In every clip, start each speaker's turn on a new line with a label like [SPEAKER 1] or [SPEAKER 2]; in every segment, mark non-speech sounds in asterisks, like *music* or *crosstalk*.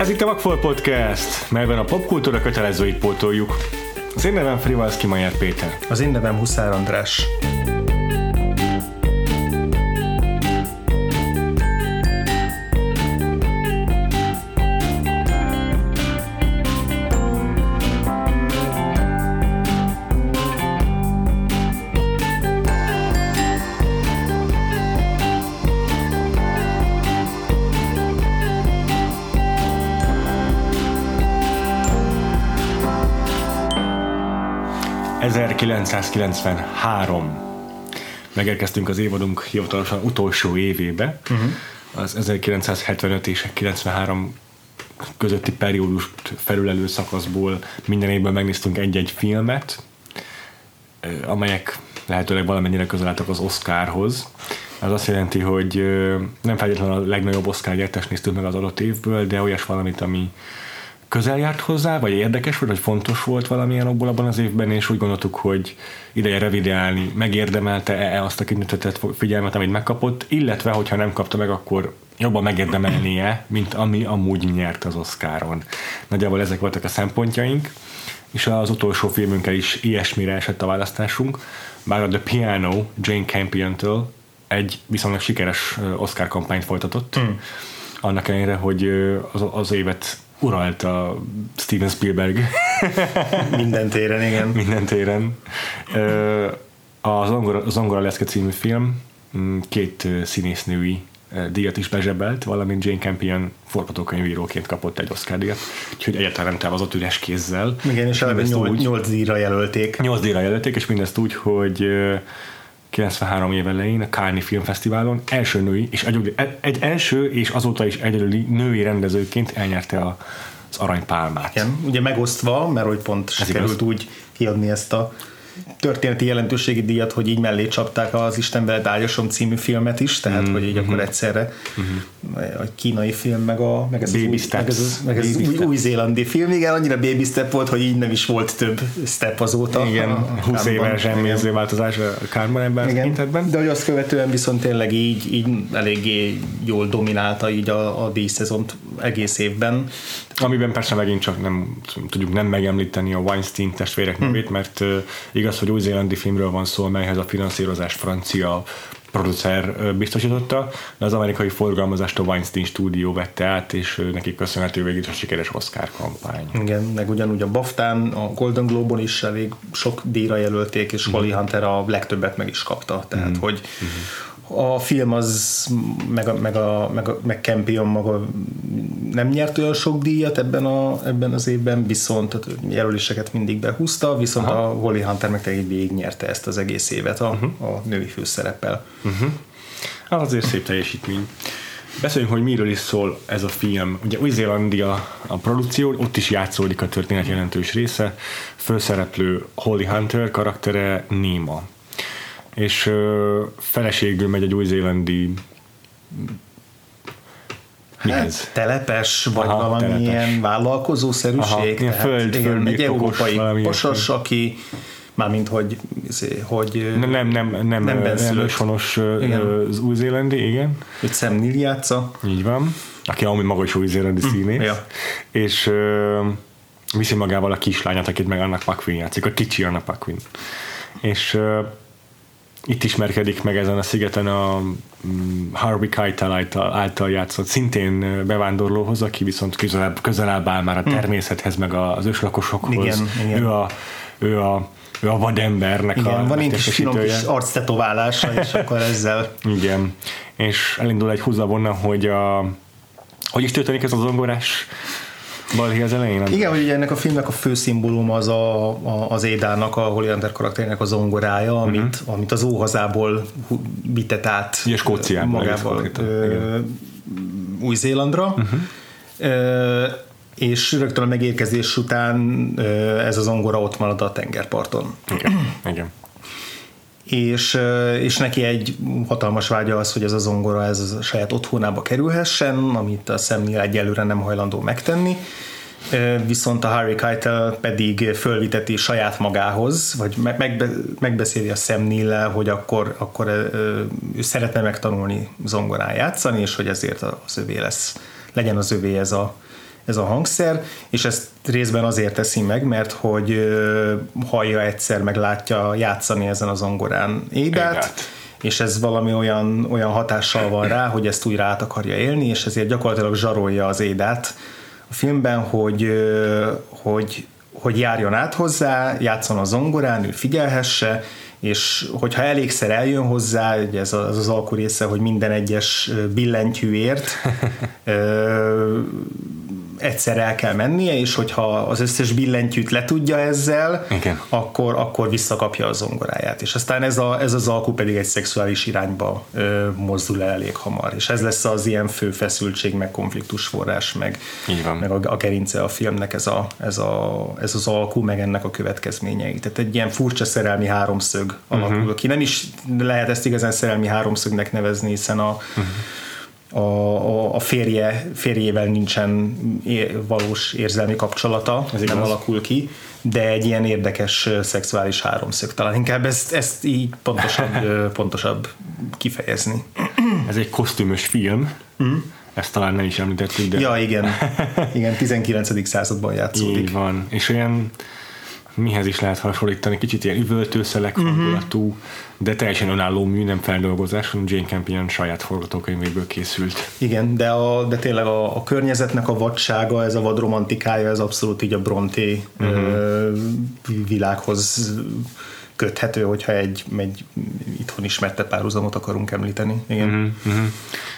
[SPEAKER 1] Ez itt a Vagfol Podcast, melyben a popkultúra kötelezőit pótoljuk. Az én nevem Frivalszki Majer Péter.
[SPEAKER 2] Az én nevem Huszár András. 1993. Megérkeztünk az évadunk hivatalosan utolsó évébe. Uh-huh. Az 1975 és 93 közötti periódust felülelő szakaszból minden évben megnéztünk egy-egy filmet, amelyek lehetőleg valamennyire közel álltak az Oscarhoz. Az azt jelenti, hogy nem feltétlenül a legnagyobb Oscar gyertes néztük meg az adott évből, de olyas valamit, ami közel járt hozzá, vagy érdekes volt, vagy fontos volt valamilyen abból abban az évben, és úgy gondoltuk, hogy ideje revideálni, megérdemelte-e azt a kinőtetet figyelmet, amit megkapott, illetve, hogyha nem kapta meg, akkor jobban megérdemelnie, mint ami amúgy nyert az Oscaron. Nagyjából ezek voltak a szempontjaink, és az utolsó filmünkkel is ilyesmire esett a választásunk, bár a The Piano Jane Campion-től egy viszonylag sikeres Oscar kampányt folytatott, mm. annak ellenére, hogy az, az évet uralta Steven Spielberg. *laughs* Minden téren, igen.
[SPEAKER 1] Minden téren. A Zongora, Zongora Leszke című film mm, két színésznői díjat is bezsebelt, valamint Jane Campion forgatókönyvíróként kapott egy Oscar díjat, úgyhogy egyáltalán nem távozott üres kézzel.
[SPEAKER 2] Igen, és eleve 8 díjra jelölték.
[SPEAKER 1] 8 díjra jelölték, és mindezt úgy, hogy 93 év elején a Cannes Filmfesztiválon első női, és egy, egy első és azóta is egyedüli női rendezőként elnyerte a, az aranypálmát.
[SPEAKER 2] Igen, ugye megosztva, mert hogy pont Ez sikerült igaz. úgy kiadni ezt a történeti jelentőségi díjat, hogy így mellé csapták az Isten veled álljasson című filmet is, tehát mm-hmm. hogy így akkor mhm. egyszerre mm-hmm. a kínai film, meg, a, meg ez,
[SPEAKER 1] baby
[SPEAKER 2] az,
[SPEAKER 1] meg
[SPEAKER 2] ez, meg ez új, új-zélandi film, igen, annyira baby step volt, hogy így nem is volt több step azóta.
[SPEAKER 1] Igen, a, a 20 éve semmi változás a Kárban ebben
[SPEAKER 2] tekintetben. De hogy azt követően viszont tényleg így, így eléggé jól dominálta így a, a díjszezont egész évben.
[SPEAKER 1] Amiben persze megint csak nem tudjuk nem megemlíteni a Weinstein testvérek hmm. nevét, mert uh, igaz, hogy új-zélandi filmről van szó, melyhez a finanszírozás francia producer biztosította, de az amerikai forgalmazást a Weinstein stúdió vette át, és nekik köszönhető végig a sikeres Oscar kampány.
[SPEAKER 2] Igen, meg ugyanúgy a BAFTA-n, a Golden Globe-on is elég sok díjra jelölték, és mm. Holly Hunter a legtöbbet meg is kapta, tehát mm. hogy mm a film az, meg, a, meg, a, meg, a, meg Campion maga nem nyert olyan sok díjat ebben, a, ebben az évben, viszont a jelöléseket mindig behúzta, viszont Aha. a Holly Hunter meg végig végignyerte ezt az egész évet a, uh-huh. a női főszereppel.
[SPEAKER 1] Uh-huh. Hát azért szép teljesítmény. Beszéljünk, hogy miről is szól ez a film. Ugye Új-Zélandia a produkció, ott is játszódik a történet jelentős része. Főszereplő Holly Hunter karaktere Nima és ö, feleségül megy egy új-zélandi
[SPEAKER 2] mihez? Hát, telepes, vagy Aha, valamilyen telepes. vállalkozószerűség. Aha,
[SPEAKER 1] ilyen föld, igen,
[SPEAKER 2] egy európai pasas, aki mármint hogy, hogy
[SPEAKER 1] nem, nem, nem, nem, nem őshonos az új-zélandi, igen.
[SPEAKER 2] Hogy Sam Neill játsza.
[SPEAKER 1] Így van, aki amúgy maga is új-zélandi hm, színész. Ja. És uh, viszi magával a kislányát, akit meg annak Paquin játszik, a kicsi Anna Paquin. És itt ismerkedik meg ezen a szigeten a mm, Harvey Keitel által, által játszott szintén bevándorlóhoz, aki viszont közelebb, közelebb áll már a hm. természethez, meg az őslakosokhoz. Igen, igen. Ő a, ő a ő a vadembernek
[SPEAKER 2] Igen,
[SPEAKER 1] a
[SPEAKER 2] van egy kis finom kis arctetoválása, és *laughs* akkor ezzel...
[SPEAKER 1] Igen, és elindul egy húzavonna, hogy a, hogy is történik ez az zongorás Balhi az elején?
[SPEAKER 2] Igen, hogy ugye ennek a filmnek a fő szimbólum az a, a, az Édának, a Hollander karakterének a zongorája, uh-huh. amit, amit az óhazából vitet át
[SPEAKER 1] ugye, magával
[SPEAKER 2] Új-Zélandra. Uh-huh. és rögtön a megérkezés után ez az zongora ott marad a tengerparton.
[SPEAKER 1] Igen, igen
[SPEAKER 2] és, és neki egy hatalmas vágya az, hogy ez a zongora ez a saját otthonába kerülhessen, amit a szemnél egyelőre nem hajlandó megtenni, viszont a Harry Keitel pedig fölviteti saját magához, vagy megbe, megbeszéli a szemnél, hogy akkor, akkor ő szeretne megtanulni zongorán játszani, és hogy ezért az övé lesz, legyen az övé ez a, ez a hangszer, és ezt részben azért teszi meg, mert hogy hallja egyszer, meg látja játszani ezen az zongorán édát, és ez valami olyan, olyan hatással van rá, hogy ezt újra át akarja élni, és ezért gyakorlatilag zsarolja az édát a filmben, hogy, hogy, hogy járjon át hozzá, játszon a zongorán, ő figyelhesse, és hogyha elégszer eljön hozzá, ugye ez az, az alkú része, hogy minden egyes billentyűért egyszer el kell mennie, és hogyha az összes billentyűt letudja ezzel, Igen. Akkor, akkor visszakapja a zongoráját. És aztán ez, a, ez az alkú pedig egy szexuális irányba ö, mozdul el elég hamar. És ez lesz az ilyen fő feszültség, meg konfliktus forrás, meg, meg a, a gerince a filmnek ez, a, ez, a, ez az alkú, meg ennek a következményei. Tehát egy ilyen furcsa szerelmi háromszög alakul uh-huh. ki. Nem is lehet ezt igazán szerelmi háromszögnek nevezni, hiszen a uh-huh a, a, a férje, férjével nincsen é, valós érzelmi kapcsolata, ez nem igaz. alakul ki, de egy ilyen érdekes szexuális háromszög. Talán inkább ezt, ezt így pontosabb, pontosabb kifejezni.
[SPEAKER 1] Ez egy kosztümös film, mm. ezt talán nem is említettük, de...
[SPEAKER 2] Ja, igen. *laughs* Igen, 19. században játszódik.
[SPEAKER 1] Így van. És olyan mihez is lehet hasonlítani, kicsit ilyen üvöltőszelek uh-huh. hangulatú, de teljesen önálló mű, nem feldolgozás, hanem Jane Campion saját forgatókönyvéből készült.
[SPEAKER 2] Igen, de, a, de tényleg a, a környezetnek a vadsága, ez a vadromantikája, ez abszolút így a Bronté uh-huh. világhoz köthető, hogyha egy, egy itthon ismerte párhuzamot akarunk említeni. Igen. Uh-huh, uh-huh.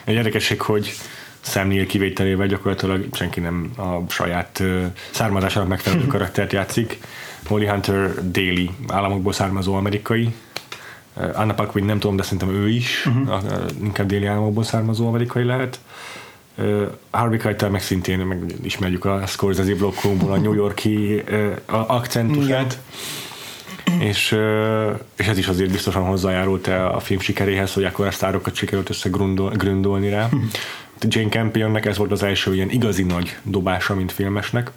[SPEAKER 1] Egy érdekesség, hogy Sam Neill kivételével gyakorlatilag senki nem a saját uh, származásának megfelelő *laughs* karaktert játszik. Molly Hunter déli államokból származó amerikai, Anna Paquin nem tudom, de szerintem ő is, uh-huh. inkább déli államokból származó amerikai lehet. Uh, Harvey Keitel meg szintén meg ismerjük a Scorsese blokkunkból a New Yorki uh, akcentusát. És, uh, és ez is azért biztosan hozzájárult a film sikeréhez, hogy akkor a sztárokat sikerült összegründolni rá. Uh-huh. Jane Campionnek ez volt az első ilyen igazi nagy dobása, mint filmesnek.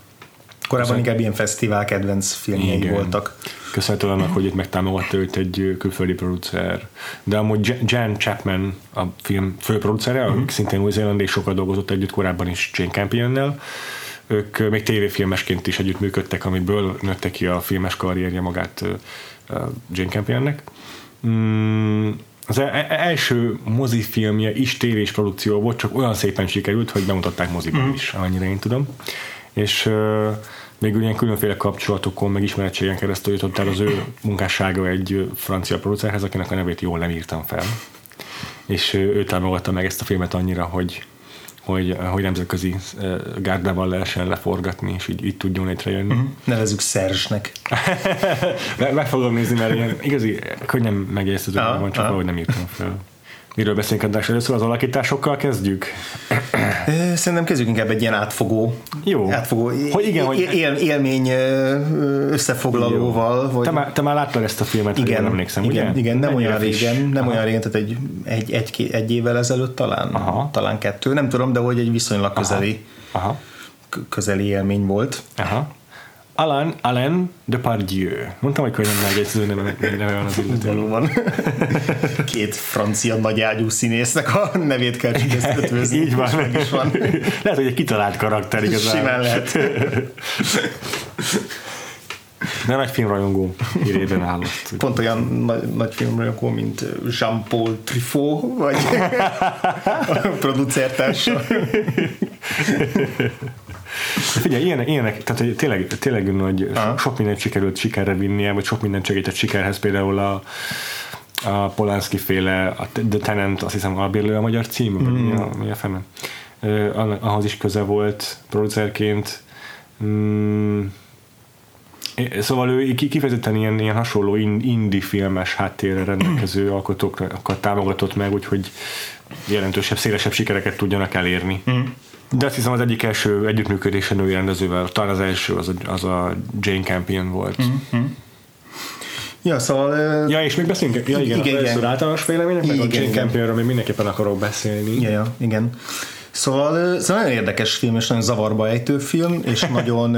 [SPEAKER 2] Korábban inkább ilyen fesztivál kedvenc filmjei Igen. voltak.
[SPEAKER 1] Köszönhető annak, hogy itt megtámogatta őt egy külföldi producer. De amúgy Jan Chapman a film főproducere, uh-huh. akik szintén új zéland és sokat dolgozott együtt korábban is Jane Campionnel. Ők még tévéfilmesként is együtt működtek, amiből nőtte ki a filmes karrierje magát Jane Campionnek. Mm, az e-, e-, első mozifilmje is tévés produkció volt, csak olyan szépen sikerült, hogy bemutatták moziban uh-huh. is, annyira én tudom és még ilyen különféle kapcsolatokon, meg ismerettségen keresztül jutott el az ő munkássága egy francia producerhez, akinek a nevét jól nem írtam fel. És ő támogatta meg ezt a filmet annyira, hogy hogy, hogy nemzetközi gárdával lehessen leforgatni, és így, így tudjon létrejönni. Uh-huh.
[SPEAKER 2] Nevezzük Szerzsnek. *laughs*
[SPEAKER 1] Meg fogom nézni, mert ilyen igazi, könnyen megjegyeztető van, csak ah. ahogy nem írtam fel. Miről beszélünk adás először? Az alakításokkal kezdjük?
[SPEAKER 2] Szerintem kezdjük inkább egy ilyen átfogó,
[SPEAKER 1] Jó.
[SPEAKER 2] átfogó hogy igen, hogy... Él, élmény összefoglalóval.
[SPEAKER 1] Vagy... Te, már, te már láttad ezt a filmet, igen, nem emlékszem,
[SPEAKER 2] igen,
[SPEAKER 1] ugye?
[SPEAKER 2] Igen, nem Mennyire olyan régen, nem Aha. olyan régen, tehát egy, egy, egy, egy évvel ezelőtt talán, Aha. talán kettő, nem tudom, de hogy egy viszonylag közeli, Aha. Aha. közeli élmény volt.
[SPEAKER 1] Aha. Alain, Alain Depardieu. Mondtam, hogy könnyen megjegyző neve van az illető.
[SPEAKER 2] Valóban. *laughs* Két francia nagyágyú színésznek a nevét kell ötvözni.
[SPEAKER 1] Így van. Meg is van. Lehet, hogy egy kitalált karakter igazán.
[SPEAKER 2] Simán lehet.
[SPEAKER 1] Nem egy filmrajongó hírében állott.
[SPEAKER 2] Pont olyan nagy, nagy filmrajongó, mint Jean-Paul Truffaut, vagy *laughs* a producertársa. *laughs*
[SPEAKER 1] Figyelj, ilyenek, ilyenek tehát hogy tényleg, tényleg hogy Aha. sok mindent sikerült sikerre vinnie, vagy sok mindent segített sikerhez, például a, a Polanski féle, a The Tenant, azt hiszem albérlő a magyar cím, mm. mi a, mi a fene? ahhoz is köze volt producerként. Mm, Szóval ő kifejezetten ilyen, ilyen hasonló indie filmes háttérre rendelkező *clears throat* alkotókat támogatott meg, úgyhogy jelentősebb, szélesebb sikereket tudjanak elérni. Mm. De azt hiszem az egyik első együttműködése női rendezővel, talán az első az a, az a Jane Campion volt. Mm-hmm.
[SPEAKER 2] Ja, szóval...
[SPEAKER 1] Ja, és még beszélünk, ja, igen, igen, igen. általános vélemények, meg igen, a Jane Campionről még mindenképpen akarok beszélni.
[SPEAKER 2] Ja, ja, igen. Szóval, szóval nagyon érdekes film, és nagyon zavarba ejtő film, és *laughs* nagyon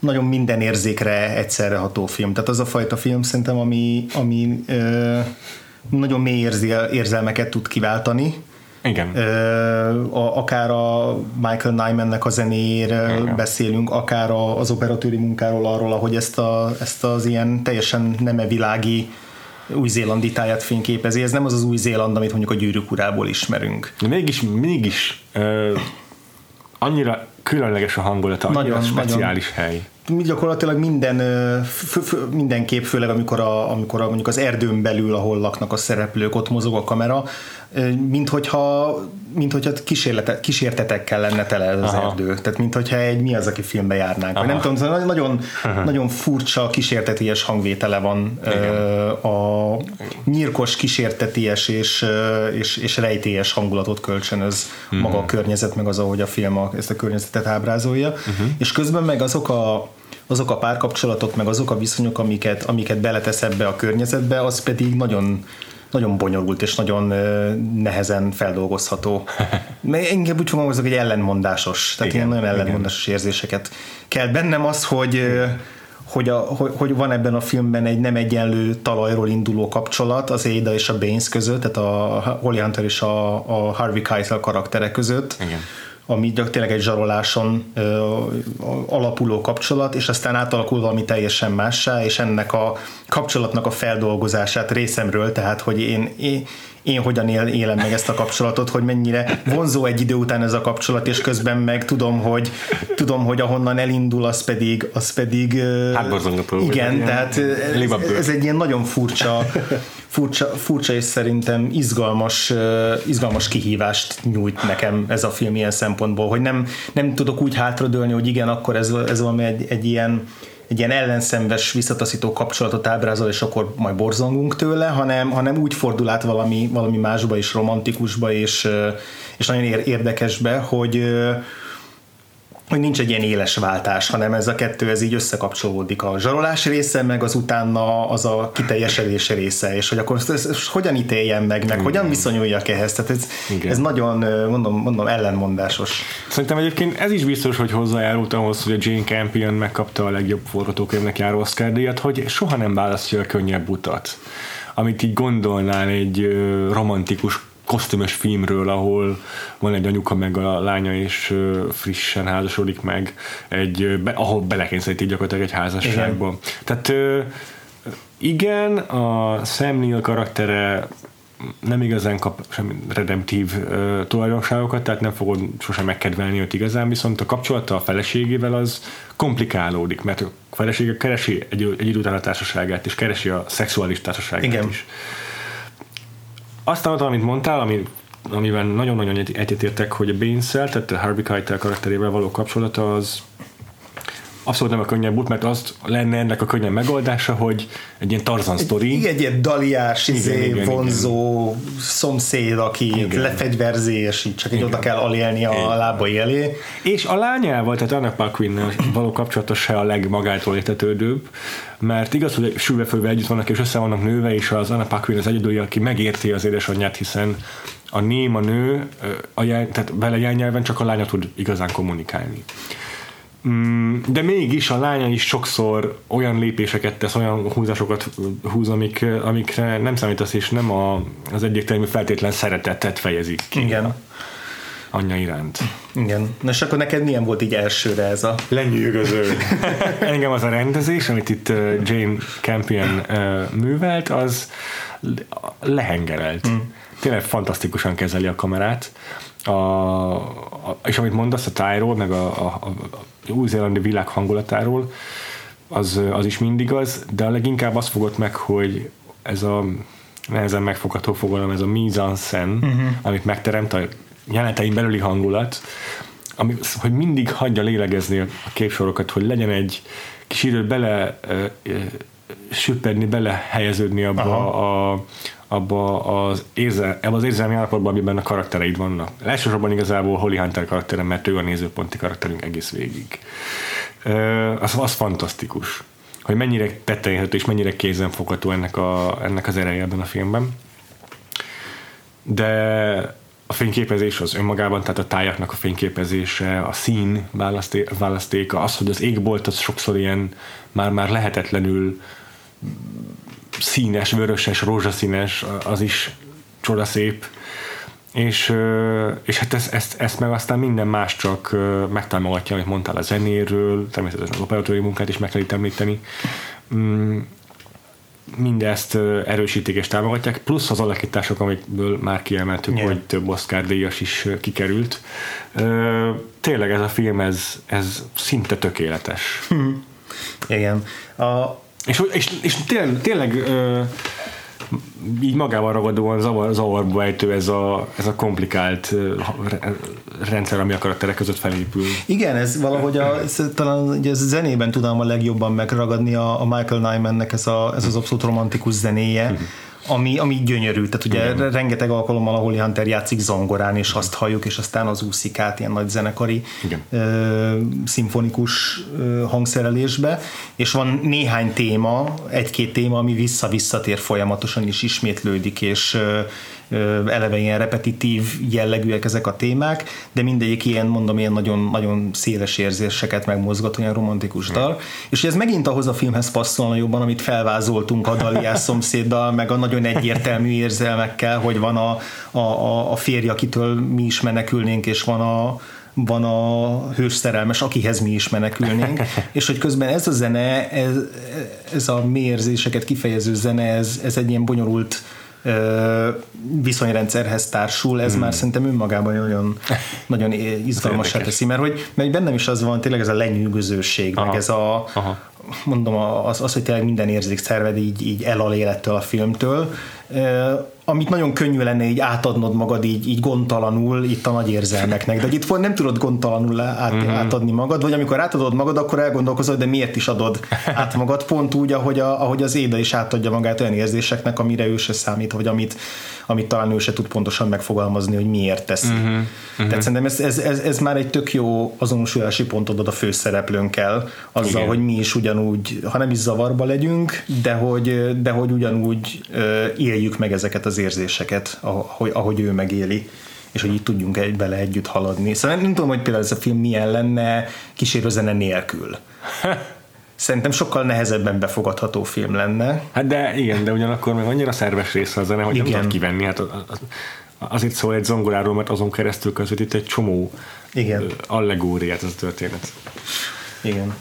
[SPEAKER 2] nagyon minden érzékre egyszerre ható film. Tehát az a fajta film szerintem, ami, ami nagyon mély érzelmeket tud kiváltani,
[SPEAKER 1] Igen.
[SPEAKER 2] A, akár a Michael Nymannek a zenéjéről Igen. beszélünk, akár az operatőri munkáról arról, ahogy ezt, a, ezt az ilyen teljesen neme világi új-zélandi táját fényképezi. Ez nem az az új-zéland, amit mondjuk a gyűrűk urából ismerünk.
[SPEAKER 1] De mégis, mégis uh, annyira különleges a hangulata, nagyon, speciális nagyon. hely
[SPEAKER 2] gyakorlatilag minden, mindenképp, főleg amikor, a, amikor a, mondjuk az erdőn belül, ahol laknak a szereplők, ott mozog a kamera, mint hogyha, mint hogyha kísérlete, kísértetekkel lenne tele ez az Aha. erdő. Tehát mint hogyha egy mi az, aki filmbe járnánk. Vagy nem tudom, szóval nagyon, nagyon furcsa kísérteties hangvétele van Igen. a nyírkos kísérteties és, és, és rejtélyes hangulatot kölcsönöz uh-huh. maga a környezet, meg az, ahogy a film a, ezt a környezetet ábrázolja. Uh-huh. És közben meg azok a azok a párkapcsolatok, meg azok a viszonyok, amiket, amiket beletesz ebbe a környezetbe, az pedig nagyon nagyon bonyolult és nagyon nehezen feldolgozható. *laughs* Inkább úgy fogalmazok, hogy ellenmondásos. Tehát igen, ilyen nagyon ellenmondásos igen. érzéseket kell bennem az, hogy hogy, a, hogy, hogy van ebben a filmben egy nem egyenlő talajról induló kapcsolat az Ada és a Baines között, tehát a Holly Hunter és a, a Harvey Keitel karaktere között. Igen ami tényleg egy zsaroláson alapuló kapcsolat, és aztán átalakul valami teljesen mássá, és ennek a kapcsolatnak a feldolgozását részemről, tehát hogy én, én én hogyan él, élem meg ezt a kapcsolatot, hogy mennyire vonzó egy idő után ez a kapcsolat, és közben meg tudom, hogy tudom, hogy ahonnan elindul, az pedig az pedig
[SPEAKER 1] hát
[SPEAKER 2] igen, tehát ez, ez egy ilyen nagyon furcsa furcsa, furcsa és szerintem izgalmas, izgalmas kihívást nyújt nekem ez a film ilyen szempontból, hogy nem, nem tudok úgy hátradőlni, hogy igen, akkor ez, ez valami egy, egy ilyen egy ilyen ellenszenves, visszataszító kapcsolatot ábrázol, és akkor majd borzongunk tőle, hanem, hanem úgy fordul át valami, valami másba is, romantikusba és, és nagyon érdekesbe, hogy, hogy nincs egy ilyen éles váltás, hanem ez a kettő ez így összekapcsolódik. A zsarolás része, meg az utána az a kiteljesedés része, és hogy akkor ezt, ezt, ezt hogyan ítéljen meg, meg Igen. hogyan viszonyuljak ehhez. Tehát ez, ez nagyon, mondom, mondom, ellenmondásos.
[SPEAKER 1] Szerintem egyébként ez is biztos, hogy hozzájárult ahhoz, hogy a Jane Campion megkapta a legjobb forgatókönyvnek járó Oscar díjat, hogy soha nem választja a könnyebb utat amit így gondolnál egy romantikus kosztümös filmről, ahol van egy anyuka meg a lánya, és frissen házasodik meg, egy, be, ahol belekényszerítik gyakorlatilag egy házasságba. Igen. Tehát igen, a Sam Neill karaktere nem igazán kap semmi redemptív uh, tulajdonságokat, tehát nem fogod sosem megkedvelni őt igazán, viszont a kapcsolata a feleségével az komplikálódik, mert a felesége keresi egy, egy idő után a társaságát, és keresi a szexuális társaságát Igen. is. Aztán amit mondtál, ami, amiben nagyon-nagyon egyetértek, hogy a baines tehát a Harvey Keitel karakterével való kapcsolata az abszolút nem a könnyebb út, mert az lenne ennek a könnyebb megoldása, hogy egy ilyen Tarzan sztori.
[SPEAKER 2] Igen, egy ilyen daliás, igen, izé, igen, vonzó igen. szomszéd, aki igen. lefegyverzi, és így csak így oda kell alélni a igen. lábai elé.
[SPEAKER 1] És a lányával, tehát Anna Paquin való kapcsolata se a legmagától értetődőbb, mert igaz, hogy sülvefővel együtt vannak, és össze vannak nőve, és az Anna Paquin az egyedül, aki megérti az édesanyját, hiszen a ném, a nő, a jel, tehát vele jelnyelven csak a lánya tud igazán kommunikálni. Mm, de mégis a lánya is sokszor olyan lépéseket tesz, olyan húzásokat húz, amik, amikre nem számítasz, és nem a, az egyértelmű feltétlen szeretetet fejezik ki.
[SPEAKER 2] Igen.
[SPEAKER 1] Anyja iránt.
[SPEAKER 2] Igen. Na és akkor neked milyen volt így elsőre ez a...
[SPEAKER 1] Lenyűgöző. *laughs* Engem az a rendezés, amit itt Jane Campion művelt, az lehengerelt. Mm. Tényleg fantasztikusan kezeli a kamerát. A, a, és amit mondasz a tájról, meg a, a, a, új-zélandi világ hangulatáról, az, az is mindig az, de a leginkább azt fogott meg, hogy ez a nehezen megfogható fogalom, ez a mise en scène, uh-huh. amit megteremt a jelenetein belüli hangulat, ami, hogy mindig hagyja lélegezni a képsorokat, hogy legyen egy kis időt bele ö, ö, süppedni, bele helyeződni abba a, abba az, érzel, abba az érzelmi állapotban, amiben a karaktereid vannak. Elsősorban igazából Holly Hunter karaktere, mert ő a nézőponti karakterünk egész végig. Az, az fantasztikus, hogy mennyire tettenyhető és mennyire kézenfogható ennek, a, ennek az ereje ebben a filmben. De a fényképezés az önmagában, tehát a tájaknak a fényképezése, a szín választéka, az, hogy az égbolt az sokszor ilyen már-már lehetetlenül színes, vöröses, rózsaszínes, az is csodaszép. és, és hát ezt, ezt, ezt meg aztán minden más csak megtámogatja, amit mondtál a zenéről, természetesen az operatőri munkát is meg kell itt említeni. Mm, mindezt erősítik és támogatják, plusz az alakítások, amikből már kiemeltük, yeah. hogy több Oscar díjas is kikerült. Tényleg ez a film, ez, ez szinte tökéletes.
[SPEAKER 2] Hmm. Igen. A...
[SPEAKER 1] És, és, és tényleg, tényleg így magával ragadóan zavar, zavarba ejtő ez a, ez a komplikált rendszer, ami a karakterek között felépül.
[SPEAKER 2] Igen, ez valahogy a, ez, talán ugye ez a zenében tudom a legjobban megragadni a, a Michael Nymannek ez, a, ez az abszolút romantikus zenéje, uh-huh ami, ami gyönyörű, tehát ugye Igen. rengeteg alkalommal a Holly Hunter játszik zongorán, és azt halljuk, és aztán az úszik át ilyen nagy zenekari Igen. ö, szimfonikus ö, hangszerelésbe, és van néhány téma, egy-két téma, ami vissza-visszatér folyamatosan, is ismétlődik, és ö, eleve ilyen repetitív jellegűek ezek a témák, de mindegyik ilyen, mondom, ilyen nagyon, nagyon széles érzéseket megmozgat, olyan romantikus hmm. dal. És ez megint ahhoz a filmhez passzolna jobban, amit felvázoltunk a Daliás *laughs* szomszéddal, meg a nagyon egyértelmű érzelmekkel, hogy van a, a, a férj, akitől mi is menekülnénk, és van a, van a hős szerelmes, akihez mi is menekülnénk, *laughs* és hogy közben ez a zene, ez, ez a mérzéseket kifejező zene, ez, ez egy ilyen bonyolult viszonyrendszerhez társul, ez hmm. már szerintem önmagában nagyon, nagyon izgalmasá teszi, mert hogy mert bennem is az van, tényleg ez a lenyűgözőség, Aha. meg ez a, Aha. mondom, az, az, hogy tényleg minden szerved így, így elal élettől a filmtől, amit nagyon könnyű lenne így átadnod magad így, így gondtalanul itt a nagy érzelmeknek, de itt nem tudod gondtalanul át, uh-huh. átadni magad, vagy amikor átadod magad, akkor elgondolkozol, de miért is adod át magad, pont úgy, ahogy, a, ahogy az Éda is átadja magát olyan érzéseknek, amire ő se számít, vagy amit, amit talán ő se tud pontosan megfogalmazni, hogy miért teszi. Uh-huh. Uh-huh. Tehát szerintem ez, ez, ez, ez már egy tök jó azonosulási pontod ad a főszereplőnkkel, azzal, Igen. hogy mi is ugyanúgy, ha nem is zavarba legyünk, de hogy, de hogy ugyanúgy éljük meg ezeket az érzéseket, ahogy, ahogy ő megéli és hogy így tudjunk egy, bele együtt haladni. Szóval nem tudom, hogy például ez a film milyen lenne kísérőzene nélkül. *laughs* Szerintem sokkal nehezebben befogadható film lenne.
[SPEAKER 1] Hát de igen, de ugyanakkor még annyira szerves része a zene, hogy igen. nem tudod kivenni. Hát azért szól egy zongoráról, mert azon keresztül közvetít egy csomó igen. allegóriát ez a történet.
[SPEAKER 2] Igen.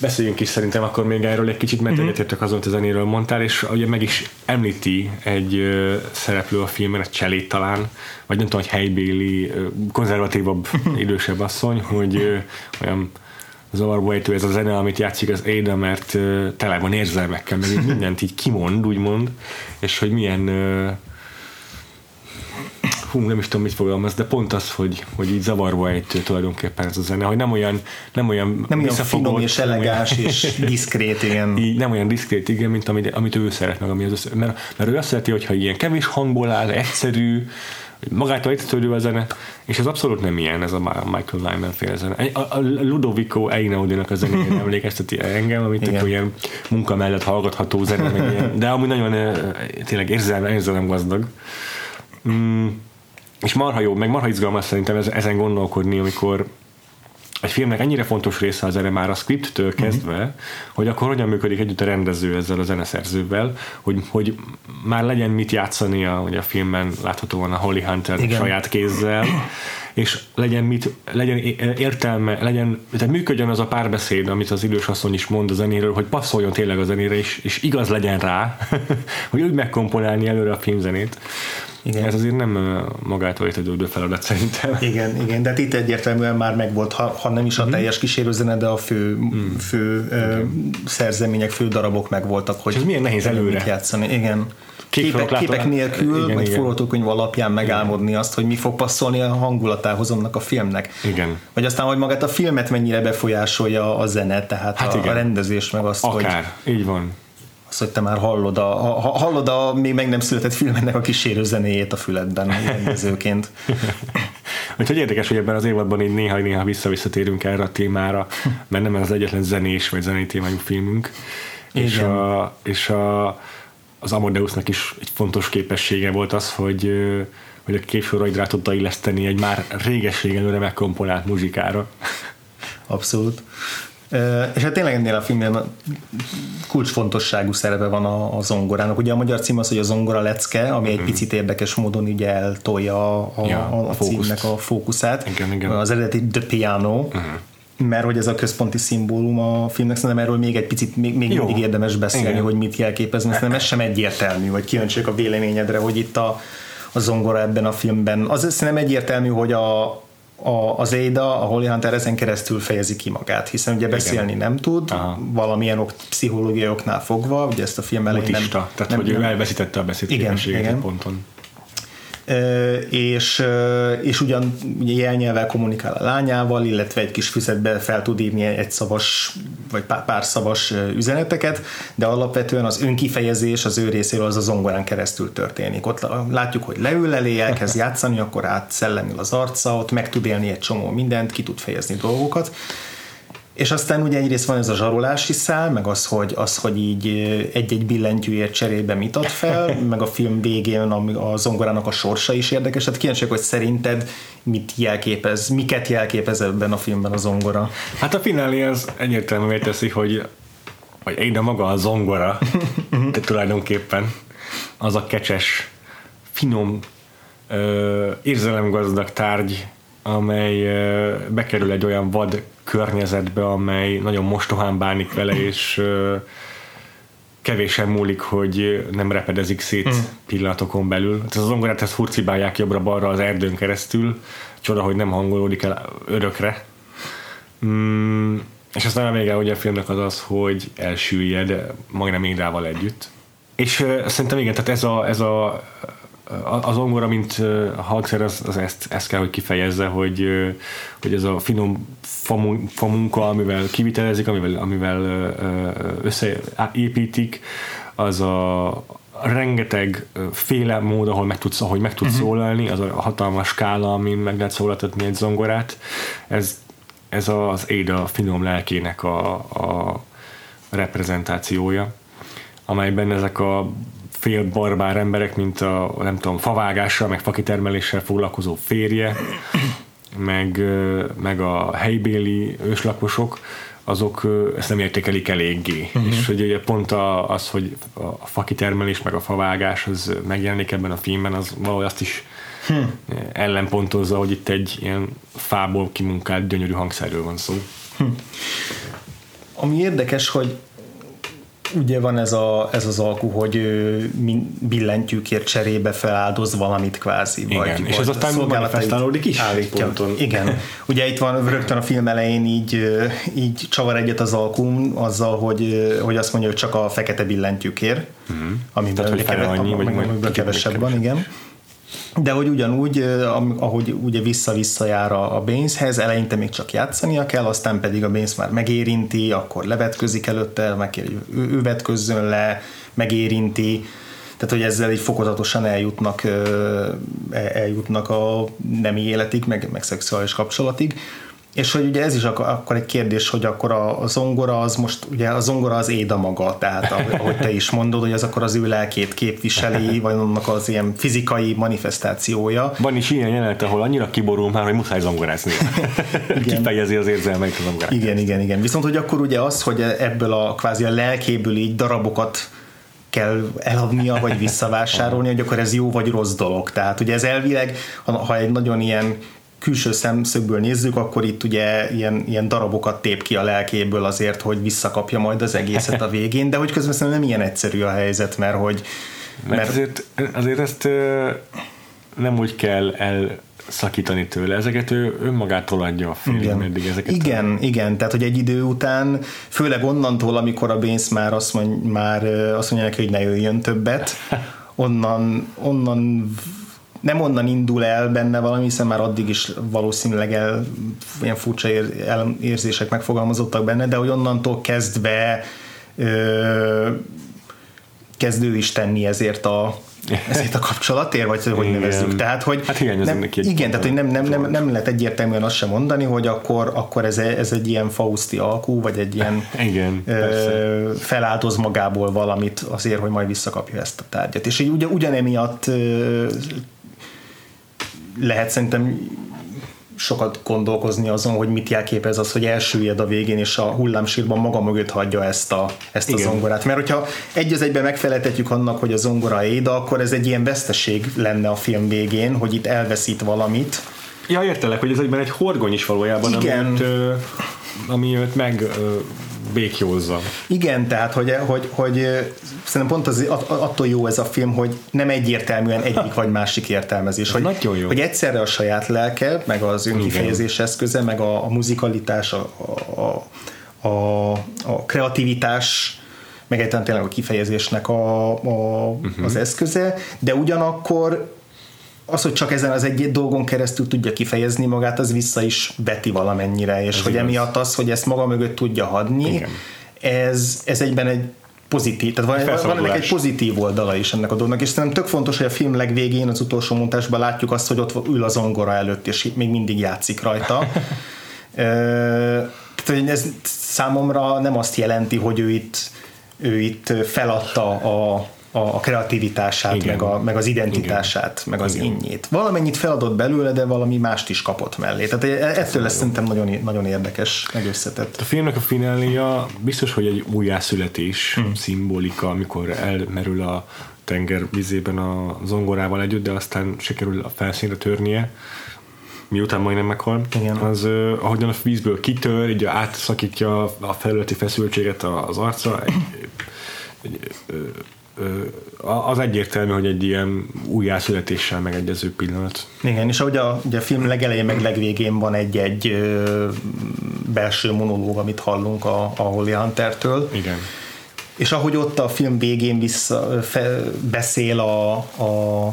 [SPEAKER 1] Beszéljünk is szerintem akkor még erről egy kicsit, mert uh-huh. egyetértek azon, hogy a zenéről mondtál, és ugye meg is említi egy uh, szereplő a filmben, egy cselét talán, vagy nem tudom, hogy helybéli, konzervatívabb, *laughs* idősebb asszony, hogy uh, olyan zavarba ejtő ez a zene, amit játszik az Éda, mert uh, tele van érzelmekkel, meg mindent így kimond, úgymond, és hogy milyen uh, hú, nem is tudom, mit fogalmaz, de pont az, hogy, hogy így zavarba ejtő tulajdonképpen ez a zene, hogy nem olyan nem olyan,
[SPEAKER 2] nem olyan finom és elegáns és diszkrét, igen.
[SPEAKER 1] Így, nem olyan diszkrét, igen, mint amit, amit ő szeret meg, ami az össze, mert, mert ő azt szereti, hogyha ilyen kevés hangból áll, egyszerű, magától egyszerű a zene, és ez abszolút nem ilyen, ez a Michael Nyman fél zene. A, a Ludovico Einaudi-nak a zenére *laughs* emlékezteti engem, amit tök ilyen munka mellett hallgatható zene, meg ilyen, de ami nagyon tényleg érzelme, érzelem gazdag. Mm, és marha jó, meg marha izgalmas szerintem ezen gondolkodni, amikor egy filmnek ennyire fontos része az zene már a scripttől kezdve, uh-huh. hogy akkor hogyan működik együtt a rendező ezzel a zeneszerzővel, hogy, hogy már legyen mit játszani a, a filmben láthatóan a Holly Hunter Igen. saját kézzel, és legyen, mit, legyen értelme, legyen, tehát működjön az a párbeszéd, amit az idős asszony is mond a zenéről, hogy passzoljon tényleg a zenére, és, és igaz legyen rá, *laughs* hogy úgy megkomponálni előre a filmzenét. Igen. Ez azért nem magától értetődő feladat szerintem.
[SPEAKER 2] Igen, igen, de itt egyértelműen már megvolt, ha, ha nem is a mm. teljes kísérőzene, de a fő, mm. fő okay. szerzemények, fő darabok megvoltak, hogy
[SPEAKER 1] ez milyen nehéz előre
[SPEAKER 2] játszani. Igen. Képek, képek nélkül, igen, vagy forgatókönyv alapján megálmodni igen. azt, hogy mi fog passzolni a hangulatához annak a filmnek.
[SPEAKER 1] Igen.
[SPEAKER 2] Vagy aztán, hogy magát a filmet mennyire befolyásolja a zene, tehát hát a, igen. a rendezés, meg azt,
[SPEAKER 1] Akár, hogy... így van
[SPEAKER 2] azt, hogy te már hallod a, ha, hallod a még meg nem született filmnek a kísérő zenéjét a füledben rendezőként. *laughs*
[SPEAKER 1] Úgyhogy érdekes, hogy ebben az évadban így néha-néha vissza-visszatérünk erre a témára, mert nem ez az egyetlen zenés vagy zenei témájú filmünk. Igen. És, a, és a, az Amadeusnak is egy fontos képessége volt az, hogy hogy a képsorraid rá tudta illeszteni egy már réges-régen megkomponált muzsikára.
[SPEAKER 2] Abszolút. És hát tényleg ennél a filmnél kulcsfontosságú szerepe van a, a zongorának. Ugye a magyar cím az, hogy a zongora lecke, ami egy mm. picit érdekes módon így eltolja a, ja, a, a címnek a fókuszát.
[SPEAKER 1] Igen, igen.
[SPEAKER 2] Az eredeti The Piano, mm mert hogy ez a központi szimbólum a filmnek, szerintem erről még egy picit még, még mindig érdemes beszélni, Igen. hogy mit jelképezni, szerintem ez sem egyértelmű, vagy kíváncsiak a véleményedre, hogy itt a, a zongora ebben a filmben. Az szerintem egyértelmű, hogy a, a, az Éda, a Holly Hunter ezen keresztül fejezi ki magát, hiszen ugye beszélni Igen. nem tud, Aha. valamilyen ok, pszichológiai oknál fogva, ugye ezt a film elején
[SPEAKER 1] nem... tehát nem, hogy ő elveszítette a beszédképességet egy ponton
[SPEAKER 2] és, és ugyan ugye jelnyelvel kommunikál a lányával, illetve egy kis füzetbe fel tud írni egy szavas, vagy pár szavas üzeneteket, de alapvetően az önkifejezés az ő részéről az a zongorán keresztül történik. Ott látjuk, hogy leül elé, elkezd játszani, akkor át szellemül az arca, ott meg tud élni egy csomó mindent, ki tud fejezni dolgokat, és aztán ugye egyrészt van ez a zsarolási szál, meg az, hogy, az, hogy így egy-egy billentyűért cserébe mit ad fel, *laughs* meg a film végén a, a zongorának a sorsa is érdekes. Hát kíváncsiak, hogy szerinted mit jelképez, miket jelképez ebben a filmben a zongora?
[SPEAKER 1] Hát a finálé az egyértelművé teszi, hogy vagy én maga a zongora, *laughs* de tulajdonképpen az a kecses, finom, érzelemgazdag tárgy, amely bekerül egy olyan vad környezetbe, amely nagyon mostohán bánik vele, és kevésen múlik, hogy nem repedezik szét mm. pillanatokon belül. Tehát az zongorát ezt hurcibálják jobbra-balra az erdőn keresztül, csoda, hogy nem hangolódik el örökre. Mm, és aztán a vége ugye a filmnek az az, hogy elsüllyed majdnem Édával együtt. És uh, szerintem igen, tehát ez a, ez a az ongora, mint hangszer, az, az ezt, ezt kell, hogy kifejezze, hogy, hogy ez a finom famunka, amivel kivitelezik, amivel, amivel összeépítik, az a rengeteg féle mód, ahol meg tudsz, ahogy meg tudsz uh-huh. szólalni, az a hatalmas skála, amin meg lehet szólaltatni egy zongorát, ez, ez az Éda finom lelkének a, a reprezentációja, amelyben ezek a fél barbár emberek, mint a nem tudom, favágással, meg fakitermeléssel foglalkozó férje, meg, meg a helybéli őslakosok, azok ezt nem értékelik eléggé. Uh-huh. És hogy ugye pont az, hogy a fakitermelés meg a favágás az megjelenik ebben a filmben, az valahogy azt is hmm. ellenpontozza, hogy itt egy ilyen fából kimunkált gyönyörű hangszerről van szó. Hmm.
[SPEAKER 2] Ami érdekes, hogy ugye van ez, a, ez az alku, hogy billentyűkért cserébe feláldoz valamit kvázi.
[SPEAKER 1] Igen, vagy, és ez aztán manifestálódik is állítja. ponton.
[SPEAKER 2] Igen. *laughs* Ugye itt van rögtön a film elején így, így csavar egyet az alkum azzal, hogy, hogy azt mondja, hogy csak a fekete billentyűkért, mm. amiben Tehát, hogy annyi, vagy kevesebb van, igen de hogy ugyanúgy, ahogy ugye vissza-vissza jár a Baineshez, eleinte még csak játszania kell, aztán pedig a Baines már megérinti, akkor levetközik előtte, megkér, hogy ő, vetközzön le, megérinti, tehát hogy ezzel így fokozatosan eljutnak, eljutnak a nemi életig, meg, meg szexuális kapcsolatig. És hogy ugye ez is akkor egy kérdés, hogy akkor a, zongora az most, ugye a zongora az éda maga, tehát ahogy te is mondod, hogy az akkor az ő lelkét képviseli, vagy annak az ilyen fizikai manifestációja.
[SPEAKER 1] Van is ilyen jelenet, ahol annyira kiborul már, hogy muszáj zongorázni. Kifejezi az érzelmeit a zongorát.
[SPEAKER 2] Igen, igen, igen. Viszont, hogy akkor ugye az, hogy ebből a kvázi a lelkéből így darabokat kell eladnia, vagy visszavásárolni, hogy akkor ez jó vagy rossz dolog. Tehát ugye ez elvileg, ha egy nagyon ilyen külső szemszögből nézzük, akkor itt ugye ilyen, ilyen darabokat tép ki a lelkéből azért, hogy visszakapja majd az egészet a *laughs* végén, de hogy közben nem ilyen egyszerű a helyzet, mert hogy...
[SPEAKER 1] Mert, mert azért, azért ezt nem úgy kell el szakítani tőle. Ezeket ő önmagától adja a film, igen. eddig ezeket.
[SPEAKER 2] Igen, a... igen, tehát hogy egy idő után, főleg onnantól, amikor a Bénz már azt, mond, már azt mondja neki, hogy ne jöjjön többet, *laughs* onnan, onnan nem onnan indul el benne valami, hiszen már addig is valószínűleg el, ilyen furcsa ér, el, érzések megfogalmazottak benne, de hogy onnantól kezdve ö, kezdő is tenni ezért a ezért a kapcsolatért, vagy hogy igen. nevezzük. Tehát, hogy
[SPEAKER 1] hát
[SPEAKER 2] nem,
[SPEAKER 1] neki
[SPEAKER 2] igen, tehát hogy nem, nem, nem, nem lehet egyértelműen azt sem mondani, hogy akkor, akkor ez, ez egy ilyen fauszti alkú, vagy egy ilyen *laughs*
[SPEAKER 1] igen,
[SPEAKER 2] ö, feláldoz magából valamit azért, hogy majd visszakapja ezt a tárgyat. És így ugyanemiatt lehet szerintem sokat gondolkozni azon, hogy mit jelképez az, hogy elsüllyed a végén, és a hullámsírban maga mögött hagyja ezt a, ezt a zongorát. Mert hogyha egy az egyben megfeleltetjük annak, hogy a zongora éda, akkor ez egy ilyen veszteség lenne a film végén, hogy itt elveszít valamit.
[SPEAKER 1] Ja, értelek, hogy ez egyben egy horgony is valójában, Igen. amit, ami őt meg békjózza.
[SPEAKER 2] Igen, tehát hogy, hogy, hogy szerintem pont az, attól jó ez a film, hogy nem egyértelműen egyik vagy másik értelmezés. Hogy,
[SPEAKER 1] nagyon jó.
[SPEAKER 2] hogy egyszerre a saját lelke, meg az önkifejezés eszköze, meg a, a muzikalitás, a, a, a, a kreativitás, meg egyáltalán tényleg a kifejezésnek a, a, uh-huh. az eszköze, de ugyanakkor az, hogy csak ezen az egy dolgon keresztül tudja kifejezni magát, az vissza is veti valamennyire, és ez hogy igaz. emiatt az, hogy ezt maga mögött tudja hadni, ez, ez egyben egy pozitív, tehát van, van ennek egy pozitív oldala is ennek a dolognak, és szerintem tök fontos, hogy a film legvégén, az utolsó montásban látjuk azt, hogy ott ül az zongora előtt, és még mindig játszik rajta. *laughs* tehát ez számomra nem azt jelenti, hogy ő itt, ő itt feladta a, a, a kreativitását, meg, a, meg az identitását, Igen. meg az Igen. innyét. Valamennyit feladott belőle, de valami mást is kapott mellé. Tehát e- ettől lesz szerintem nagyon, nagyon érdekes, meg összetett.
[SPEAKER 1] A filmnek a fináléja biztos, hogy egy újjászületés hmm. szimbolika, amikor elmerül a tenger vizében a zongorával együtt, de aztán sikerül a felszínre törnie miután majdnem meghal, Igen. az uh, ahogyan a vízből kitör, így átszakítja a felületi feszültséget az arca, egy, egy, egy, az egyértelmű, hogy egy ilyen újjászületéssel megegyező pillanat.
[SPEAKER 2] Igen, és ahogy a, ugye a film legelején meg legvégén van egy-egy belső monológ, amit hallunk a, a Holly Hunter-től.
[SPEAKER 1] Igen.
[SPEAKER 2] És ahogy ott a film végén vissza, fe, beszél a, a,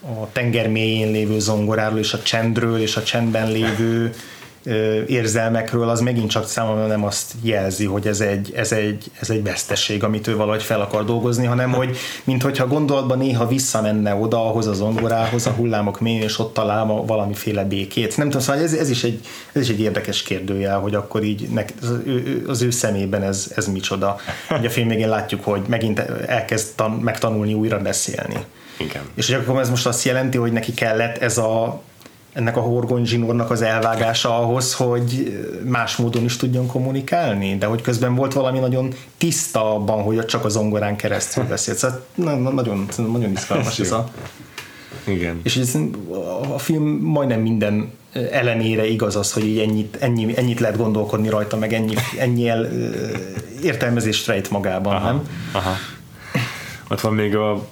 [SPEAKER 2] a tenger mélyén lévő zongoráról, és a csendről, és a csendben lévő érzelmekről, az megint csak számomra nem azt jelzi, hogy ez egy, ez egy, ez egy veszteség, amit ő valahogy fel akar dolgozni, hanem hogy mint hogyha gondolatban néha visszamenne oda ahhoz az zongorához, a hullámok mélyén, és ott talál valamiféle békét. Nem tudom, szóval ez, ez, is egy, ez is egy érdekes kérdőjel, hogy akkor így nek, az, ő, az ő szemében ez, ez micsoda. Ugye a film végén látjuk, hogy megint elkezd tan, megtanulni újra beszélni.
[SPEAKER 1] Igen.
[SPEAKER 2] És hogy akkor ez most azt jelenti, hogy neki kellett ez a ennek a horgony zsinórnak az elvágása ahhoz, hogy más módon is tudjon kommunikálni, de hogy közben volt valami nagyon tiszta abban, hogy csak a zongorán keresztül beszélt. Szóval nagyon, nagyon izgalmas ez a...
[SPEAKER 1] Igen.
[SPEAKER 2] És ez, a film majdnem minden ellenére igaz az, hogy így ennyit, ennyi, ennyit lehet gondolkodni rajta, meg ennyi, ennyi el, értelmezést rejt magában, aha, nem?
[SPEAKER 1] Aha. Ott van még a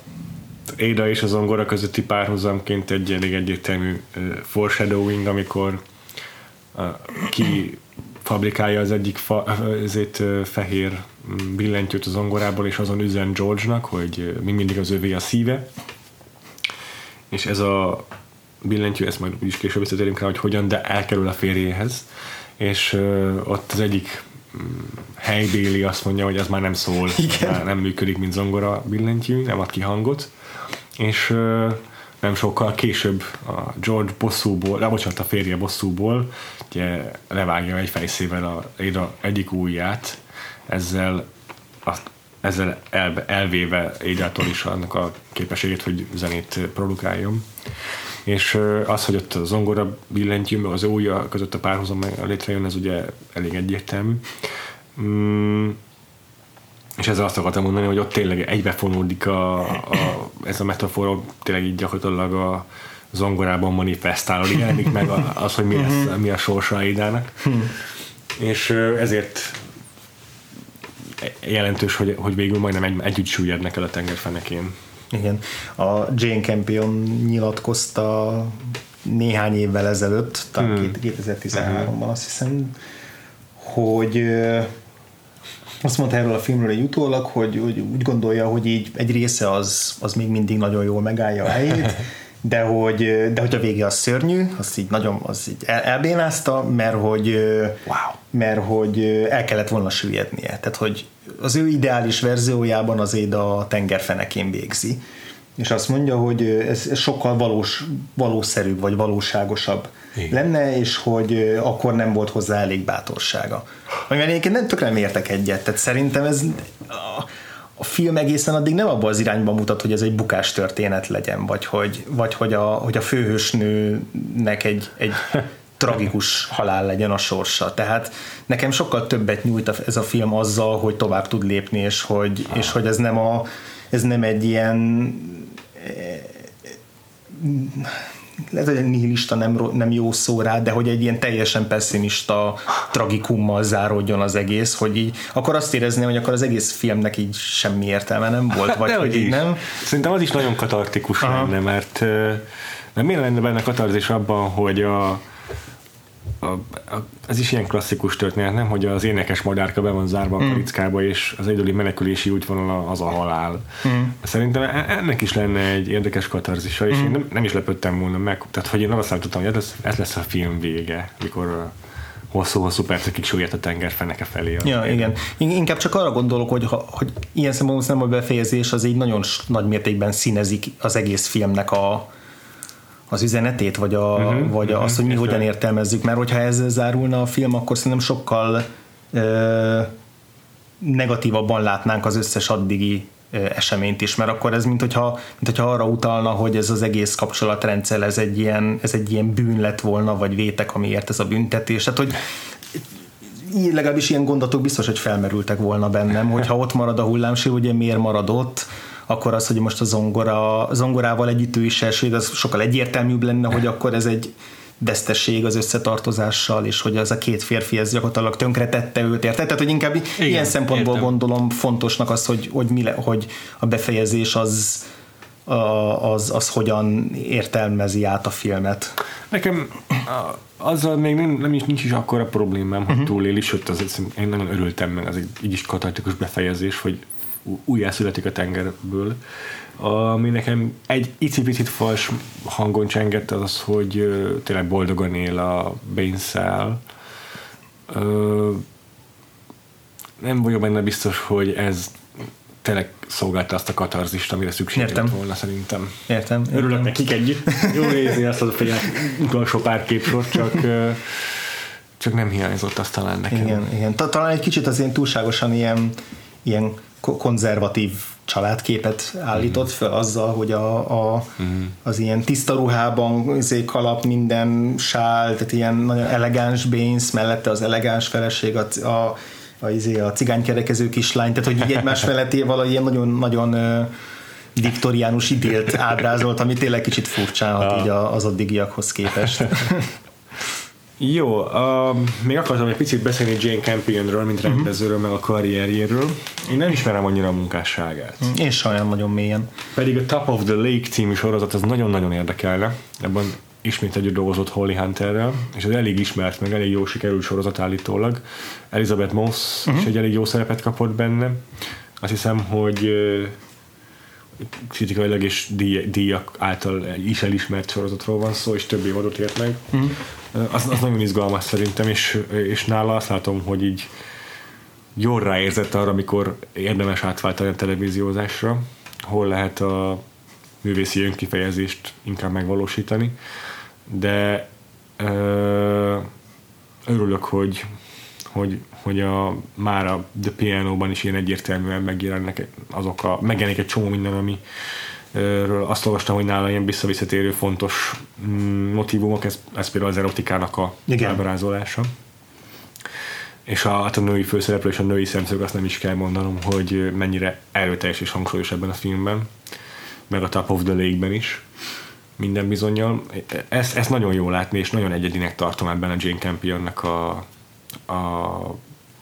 [SPEAKER 1] Éda és az zongora közötti párhuzamként egy elég egyértelmű foreshadowing, amikor ki fabrikálja az egyik fa, ezért fehér mm, billentyűt az zongorából, és azon üzen George-nak, hogy mi mindig az övé a szíve. És ez a billentyű, ezt majd úgyis később visszatérünk rá, hogy hogyan, de elkerül a férjéhez, és ott az egyik mm, helybéli azt mondja, hogy ez már nem szól, már nem működik, mint zongora billentyű, nem ad ki hangot, és nem sokkal később a George bosszúból, de bocsánat, a férje bosszúból ugye levágja egy fejszével a, a egyik ujját, ezzel, a, ezzel el, elvéve Édától is annak a képességét, hogy zenét produkáljon. És az, hogy ott a zongora billentyű, meg az ujja között a párhuzam létrejön, ez ugye elég egyértelmű. Mm, és ezzel azt akartam mondani, hogy ott tényleg egybefonódik a, a, ez a metafora, tényleg így gyakorlatilag a zongorában manifestálódik, jelenik meg az, hogy mi, lesz, mhm. mi a sorsa Aidának. Mhm. És ezért jelentős, hogy, hogy végül majdnem egy, együtt süllyednek el a tengerfenekén.
[SPEAKER 2] Igen. A Jane Campion nyilatkozta néhány évvel ezelőtt, talán hmm. 2013-ban azt hiszem, hogy azt mondta erről a filmről egy utólag, hogy, hogy úgy gondolja, hogy így egy része az, az még mindig nagyon jól megállja a helyét, de hogy, de hogy a vége az szörnyű, azt így nagyon az így el, elbénázta, mert hogy, wow. mert hogy el kellett volna süllyednie. Tehát, hogy az ő ideális verziójában az éd a tengerfenekén végzi. És azt mondja, hogy ez, ez sokkal valós, valószerűbb, vagy valóságosabb igen. lenne, és hogy akkor nem volt hozzá elég bátorsága. Amivel egyébként nem tökre nem értek egyet, tehát szerintem ez a, a film egészen addig nem abban az irányban mutat, hogy ez egy bukás történet legyen, vagy hogy, vagy hogy, a, hogy a főhősnőnek egy, egy *laughs* tragikus halál legyen a sorsa. Tehát nekem sokkal többet nyújt ez a film azzal, hogy tovább tud lépni, és hogy, és hogy ez nem a ez nem egy ilyen lehet, hogy nihilista nem, nem jó szó rá, de hogy egy ilyen teljesen pessimista tragikummal záródjon az egész, hogy így, akkor azt érezni, hogy akkor az egész filmnek így semmi értelme nem volt, vagy hogy így nem.
[SPEAKER 1] Szerintem az is nagyon katartikus Aha. lenne, mert nem miért lenne benne katarzis abban, hogy a, a, a, ez is ilyen klasszikus történet, nem? Hogy az énekes madárka be van zárva a kalickába, és az egyedüli menekülési útvonal az a halál. Mm. Szerintem e, ennek is lenne egy érdekes katarzisa, és mm. én nem, nem is lepődtem volna meg. Tehát, hogy én arra számítottam, hogy ez, ez lesz a film vége, mikor hosszú-hosszú percekig súlyát a tenger feneke felé.
[SPEAKER 2] Ja, igen. Inkább csak arra gondolok, hogy, ha, hogy ilyen szempontból nem a befejezés az így nagyon nagy mértékben színezik az egész filmnek a, az üzenetét, vagy, a, uh-huh, vagy uh-huh, azt, hogy mi hogyan értelmezzük, mert hogyha ezzel zárulna a film, akkor szerintem sokkal ö, negatívabban látnánk az összes addigi eseményt is, mert akkor ez mint hogyha, mint hogyha arra utalna, hogy ez az egész kapcsolatrendszer ez egy ilyen, ez egy ilyen bűn lett volna, vagy vétek, amiért ez a büntetés. Tehát, hogy legalábbis ilyen gondolatok biztos, hogy felmerültek volna bennem, hogyha ott marad a hullámsír, ugye miért marad ott, akkor az, hogy most a zongora, zongorával együtt ő is első, az sokkal egyértelműbb lenne, hogy akkor ez egy vesztesség az összetartozással, és hogy az a két férfi ez gyakorlatilag tönkretette őt, érted? Tehát, hogy inkább Igen, ilyen szempontból értem. gondolom fontosnak az, hogy, hogy, mi le, hogy a befejezés az, az, az hogyan értelmezi át a filmet.
[SPEAKER 1] Nekem azzal még nem, nem is, nincs is akkora problémám, hogy uh-huh. túléli, sőt, az, én nagyon örültem meg, az egy így is katartikus befejezés, hogy újjászületik a tengerből. Ami nekem egy icipicit fals hangon csengett az az, hogy tényleg boldogan él a baines Nem vagyok benne biztos, hogy ez tényleg szolgálta azt a katarzist, amire szükség Értem. volna szerintem.
[SPEAKER 2] Értem.
[SPEAKER 1] Örülök nekik együtt. Jó nézni azt az utolsó pár képsort, csak csak nem hiányzott azt talán nekem.
[SPEAKER 2] Igen, igen. Talán egy kicsit az ilyen túlságosan ilyen, ilyen konzervatív családképet állított mhm. fel azzal, hogy a, a, uh-huh. az ilyen tiszta ruhában kalap minden sál, tehát ilyen nagyon elegáns bénz, mellette az elegáns feleség, a, a, a, izé, a cigánykerekező kislány, tehát hogy így egymás felett valahogy ilyen nagyon-nagyon diktoriánus idélt ábrázolt, ami tényleg kicsit furcsán így az addigiakhoz képest. *laughs*
[SPEAKER 1] Jó, uh, még akartam egy picit beszélni Jane Campionről, mint uh-huh. rendezőről, meg a karrierjéről. Én nem ismerem annyira a munkásságát.
[SPEAKER 2] Én sajnálom nagyon mélyen.
[SPEAKER 1] Pedig a Top of the Lake című sorozat az nagyon-nagyon érdekelne. Ebben ismét együtt dolgozott Holly Hunterrel, és ez elég ismert, meg elég jó sikerült sorozat állítólag. Elizabeth Moss uh-huh. is egy elég jó szerepet kapott benne. Azt hiszem, hogy kritikailag és díjak által is elismert sorozatról van szó, és több évadot ért meg. Uh-huh az, az nagyon izgalmas szerintem, és, és nála azt látom, hogy így jól ráérzett arra, amikor érdemes átváltani a televíziózásra, hol lehet a művészi önkifejezést inkább megvalósítani, de ö, örülök, hogy, hogy, hogy a, már a The Piano-ban is ilyen egyértelműen megjelennek azok a, megjelenik egy csomó minden, ami, ről azt olvastam, hogy nála ilyen visszavisszatérő fontos mm, motivumok, ez, ez például az erotikának a Igen. ábrázolása. És a, hát a női főszereplő és a női szemszög azt nem is kell mondanom, hogy mennyire erőteljes és hangsúlyos ebben a filmben, meg a Top of the Lake-ben is minden bizonyal. Ezt, ezt nagyon jó látni, és nagyon egyedinek tartom ebben a Jane Campionnek a, a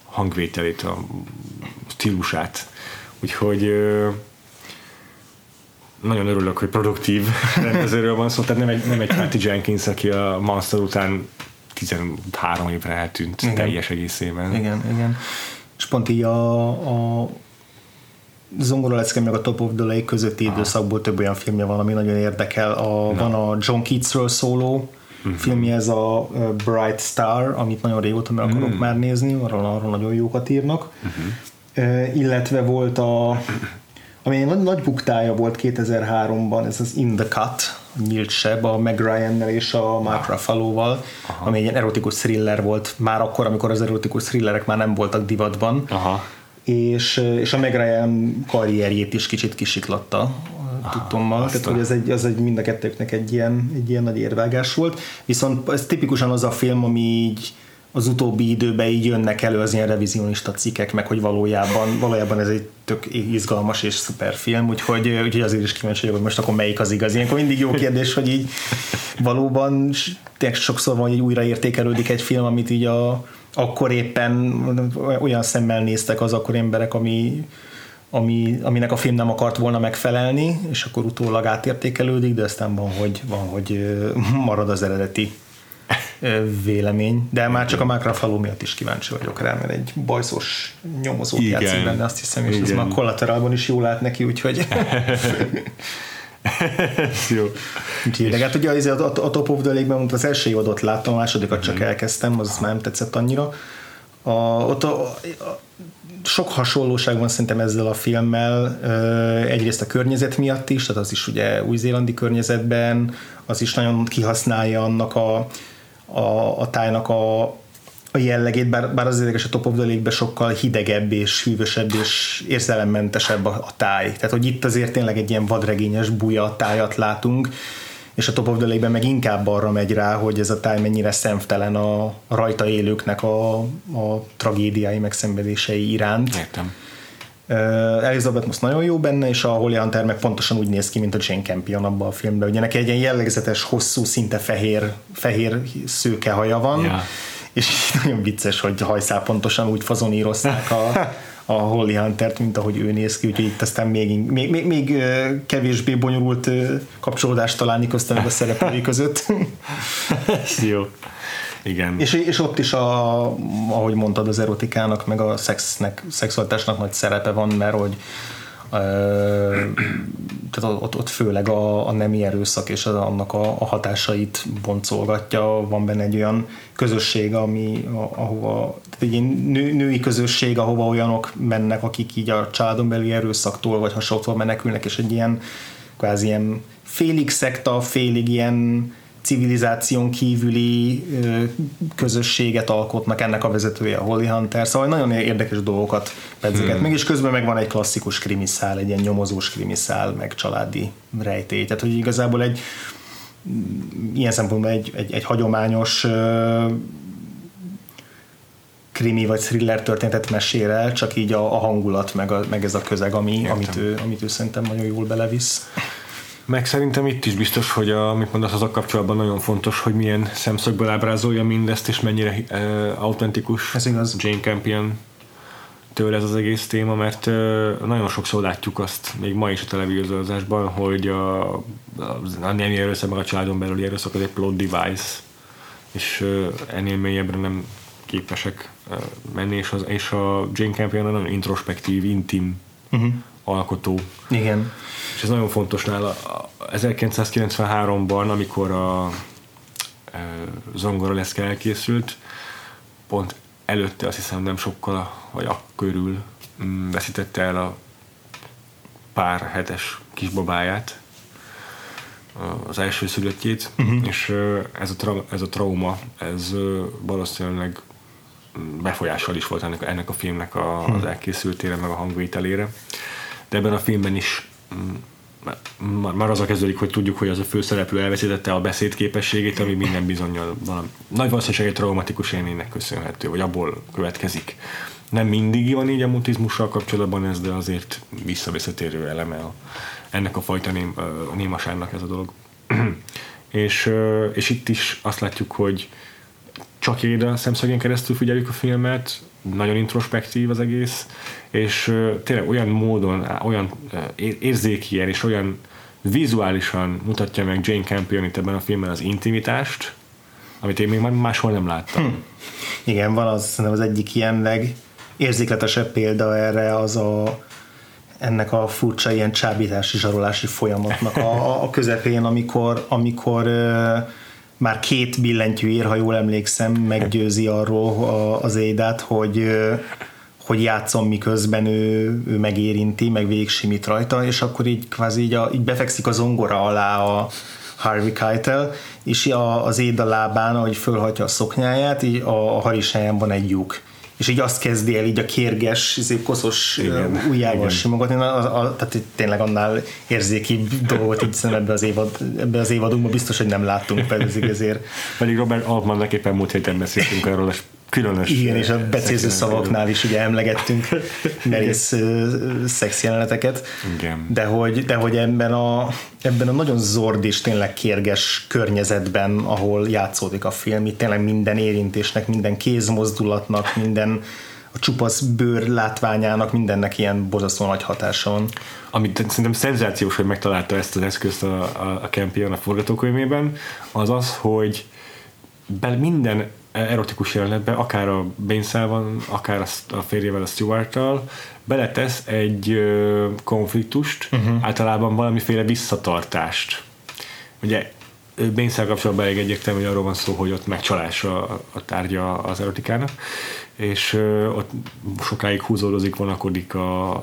[SPEAKER 1] hangvételét, a stílusát. Úgyhogy nagyon örülök, hogy produktív *laughs* rendezőről van szó, tehát nem egy, nem egy Patty Jenkins, aki a Monster után 13 évre eltűnt igen. teljes egészében.
[SPEAKER 2] Igen, igen. És pont így a, a Zongora lecke meg a Top of the Lake közötti Aha. időszakból több olyan filmje van, ami nagyon érdekel. A, van a John Keatsről szóló uh-huh. filmje, ez a Bright Star, amit nagyon régóta meg akarok uh-huh. már nézni, arról, arról nagyon jókat írnak. Uh-huh. Uh, illetve volt a *clears throat* ami nagy, nagy buktája volt 2003-ban, ez az In the Cut, nyílt seb a Meg Ryan-nel és a Mark Ruffalo-val, Aha. ami egy ilyen erotikus thriller volt már akkor, amikor az erotikus thrillerek már nem voltak divatban. Aha. És, és a Meg Ryan karrierjét is kicsit kisiklotta ah, tudtommal, tehát hogy ez egy, az egy mind a kettőknek egy ilyen, egy ilyen nagy érvágás volt, viszont ez tipikusan az a film, ami így az utóbbi időben így jönnek elő az ilyen revizionista cikkek, meg hogy valójában, valójában ez egy tök izgalmas és szuper film, úgyhogy, úgyhogy azért is kíváncsi vagyok, hogy most akkor melyik az igaz. Ilyenkor mindig jó kérdés, hogy így valóban sokszor van, hogy újra értékelődik egy film, amit így a, akkor éppen olyan szemmel néztek az akkor emberek, ami, ami, aminek a film nem akart volna megfelelni, és akkor utólag átértékelődik, de aztán van, hogy, van, hogy marad az eredeti vélemény, de már csak a Mark Ruffalo miatt is kíváncsi vagyok rá, mert egy bajszos nyomozót Igen. játszik benne, azt hiszem, és Igen. ez már kollaterálban is jól lát neki, úgyhogy *laughs*
[SPEAKER 1] jó.
[SPEAKER 2] Úgyhogy, de hát ugye az, a, a Top of the League-ben az első évadot láttam, a másodikat csak mm. elkezdtem, az már nem tetszett annyira. A, ott a, a, sok hasonlóság van szerintem ezzel a filmmel, egyrészt a környezet miatt is, tehát az is ugye új-zélandi környezetben, az is nagyon kihasználja annak a, a, a tájnak a, a jellegét, bár, bár az érdekes a Top of the League-ben sokkal hidegebb és hűvösebb és érzelemmentesebb a, a táj. Tehát, hogy itt azért tényleg egy ilyen vadregényes buja tájat látunk, és a Top of the League-ben meg inkább arra megy rá, hogy ez a táj mennyire szemtelen a, a rajta élőknek a, a tragédiái, megszenvedései iránt.
[SPEAKER 1] Értem.
[SPEAKER 2] Elizabeth most nagyon jó benne, és a Holly Hunter meg pontosan úgy néz ki, mint a Jane Campion abban a filmben. Ugye neki egy ilyen jellegzetes, hosszú, szinte fehér, fehér szőke haja van, yeah. és *laughs* nagyon vicces, hogy hajszál pontosan úgy fazonírozták a, a Holly Hunter-t, mint ahogy ő néz ki, úgyhogy itt aztán még, még, még, még kevésbé bonyolult kapcsolódást találni köztem a szereplői között. *laughs*
[SPEAKER 1] jó. Igen.
[SPEAKER 2] És, és ott is, a, ahogy mondtad, az erotikának, meg a szexnek, szexualitásnak nagy szerepe van, mert hogy tehát ott, ott főleg a, a nemi erőszak és az, annak a, a hatásait boncolgatja, van benne egy olyan közösség, ami ahova, egy ilyen nő, női közösség, ahova olyanok mennek, akik így a családon belüli erőszaktól vagy hasonlótól menekülnek, és egy ilyen kvázi ilyen félig szekta, félig ilyen civilizáción kívüli közösséget alkotnak, ennek a vezetője a Holly Hunter, szóval nagyon érdekes dolgokat pedzeget. Hmm. Mégis közben meg van egy klasszikus krimiszál, egy ilyen nyomozós krimiszál, meg családi rejtély. Tehát, hogy igazából egy ilyen szempontból egy, egy, egy hagyományos krimi vagy thriller történetet mesél el, csak így a, a hangulat, meg, a, meg ez a közeg, ami, amit, ő, amit ő szerintem nagyon jól belevisz.
[SPEAKER 1] Meg szerintem itt is biztos, hogy a, amit mondasz, az a kapcsolatban nagyon fontos, hogy milyen szemszögből ábrázolja mindezt, és mennyire uh, autentikus
[SPEAKER 2] ez igaz.
[SPEAKER 1] Jane Campion tőle ez az egész téma, mert uh, nagyon sokszor látjuk azt, még ma is a televíziózásban, hogy a, a, a nemi erőszak, meg a családon belüli erőszak az egy plot device, és uh, ennél mélyebbre nem képesek uh, menni, és, az, és a Jane Campion nagyon introspektív, intim uh-huh. alkotó.
[SPEAKER 2] Igen
[SPEAKER 1] és ez nagyon fontos nála. 1993-ban, amikor a e, zongora lesz elkészült, pont előtte azt hiszem nem sokkal, vagy akkörül mm, veszítette el a pár hetes kisbabáját, az első szülöttjét, uh-huh. és ez a, tra- ez a trauma, ez valószínűleg befolyással is volt ennek, ennek a filmnek a, az mhm. elkészültére, meg a hangvételére. De ebben a filmben is már az a kezdődik, hogy tudjuk, hogy az a főszereplő elveszítette a beszédképességét, ami minden bizonyal nagy valószínűség egy traumatikus élménynek köszönhető, vagy abból következik. Nem mindig van így a mutizmussal kapcsolatban ez, de azért visszavisszatérő eleme a, ennek a fajta ném, a némaságnak ez a dolog. *clears throat* és, és itt is azt látjuk, hogy csak Éda szemszögén keresztül figyeljük a filmet, nagyon introspektív az egész, és tényleg olyan módon, olyan érzékien és olyan vizuálisan mutatja meg Jane Campion itt ebben a filmben az intimitást, amit én még máshol nem láttam. Hm.
[SPEAKER 2] Igen, van az, szerintem az egyik ilyen legérzékletesebb példa erre az a ennek a furcsa ilyen csábítási, zsarolási folyamatnak a, a közepén, amikor, amikor már két billentyű ér, ha jól emlékszem, meggyőzi arról az Édát, hogy hogy játszom, miközben ő, ő megérinti, meg végig rajta, és akkor így kvázi így, a, így befekszik az zongora alá a Harvey Keitel, és a, az Éda lábán, ahogy fölhatja a szoknyáját, így a, a harisáján van egy lyuk és így azt kezdi el így a kérges, izé, koszos igen, ujjával simogatni, a, a, a, tehát tényleg annál érzéki dolgot így ebbe az, évad, ebbe az évadunkban biztos, hogy nem láttunk pedig ezért.
[SPEAKER 1] Pedig Robert Altmannak éppen múlt héten beszéltünk *laughs* arról, és különös.
[SPEAKER 2] Igen, és a becéző szavaknál is ugye emlegettünk *laughs* merész szex jeleneteket. Igen. De hogy, de hogy ebben, a, ebben a nagyon zord és tényleg kérges környezetben, ahol játszódik a film, itt tényleg minden érintésnek, minden kézmozdulatnak, minden a csupasz bőr látványának mindennek ilyen borzasztó nagy hatása van.
[SPEAKER 1] Amit szerintem szenzációs, hogy megtalálta ezt az eszközt a, a, a Campion a forgatókönyvében, az az, hogy bel minden erotikus jelenetben, akár a van, akár a férjével, a Stuart-tal, beletesz egy konfliktust, uh-huh. általában valamiféle visszatartást. Ugye baines kapcsolatban elég egyértelmű, hogy arról van szó, hogy ott megcsalás a, a tárgya az erotikának, és ott sokáig húzódozik, vonakodik a,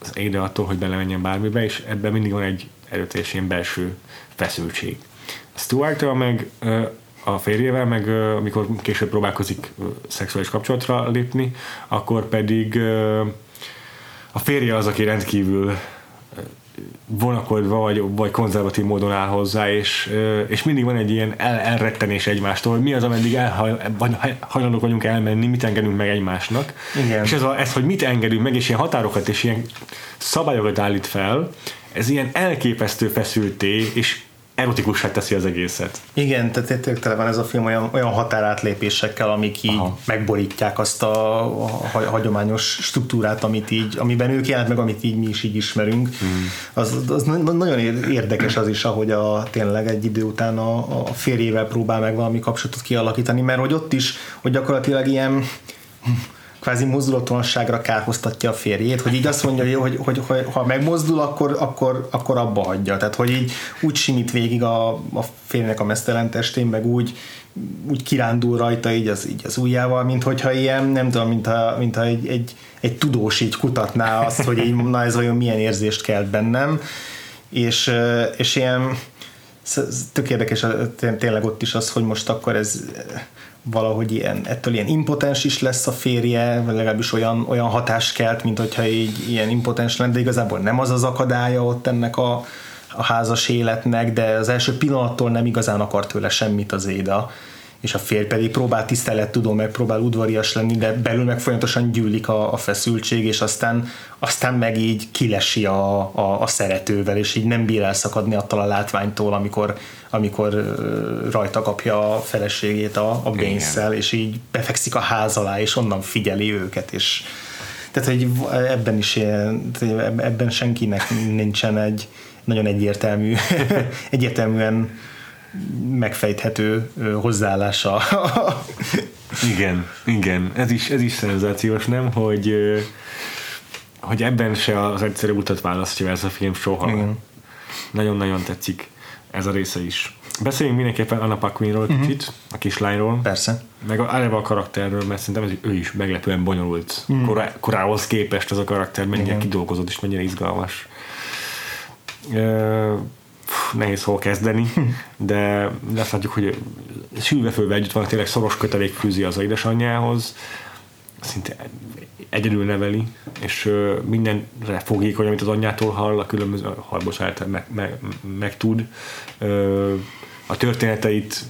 [SPEAKER 1] az éde attól, hogy belemenjen bármibe, és ebben mindig van egy erőteljes ilyen belső feszültség. A stuart meg a férjével, meg amikor később próbálkozik szexuális kapcsolatra lépni, akkor pedig a férje az, aki rendkívül vonakodva vagy, vagy konzervatív módon áll hozzá, és, és mindig van egy ilyen el, elrettenés egymástól, hogy mi az, ameddig hajlandók vagyunk elmenni, mit engedünk meg egymásnak. Igen. És ez, a, ez, hogy mit engedünk meg, és ilyen határokat és ilyen szabályokat állít fel, ez ilyen elképesztő feszülté, és erotikussá teszi az egészet.
[SPEAKER 2] Igen, tehát tényleg van ez a film olyan, olyan határátlépésekkel, amik így Aha. megborítják azt a, a hagyományos struktúrát, amit így, amiben ők jelent meg, amit így mi is így ismerünk. Hmm. Az, az nagyon érdekes az is, ahogy a, tényleg egy idő után a, a férjével próbál meg valami kapcsolatot kialakítani, mert hogy ott is, hogy gyakorlatilag ilyen kvázi mozdulatlanságra kárhoztatja a férjét, hogy így azt mondja, hogy, hogy, hogy ha megmozdul, akkor, akkor, akkor abba hagyja. Tehát, hogy így úgy simít végig a, a férjnek a mesztelen testén, meg úgy, úgy kirándul rajta így az, így az ujjával, mint hogyha ilyen, nem tudom, mint ha, mint ha egy, egy, egy tudós így kutatná azt, hogy így, na ez olyan milyen érzést kelt bennem, és, és ilyen tök érdekes tényleg ott is az, hogy most akkor ez valahogy ilyen, ettől ilyen impotens is lesz a férje, vagy legalábbis olyan, olyan hatás kelt, mint hogyha így ilyen impotens lenne, de igazából nem az az akadálya ott ennek a, a házas életnek, de az első pillanattól nem igazán akar tőle semmit az Éda és a férj pedig próbál tisztelettudó, meg próbál udvarias lenni, de belül meg folyamatosan gyűlik a, a feszültség, és aztán, aztán meg így kilesi a, a, a szeretővel, és így nem bír elszakadni attól a látványtól, amikor, amikor rajta kapja a feleségét a, a bénzszel, és így befekszik a ház alá, és onnan figyeli őket, és tehát, hogy ebben is ebben senkinek nincsen egy nagyon egyértelmű, *laughs* egyértelműen megfejthető hozzáállása. *laughs*
[SPEAKER 1] igen, igen, ez is, ez is szenzációs, nem, hogy hogy ebben se az egyszerű utat választja ez a film soha. Igen. Nagyon-nagyon tetszik ez a része is. Beszéljünk mindenképpen Anna Paquinról uh-huh. kicsit, a kislányról.
[SPEAKER 2] Persze.
[SPEAKER 1] Meg a, a karakterről, mert szerintem ez, ő is meglepően bonyolult. Uh-huh. Korá, korához képest ez a karakter mennyire Igen. kidolgozott és mennyire izgalmas nehéz hol kezdeni, *laughs* de azt látjuk, hogy sülve együtt van, tényleg szoros kötelék fűzi az édesanyjához, szinte egyedül neveli, és mindenre fogékony, amit az anyjától hall, a különböző, hall, bocsánat, meg, meg, meg tud. A történeteit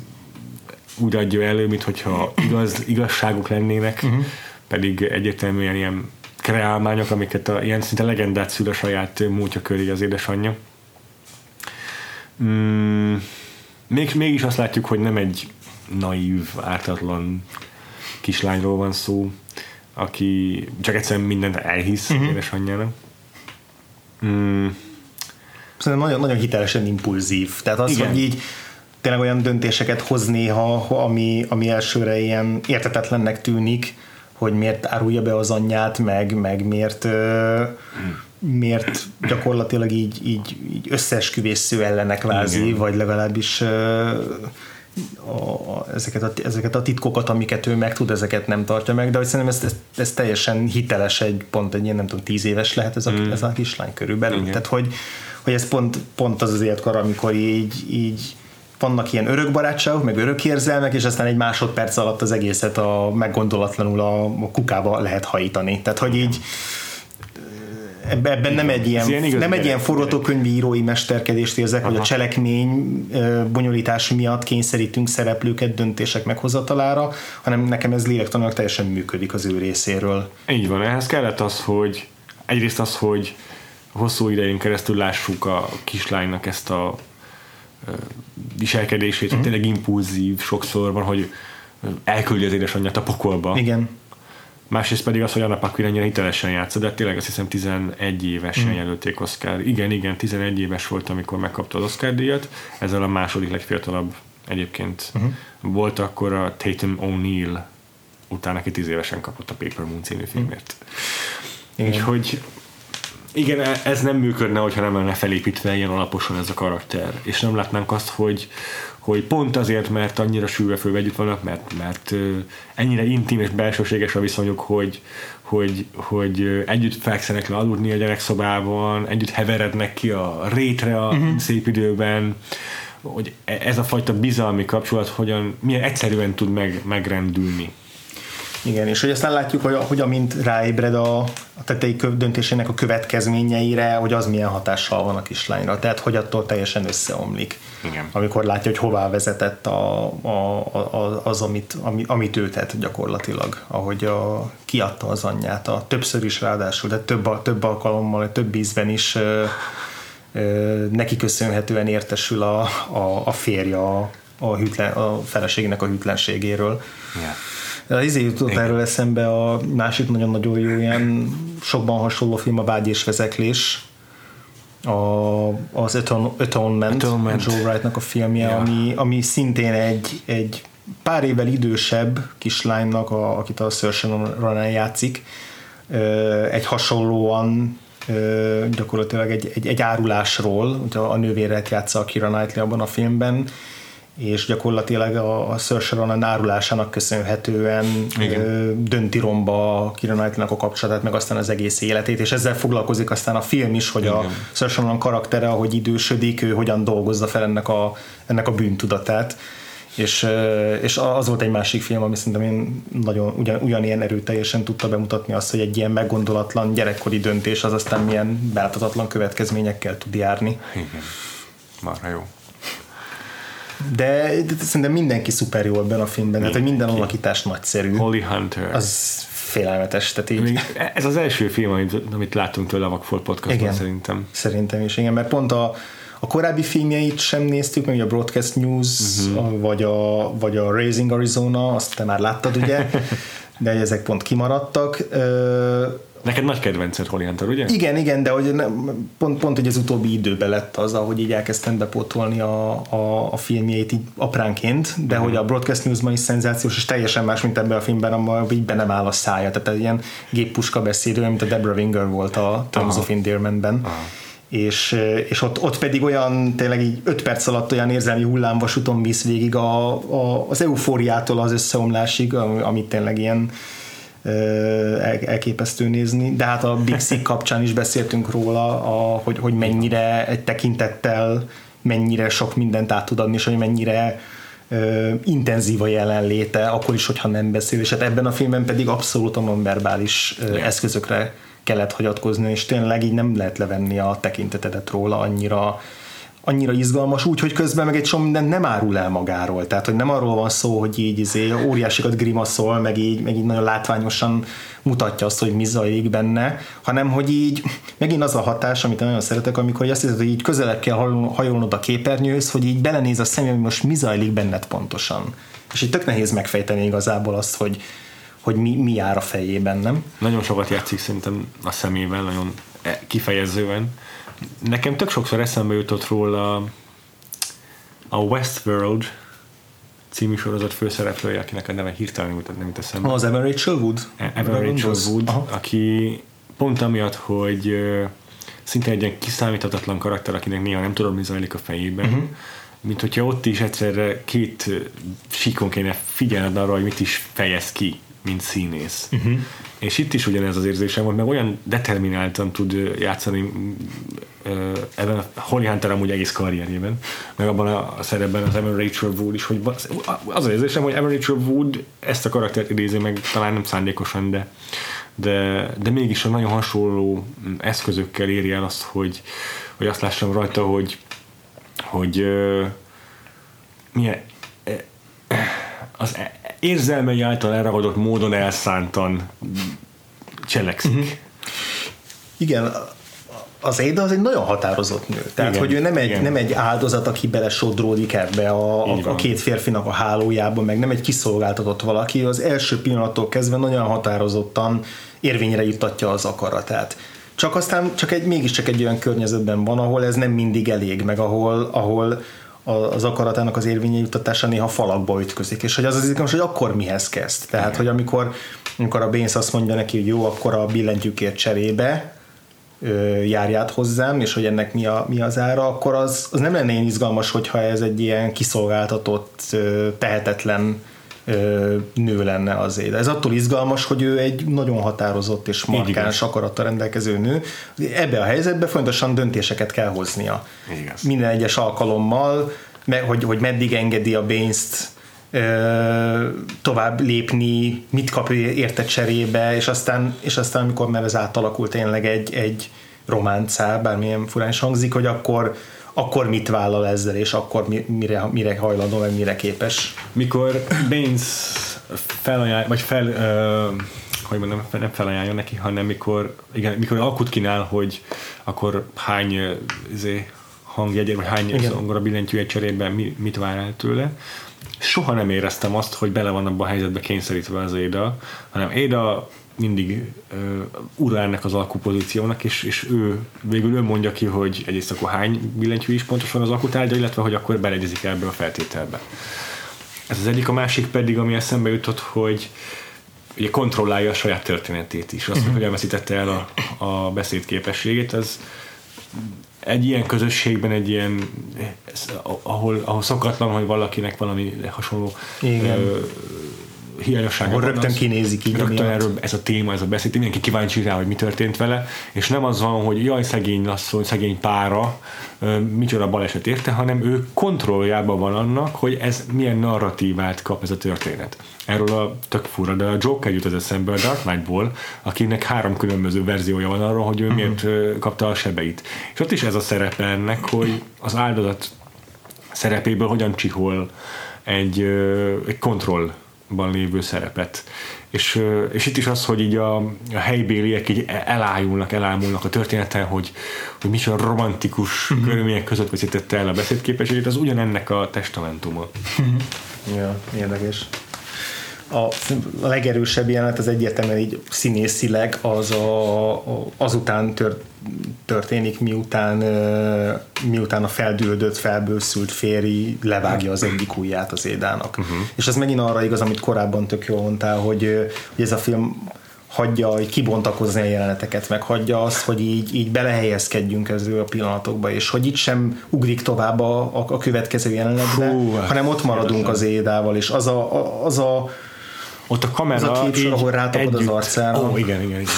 [SPEAKER 1] úgy adja elő, mintha igaz, igazságok lennének, uh-huh. pedig egyértelműen ilyen kreálmányok, amiket a, ilyen szinte legendát szül a saját múltja köré az édesanyja. Mm, még, mégis azt látjuk, hogy nem egy naív, ártatlan kislányról van szó, aki csak egyszerűen mindent elhisz uh-huh. édesanyjának.
[SPEAKER 2] Mm. Szerintem nagyon, nagyon hitelesen impulzív. Tehát az, Igen. hogy így tényleg olyan döntéseket hoz néha, ami, ami elsőre ilyen értetetlennek tűnik, hogy miért árulja be az anyját, meg, meg miért uh, miért gyakorlatilag így, így, így összeesküvésző ellenek vázi, Igen. vagy legalábbis a, a, ezeket, a, ezeket a titkokat, amiket ő meg tud, ezeket nem tartja meg, de hogy szerintem ez, ez, ez teljesen hiteles egy pont egy ilyen, nem tudom, tíz éves lehet ez a, mm. ez a kislány körülbelül. Igen. Tehát, hogy, hogy ez pont, pont az az életkor, amikor így, így vannak ilyen örök barátságok, meg örök érzelmek, és aztán egy másodperc alatt az egészet a meggondolatlanul a, a kukába lehet hajítani. Tehát, hogy így ebben nem egy ilyen, ilyen nem egy ilyen forgatókönyvírói mesterkedést érzek, Aha. hogy a cselekmény bonyolítás miatt kényszerítünk szereplőket döntések meghozatalára, hanem nekem ez lélektanilag teljesen működik az ő részéről.
[SPEAKER 1] Így van, ehhez kellett az, hogy egyrészt az, hogy hosszú idején keresztül lássuk a kislánynak ezt a viselkedését, uh-huh. tényleg impulzív sokszor van, hogy elküldi az édesanyját a pokolba.
[SPEAKER 2] Igen.
[SPEAKER 1] Másrészt pedig az, hogy Anna Paquin ennyire hitelesen játszott, de tényleg azt hiszem 11 évesen mm. jelölték Oscar. Igen, igen, 11 éves volt, amikor megkapta az Oscar díjat. Ezzel a második legfiatalabb egyébként uh-huh. volt akkor a Tatum O'Neill utána, aki 10 évesen kapott a Paper Moon című filmért. Mm. Úgyhogy igen, e- ez nem működne, hogyha nem lenne felépítve ilyen alaposan ez a karakter. És nem látnánk azt, hogy, hogy pont azért, mert annyira sűrűre fölve együtt vannak, mert, mert ennyire intim és belsőséges a viszonyuk, hogy, hogy, hogy együtt fekszenek le aludni a gyerekszobában, együtt heverednek ki a rétre a uh-huh. szép időben, hogy e- ez a fajta bizalmi kapcsolat hogyan, milyen egyszerűen tud meg, megrendülni.
[SPEAKER 2] Igen, és hogy aztán látjuk, hogy, hogy amint ráébred a, a tetei döntésének a következményeire, hogy az milyen hatással van a kislányra. Tehát, hogy attól teljesen összeomlik.
[SPEAKER 1] Igen.
[SPEAKER 2] Amikor látja, hogy hová vezetett a, a, a, az, amit, ami, amit ő tett gyakorlatilag, ahogy a, kiadta az anyját, a, többször is ráadásul, de több, több alkalommal, több ízben is ö, ö, neki köszönhetően értesül a, a, a férje a, a, hűtlen, a feleségnek a hűtlenségéről.
[SPEAKER 1] Yeah.
[SPEAKER 2] Az izé jutott Igen. erről eszembe a másik nagyon-nagyon jó ilyen sokban hasonló film a Vágy és vezeklés, a, az Atonement, Atonement. Joe Wrightnak a filmje, ja. ami, ami szintén egy, egy pár évvel idősebb kislánynak, a, akit a Saoirse Ronan játszik, egy hasonlóan gyakorlatilag egy, egy, egy árulásról, a nővéret játsza a Kira Knightley abban a filmben, és gyakorlatilag a, a Saoirse Ronan árulásának köszönhetően Igen. dönti romba Kira Knightley-nak a kapcsolatát, meg aztán az egész életét, és ezzel foglalkozik aztán a film is, hogy Igen. a Ronan karaktere, ahogy idősödik, ő hogyan dolgozza fel ennek a, ennek a bűntudatát. És, és az volt egy másik film, ami szerintem én nagyon ugyan, ugyanilyen erőteljesen tudta bemutatni azt, hogy egy ilyen meggondolatlan gyerekkori döntés az aztán milyen beláthatatlan következményekkel tud járni.
[SPEAKER 1] Igen, marha jó
[SPEAKER 2] de, de szerintem mindenki szuper jó ebben a filmben, hát hogy minden alakítás nagyszerű.
[SPEAKER 1] Holly Hunter.
[SPEAKER 2] Az félelmetes. Tehát így...
[SPEAKER 1] Ez az első film, amit, amit láttunk tőle a Vagfolt podcastban igen, szerintem.
[SPEAKER 2] Szerintem is, igen, mert pont a, a korábbi filmjeit sem néztük, meg a Broadcast News, uh-huh. vagy, a, vagy a Raising Arizona, azt te már láttad, ugye? *laughs* de ezek pont kimaradtak.
[SPEAKER 1] Neked nagy kedvenced Holly Hunter, ugye?
[SPEAKER 2] Igen, igen, de hogy nem, pont, pont hogy az utóbbi időben lett az, ahogy így elkezdtem bepótolni a, a, a filmjeit így apránként, de uh-huh. hogy a Broadcast News-ban is szenzációs, és teljesen más, mint ebben a filmben, ahol így be nem áll a szája. Tehát egy ilyen géppuska beszédő, mint a Deborah Winger volt a Terms uh-huh. of Endearment-ben. És, és ott, ott pedig olyan tényleg így öt perc alatt olyan érzelmi hullámvasúton visz végig a, a, az eufóriától az összeomlásig, amit tényleg ilyen elképesztő nézni, de hát a Big Sick kapcsán is beszéltünk róla, a, hogy, hogy mennyire egy tekintettel mennyire sok mindent át tud adni, és hogy mennyire ö, intenzív a jelenléte, akkor is, hogyha nem beszél, és hát ebben a filmben pedig abszolút a nonverbális eszközökre kellett hagyatkozni, és tényleg így nem lehet levenni a tekintetedet róla annyira annyira izgalmas, úgy, hogy közben meg egy sok mindent nem árul el magáról. Tehát, hogy nem arról van szó, hogy így izé, óriásikat grimaszol, meg így, meg így nagyon látványosan mutatja azt, hogy mi zajlik benne, hanem hogy így megint az a hatás, amit nagyon szeretek, amikor azt hiszed, hogy így közelebb kell hajolnod a képernyőhöz, hogy így belenéz a személy, hogy most mi zajlik benned pontosan. És így tök nehéz megfejteni igazából azt, hogy, hogy mi, mi jár a fejében, nem?
[SPEAKER 1] Nagyon sokat játszik szerintem a szemével, nagyon kifejezően Nekem tök sokszor eszembe jutott róla a Westworld című sorozat főszereplője, akinek a neve hirtelen mutat, nem jut eszembe.
[SPEAKER 2] Az Evan Rachel Wood?
[SPEAKER 1] E- Evan Rachel Wood, Aha. aki pont amiatt, hogy szinte egy ilyen kiszámíthatatlan karakter, akinek néha nem tudom, mi zajlik a fejében, uh-huh. mint hogyha ott is egyszerre két síkon kéne figyelned arra, hogy mit is fejez ki mint színész. Uh-huh. És itt is ugyanez az érzésem volt, meg olyan determináltan tud játszani ebben a Holly Hunter amúgy egész karrierjében, meg abban a szerepben az Evan Rachel Wood is, hogy az az érzésem, hogy Evan Rachel Wood ezt a karaktert idézi meg, talán nem szándékosan, de, de, de mégis a nagyon hasonló eszközökkel éri el azt, hogy, hogy azt lássam rajta, hogy, hogy uh, milyen az érzelmei által elragadott módon elszántan cselekszik. Uh-huh.
[SPEAKER 2] Igen, az Éda az egy nagyon határozott nő. Tehát, igen, hogy ő nem egy, nem egy áldozat, aki belesodródik ebbe a, a, a két férfinak a hálójába, meg nem egy kiszolgáltatott valaki, az első pillanattól kezdve nagyon határozottan érvényre juttatja az akaratát. Csak aztán csak egy, mégiscsak egy olyan környezetben van, ahol ez nem mindig elég, meg ahol, ahol az akaratának az érvénye juttatása néha falakba ütközik, és hogy az az izgalmas, hogy akkor mihez kezd. Tehát, Igen. hogy amikor, amikor a Baines azt mondja neki, hogy jó, akkor a billentyűkért cserébe járját hozzám, és hogy ennek mi, a, mi az ára, akkor az, az nem lenne én izgalmas, hogyha ez egy ilyen kiszolgáltatott, tehetetlen nő lenne azért. Ez attól izgalmas, hogy ő egy nagyon határozott és markáns akarattal rendelkező nő. Ebbe a helyzetbe fontosan döntéseket kell hoznia. Igaz. Minden egyes alkalommal, hogy, hogy meddig engedi a Baines-t tovább lépni, mit kap érte cserébe, és aztán, és aztán amikor már ez átalakul tényleg egy, egy románcá, bármilyen furán is hangzik, hogy akkor akkor mit vállal ezzel, és akkor mire, mire hajlandó, meg mire képes.
[SPEAKER 1] Mikor Baines felajánl, vagy fel, uh, hogy mondom, nem felajánlja neki, hanem mikor, igen, mikor alkut kínál, hogy akkor hány izé, hangjegyek, vagy hány zongora billentyűje cserében mi, mit vár el tőle. Soha nem éreztem azt, hogy bele van abban a helyzetbe kényszerítve az Éda, hanem Éda mindig uh, ura ennek az alkupozíciónak, és, és ő végül ő mondja ki, hogy egyrészt akkor hány billentyű is pontosan az alkutárgya, illetve hogy akkor beleegyezik ebbe a feltételbe. Ez az egyik, a másik pedig, ami eszembe jutott, hogy ugye kontrollálja a saját történetét is. Azt, uh-huh. hogy elveszítette el a, a beszédképességét, ez egy ilyen közösségben, egy ilyen, ahol, ahol szokatlan, hogy valakinek valami hasonló Igen. Ö, hiányossága
[SPEAKER 2] van. rögtön az, kinézik így.
[SPEAKER 1] Rögtön erről ez a téma, ez a beszéd, mindenki kíváncsi rá, hogy mi történt vele, és nem az van, hogy jaj, szegény asszony, szegény pára, micsoda baleset érte, hanem ő kontrolljában van annak, hogy ez milyen narratívát kap ez a történet. Erről a tök fura, de a Joker jut az eszembe a Dark Knight-ból, akinek három különböző verziója van arról, hogy ő uh-huh. miért kapta a sebeit. És ott is ez a szerepe ennek, hogy az áldozat szerepéből hogyan csihol egy, egy kontroll ban lévő szerepet. És, és itt is az, hogy így a, a helybéliek így elájulnak, elámulnak a történeten, hogy, hogy micsoda romantikus uh-huh. körülmények között veszítette el a beszédképességét, az ugyanennek a testamentuma.
[SPEAKER 2] Uh-huh. Ja, érdekes a, legerősebb jelenet az egyértelműen így színészileg az a, a, azután tört, történik, miután, miután a feldüldött, felbőszült férj levágja az egyik ujját az Édának. Uh-huh. És ez megint arra igaz, amit korábban tök jól mondtál, hogy, hogy ez a film hagyja hogy kibontakozni a jeleneteket, meg hagyja azt, hogy így, így belehelyezkedjünk ezzel a pillanatokba, és hogy itt sem ugrik tovább a, a, a következő jelenetbe, Hú, hanem ott maradunk az Édával, és az a, a, az a
[SPEAKER 1] ott a kamera
[SPEAKER 2] az a képsor, ahol rátapod az arcára.
[SPEAKER 1] Ó, igen, igen, igen.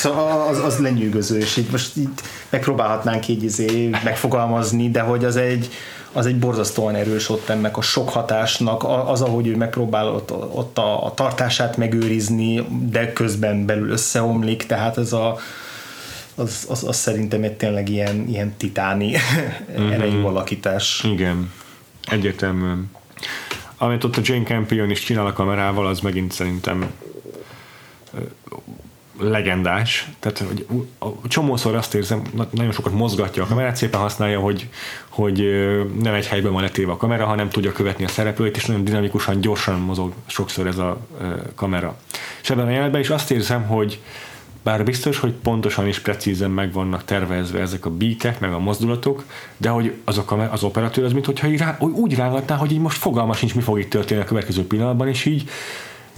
[SPEAKER 2] Szóval az, az lenyűgöző, és így most így megpróbálhatnánk így izé megfogalmazni, de hogy az egy, az egy borzasztóan erős ott ennek a sok hatásnak, az, ahogy ő megpróbál ott, ott a, a tartását megőrizni, de közben belül összeomlik, tehát ez a az, az, az szerintem egy tényleg ilyen, ilyen titáni *laughs* mm-hmm. erejű alakítás.
[SPEAKER 1] Igen, egyértelműen amit ott a Jane Campion is csinál a kamerával, az megint szerintem legendás, tehát hogy csomószor azt érzem, nagyon sokat mozgatja a kamerát, szépen használja, hogy, hogy nem egy helyben van letéve a kamera, hanem tudja követni a szereplőit, és nagyon dinamikusan, gyorsan mozog sokszor ez a kamera. És ebben a jelenetben is azt érzem, hogy bár biztos, hogy pontosan és precízen meg vannak tervezve ezek a beatek, meg a mozdulatok, de hogy azok a, az operatőr az, mintha rá, úgy rángatná, hogy így most fogalma sincs, mi fog itt történni a következő pillanatban, és így,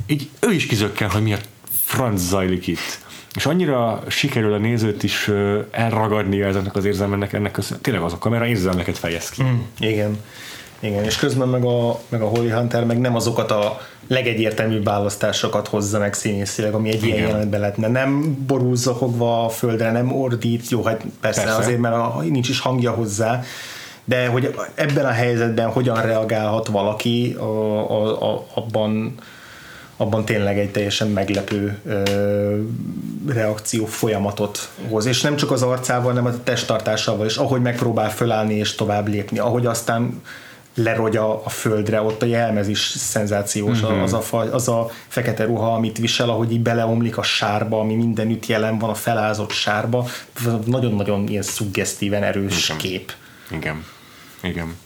[SPEAKER 1] így ő is kizökken, hogy mi a franc zajlik itt. És annyira sikerül a nézőt is elragadni ezeknek az érzelmennek, ennek az, tényleg az a kamera érzelmeket fejez ki. Mm,
[SPEAKER 2] igen. Igen, és közben meg a, meg a Holly Hunter meg nem azokat a legegyértelműbb választásokat hozza meg színészileg, ami egy Igen. ilyen jelenetben lehetne. Nem borul zokogva a földre, nem ordít, jó, hát persze, persze. azért, mert a, nincs is hangja hozzá, de hogy ebben a helyzetben hogyan reagálhat valaki, a, a, a, abban abban tényleg egy teljesen meglepő ö, reakció folyamatot hoz. És nem csak az arcával, hanem a testtartásával is, ahogy megpróbál fölállni és tovább lépni, ahogy aztán lerogy a, földre, ott a jelmez is szenzációs, uh-huh. az, a, az a fekete ruha, amit visel, ahogy így beleomlik a sárba, ami mindenütt jelen van, a felázott sárba, nagyon-nagyon ilyen szuggesztíven erős
[SPEAKER 1] Igen.
[SPEAKER 2] kép.
[SPEAKER 1] Igen. Igen.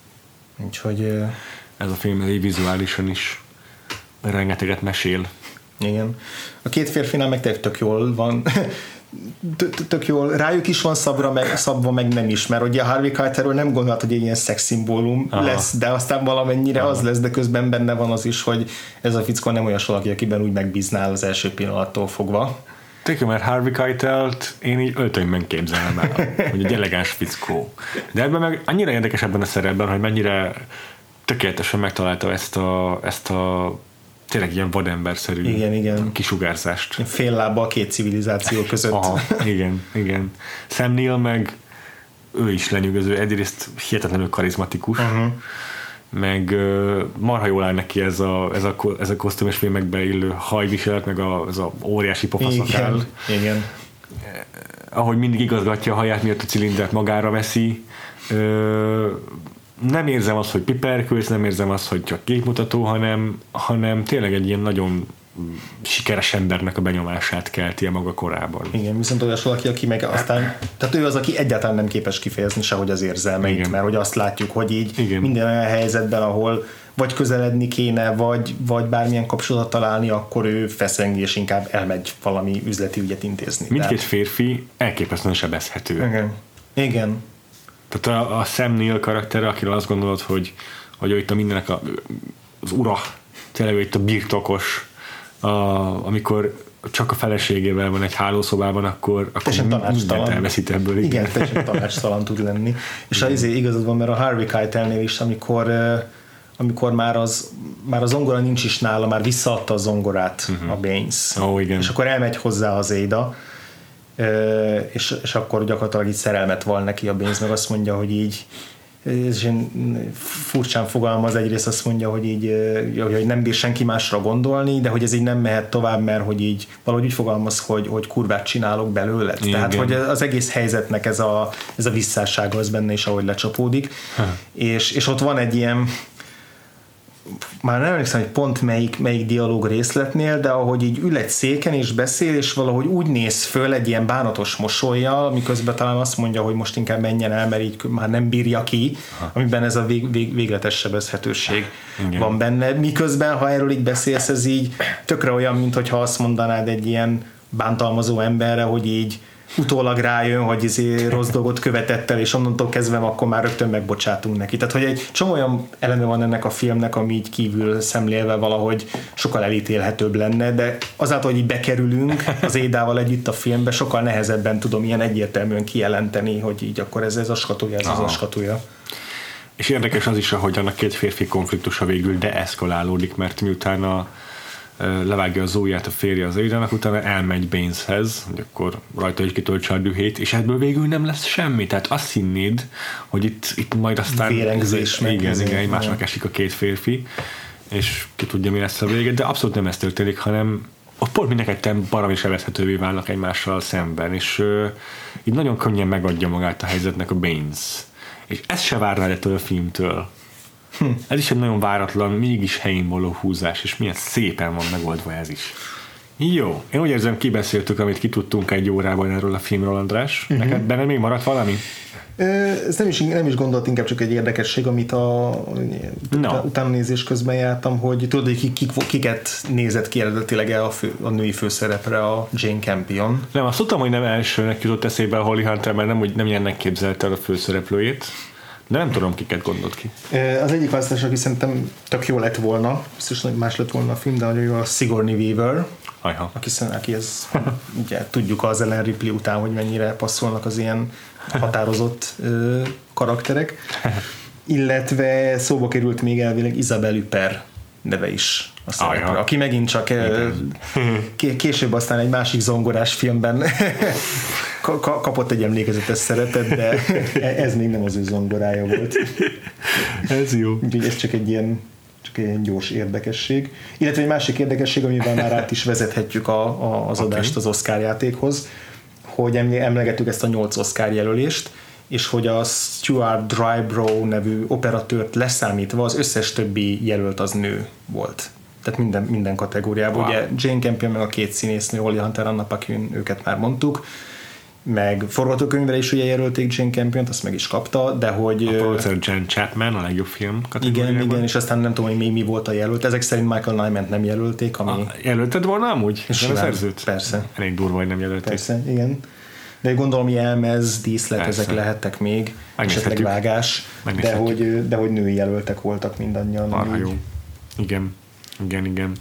[SPEAKER 2] Úgyhogy...
[SPEAKER 1] Ez a film egy vizuálisan is rengeteget mesél.
[SPEAKER 2] Igen. A két férfinál meg tök jól van *laughs* tök jól, rájuk is van szabra, meg, szabva, meg nem is, mert ugye a Harvey Keitelről nem gondolt, hogy egy ilyen szexszimbólum lesz, de aztán valamennyire Aha. az lesz, de közben benne van az is, hogy ez a fickó nem olyan valaki, akiben úgy megbíznál az első pillanattól fogva.
[SPEAKER 1] Tényleg, mert Harvey Keitelt én így öltönyben képzelem el, *laughs* hogy egy elegáns fickó. De ebben meg annyira érdekes ebben a szerepben, hogy mennyire tökéletesen megtalálta ezt a, ezt a tényleg ilyen vademberszerű
[SPEAKER 2] igen, igen.
[SPEAKER 1] kisugárzást.
[SPEAKER 2] Fél lába a két civilizáció között.
[SPEAKER 1] Aha, igen, igen. Sam Neill meg ő is lenyűgöző, egyrészt hihetetlenül karizmatikus, uh-huh. meg uh, marha jól áll neki ez a, ez a, ez a kosztümös filmekbe illő hajviselet, meg a, ez a óriási pofaszakál.
[SPEAKER 2] Igen, igen.
[SPEAKER 1] Ahogy mindig igazgatja a haját, miatt a cilindert magára veszi, uh, nem érzem azt, hogy piperkőz, nem érzem azt, hogy csak képmutató, hanem, hanem tényleg egy ilyen nagyon sikeres embernek a benyomását kelti maga korában.
[SPEAKER 2] Igen, viszont olyas valaki, aki meg aztán, tehát ő az, aki egyáltalán nem képes kifejezni sehogy az érzelmeit, Igen. mert hogy azt látjuk, hogy így Igen. minden olyan helyzetben, ahol vagy közeledni kéne, vagy, vagy bármilyen kapcsolatot találni, akkor ő feszengi, és inkább elmegy valami üzleti ügyet intézni.
[SPEAKER 1] Mindkét Tehát... férfi elképesztően sebezhető.
[SPEAKER 2] Igen. Igen.
[SPEAKER 1] Tehát a, a Sam Neill karaktere, akiről azt gondolod, hogy, hogy ő itt a mindenek a, az ura, tényleg itt a birtokos, a, amikor csak a feleségével van egy hálószobában, akkor, akkor mindent elveszít ebből.
[SPEAKER 2] Igen, igen teljesen tanácstalan tud lenni. És az izé igazad van, mert a Harvey Keitelnél is, amikor amikor már az, már az zongora nincs is nála, már visszaadta a zongorát uh-huh. a Baines.
[SPEAKER 1] Oh, igen.
[SPEAKER 2] És akkor elmegy hozzá az Éda, és, és akkor gyakorlatilag így szerelmet val neki a Baines, meg azt mondja, hogy így és én furcsán fogalmaz, egyrészt azt mondja, hogy így hogy nem bír senki másra gondolni, de hogy ez így nem mehet tovább, mert hogy így valahogy úgy fogalmaz, hogy, hogy kurvát csinálok belőle. Igen. Tehát, hogy az egész helyzetnek ez a, ez a visszássága az benne is, ahogy lecsapódik. És, és ott van egy ilyen már nem emlékszem, hogy pont melyik, melyik dialóg részletnél, de ahogy így ül egy széken és beszél, és valahogy úgy néz föl egy ilyen bánatos mosolyjal, miközben talán azt mondja, hogy most inkább menjen el, mert így már nem bírja ki, amiben ez a vég, vég, végletes sebezhetőség Igen. van benne. Miközben, ha erről így beszélsz, ez így tökre olyan, mint azt mondanád egy ilyen bántalmazó emberre, hogy így utólag rájön, hogy izé rossz dolgot követett el, és onnantól kezdve akkor már rögtön megbocsátunk neki. Tehát, hogy egy csomó olyan eleme van ennek a filmnek, ami így kívül szemlélve valahogy sokkal elítélhetőbb lenne, de azáltal, hogy így bekerülünk az Édával együtt a filmbe, sokkal nehezebben tudom ilyen egyértelműen kijelenteni, hogy így akkor ez, ez a skatúja, ez Aha. az a skatúja.
[SPEAKER 1] És érdekes az is, hogy annak két férfi konfliktusa végül deeszkalálódik, mert miután a levágja az ujját a férje az Aidának, utána elmegy Baineshez, hogy akkor rajta is kitöltse a dühét, és ebből végül nem lesz semmi. Tehát azt hinnéd, hogy itt, itt majd aztán
[SPEAKER 2] Vérengzés
[SPEAKER 1] meg igen, igen, egymásnak esik a két férfi, és ki tudja, mi lesz a vége, de abszolút nem ez történik, hanem ott pont mind ketten baromi sebezhetővé válnak egymással szemben, és uh, így nagyon könnyen megadja magát a helyzetnek a Baines. És ezt se várnád ettől a filmtől. Hm. Ez is egy nagyon váratlan, mégis helyén való húzás, és milyen szépen van megoldva ez is. Jó, én úgy érzem, kibeszéltük, amit kitudtunk egy órában erről a filmről, András. Uh-huh. Neked benne még maradt valami?
[SPEAKER 2] Ez nem is, nem is gondolt, inkább csak egy érdekesség, amit a no. utána nézés közben jártam, hogy tudod, hogy kik, kiket nézett ki eredetileg el a, fő, a női főszerepre a Jane Campion.
[SPEAKER 1] Nem, azt tudtam, hogy nem elsőnek jutott eszébe a Holly Hunter, mert nem, úgy, nem ilyennek képzelte el a főszereplőjét. De nem tudom, kiket gondolt ki.
[SPEAKER 2] Az egyik választás, aki szerintem tök jó lett volna, biztos, hogy más lett volna a film, de nagyon jó a Sigourney Weaver,
[SPEAKER 1] Ajha.
[SPEAKER 2] aki, aki ez, ugye tudjuk az Ellen Ripley után, hogy mennyire passzolnak az ilyen határozott ö, karakterek. *laughs* illetve szóba került még elvileg Isabel Üper neve is a szereplő, aki megint csak később aztán egy másik zongorás filmben *laughs* kapott egy emlékezetes szerepet, de ez még nem az ő zongorája volt.
[SPEAKER 1] ez jó.
[SPEAKER 2] Úgyhogy ez csak egy ilyen csak egy gyors érdekesség. Illetve egy másik érdekesség, amivel már át is vezethetjük a, a, az adást okay. az Oscar játékhoz, hogy emlegettük ezt a nyolc Oscar jelölést, és hogy a Stuart Drybrow nevű operatőrt leszámítva az összes többi jelölt az nő volt. Tehát minden, minden kategóriában. Wow. Ugye Jane Campion meg a két színésznő, Oli Hunter, Anna Paquin, őket már mondtuk meg forgatókönyvre is ugye jelölték Jane campion azt meg is kapta, de hogy...
[SPEAKER 1] A producer Jen Chapman, a legjobb film
[SPEAKER 2] Igen, igen, és aztán nem tudom, hogy még mi volt a jelölt. Ezek szerint Michael Nyman nem jelölték, ami... A,
[SPEAKER 1] jelölted volna amúgy?
[SPEAKER 2] És a szerzőt? Persze.
[SPEAKER 1] Elég durva, hogy nem jelölték.
[SPEAKER 2] Persze, igen. De gondolom jelmez, díszlet, Persze. ezek lehettek még, esetleg vágás, de hogy, de hogy női jelöltek voltak mindannyian.
[SPEAKER 1] Marha jó. Igen, igen, igen.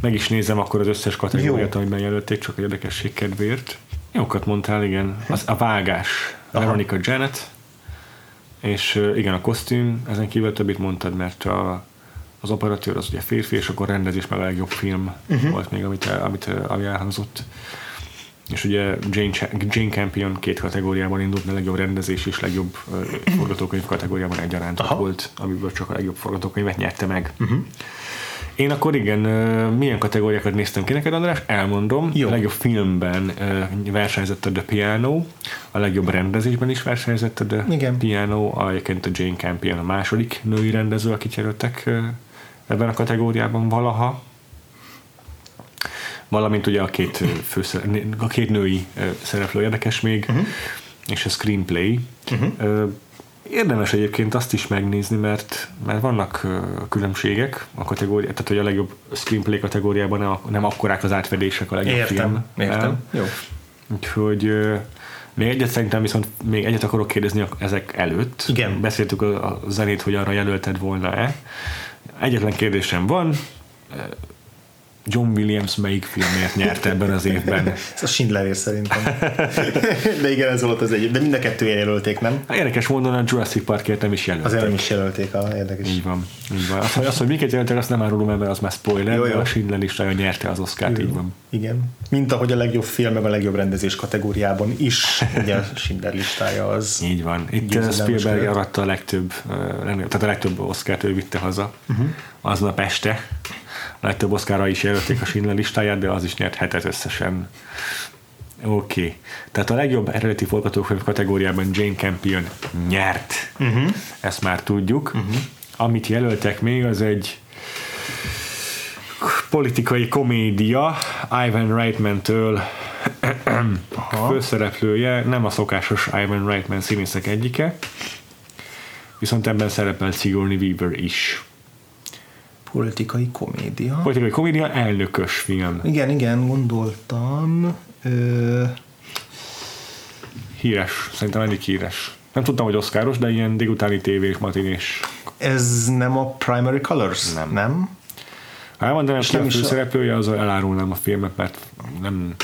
[SPEAKER 1] Meg is nézem akkor az összes kategóriát, amiben jelölték, csak a érdekesség kedvéért. Jókat mondtál, igen. Az, a vágás, Aha. Veronica Janet, és igen, a kosztüm, ezen kívül többit mondtad, mert a, az operatőr az ugye férfi, és akkor rendezés meg a legjobb film uh-huh. volt még, amit, amit, ami elhangzott. És ugye Jane, Jane Campion két kategóriában indult, a legjobb rendezés és legjobb uh, forgatókönyv kategóriában egyaránt volt, amiből csak a legjobb forgatókönyvet nyerte meg. Uh-huh. Én akkor igen, milyen kategóriákat néztem ki neked, András? Elmondom. Jó. A legjobb filmben versenyzett a The Piano, a legjobb rendezésben is versenyzett a The igen. Piano, egyébként a Jane Campion a második női rendező, akit jelöltek ebben a kategóriában valaha. Valamint ugye a két, főszer, a két női szereplő érdekes még, uh-huh. és a screenplay. Uh-huh Érdemes egyébként azt is megnézni, mert, mert vannak különbségek a kategóriában, tehát hogy a legjobb screenplay kategóriában nem, nem akkorák az átfedések a legjobb
[SPEAKER 2] értem,
[SPEAKER 1] film.
[SPEAKER 2] Értem, jó.
[SPEAKER 1] Úgyhogy még egyet szerintem viszont még egyet akarok kérdezni ezek előtt.
[SPEAKER 2] Igen.
[SPEAKER 1] Beszéltük a, a zenét, hogy arra jelölted volna-e. Egyetlen kérdésem van, John Williams melyik filmért nyert ebben az évben? *laughs*
[SPEAKER 2] ez a Schindler szerintem. De igen, ez volt az egy. De mind a kettő jelölték, nem?
[SPEAKER 1] Érdekes módon a Jurassic Parkért nem is jelölték.
[SPEAKER 2] Azért nem is jelölték, a érdekes.
[SPEAKER 1] Így van. Így van. Azt, hogy, azt, hogy miket jelöltek, azt nem árulom el, mert az már spoiler, jó, jó. a Schindler listája nyerte az Oscar-t, így van.
[SPEAKER 2] Igen. Mint ahogy a legjobb film, meg a legjobb rendezés kategóriában is, ugye a Schindler listája az.
[SPEAKER 1] Így van. Itt Spielberg aratta a legtöbb, tehát a legtöbb Oscar-t ő vitte haza uh-huh. aznap este legtöbb Oszkára is jelölték a Schindler listáját, de az is nyert hetet összesen. Oké. Okay. Tehát a legjobb eredeti forgatókönyv kategóriában Jane Campion nyert. Uh-huh. Ezt már tudjuk. Uh-huh. Amit jelöltek még, az egy politikai komédia Ivan Reitman-től *clears throat* főszereplője, nem a szokásos Ivan Reitman színészek egyike, viszont ebben szerepel Sigourney Weaver is.
[SPEAKER 2] Politikai komédia.
[SPEAKER 1] Politikai komédia, elnökös film.
[SPEAKER 2] Igen, igen, gondoltam. Ö...
[SPEAKER 1] Híres, szerintem elég híres. Nem tudtam, hogy oszkáros, de ilyen délutáni tévés, matinés.
[SPEAKER 2] Ez nem a Primary Colors?
[SPEAKER 1] Nem.
[SPEAKER 2] Nem?
[SPEAKER 1] Elmondanám, hogy a főszereplője, az elárulnám a filmet, mert nem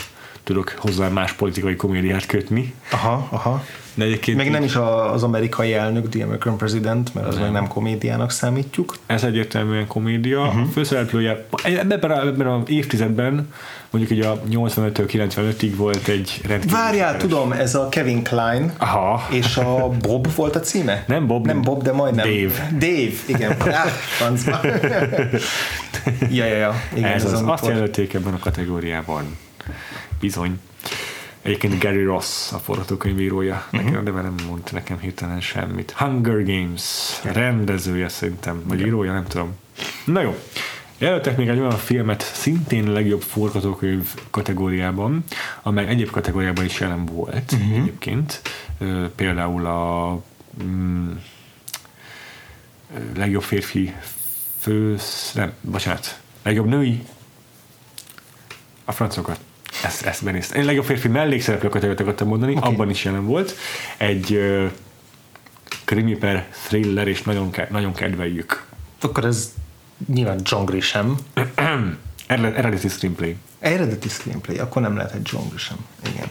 [SPEAKER 1] tudok hozzá más politikai komédiát kötni.
[SPEAKER 2] Aha, aha. De egyébként meg nem is az amerikai elnök, The American President, mert az nem. meg nem komédiának számítjuk.
[SPEAKER 1] Ez egyértelműen komédia. Uh-huh. A főszereplője ebben, a, ebben az évtizedben, mondjuk így a 85-től 95-ig volt egy
[SPEAKER 2] rendkívül Várjál, sikeres. tudom, ez a Kevin Klein,
[SPEAKER 1] Aha.
[SPEAKER 2] és a *laughs* Bob volt a címe?
[SPEAKER 1] Nem Bob.
[SPEAKER 2] Nem Bob, de majdnem.
[SPEAKER 1] Dave.
[SPEAKER 2] Dave, igen. *laughs* Ah, ja, ja, ja.
[SPEAKER 1] Igen, ez az, azt jelölték ebben a kategóriában. Bizony. Egyébként Gary Ross a forgatókönyvírója, uh-huh. nekem, de nem mondta nekem hirtelen semmit. Hunger Games rendezője szerintem, vagy Igen. írója, nem tudom. Na jó, Jelöltek még egy olyan filmet szintén legjobb forgatókönyv kategóriában, amely egyéb kategóriában is jelen volt uh-huh. egyébként. Például a mm, legjobb férfi fősz... nem, bocsánat, legjobb női a francokat ezt, ezt benéztem. Én legjobb férfi mellékszereplőket akartam mondani, okay. abban is jelen volt. Egy uh, krimi per thriller, és nagyon, nagyon kedveljük.
[SPEAKER 2] Akkor ez nyilván John Grisham.
[SPEAKER 1] Eredeti screenplay.
[SPEAKER 2] Eredeti screenplay, akkor nem lehet egy John Grisham. Igen.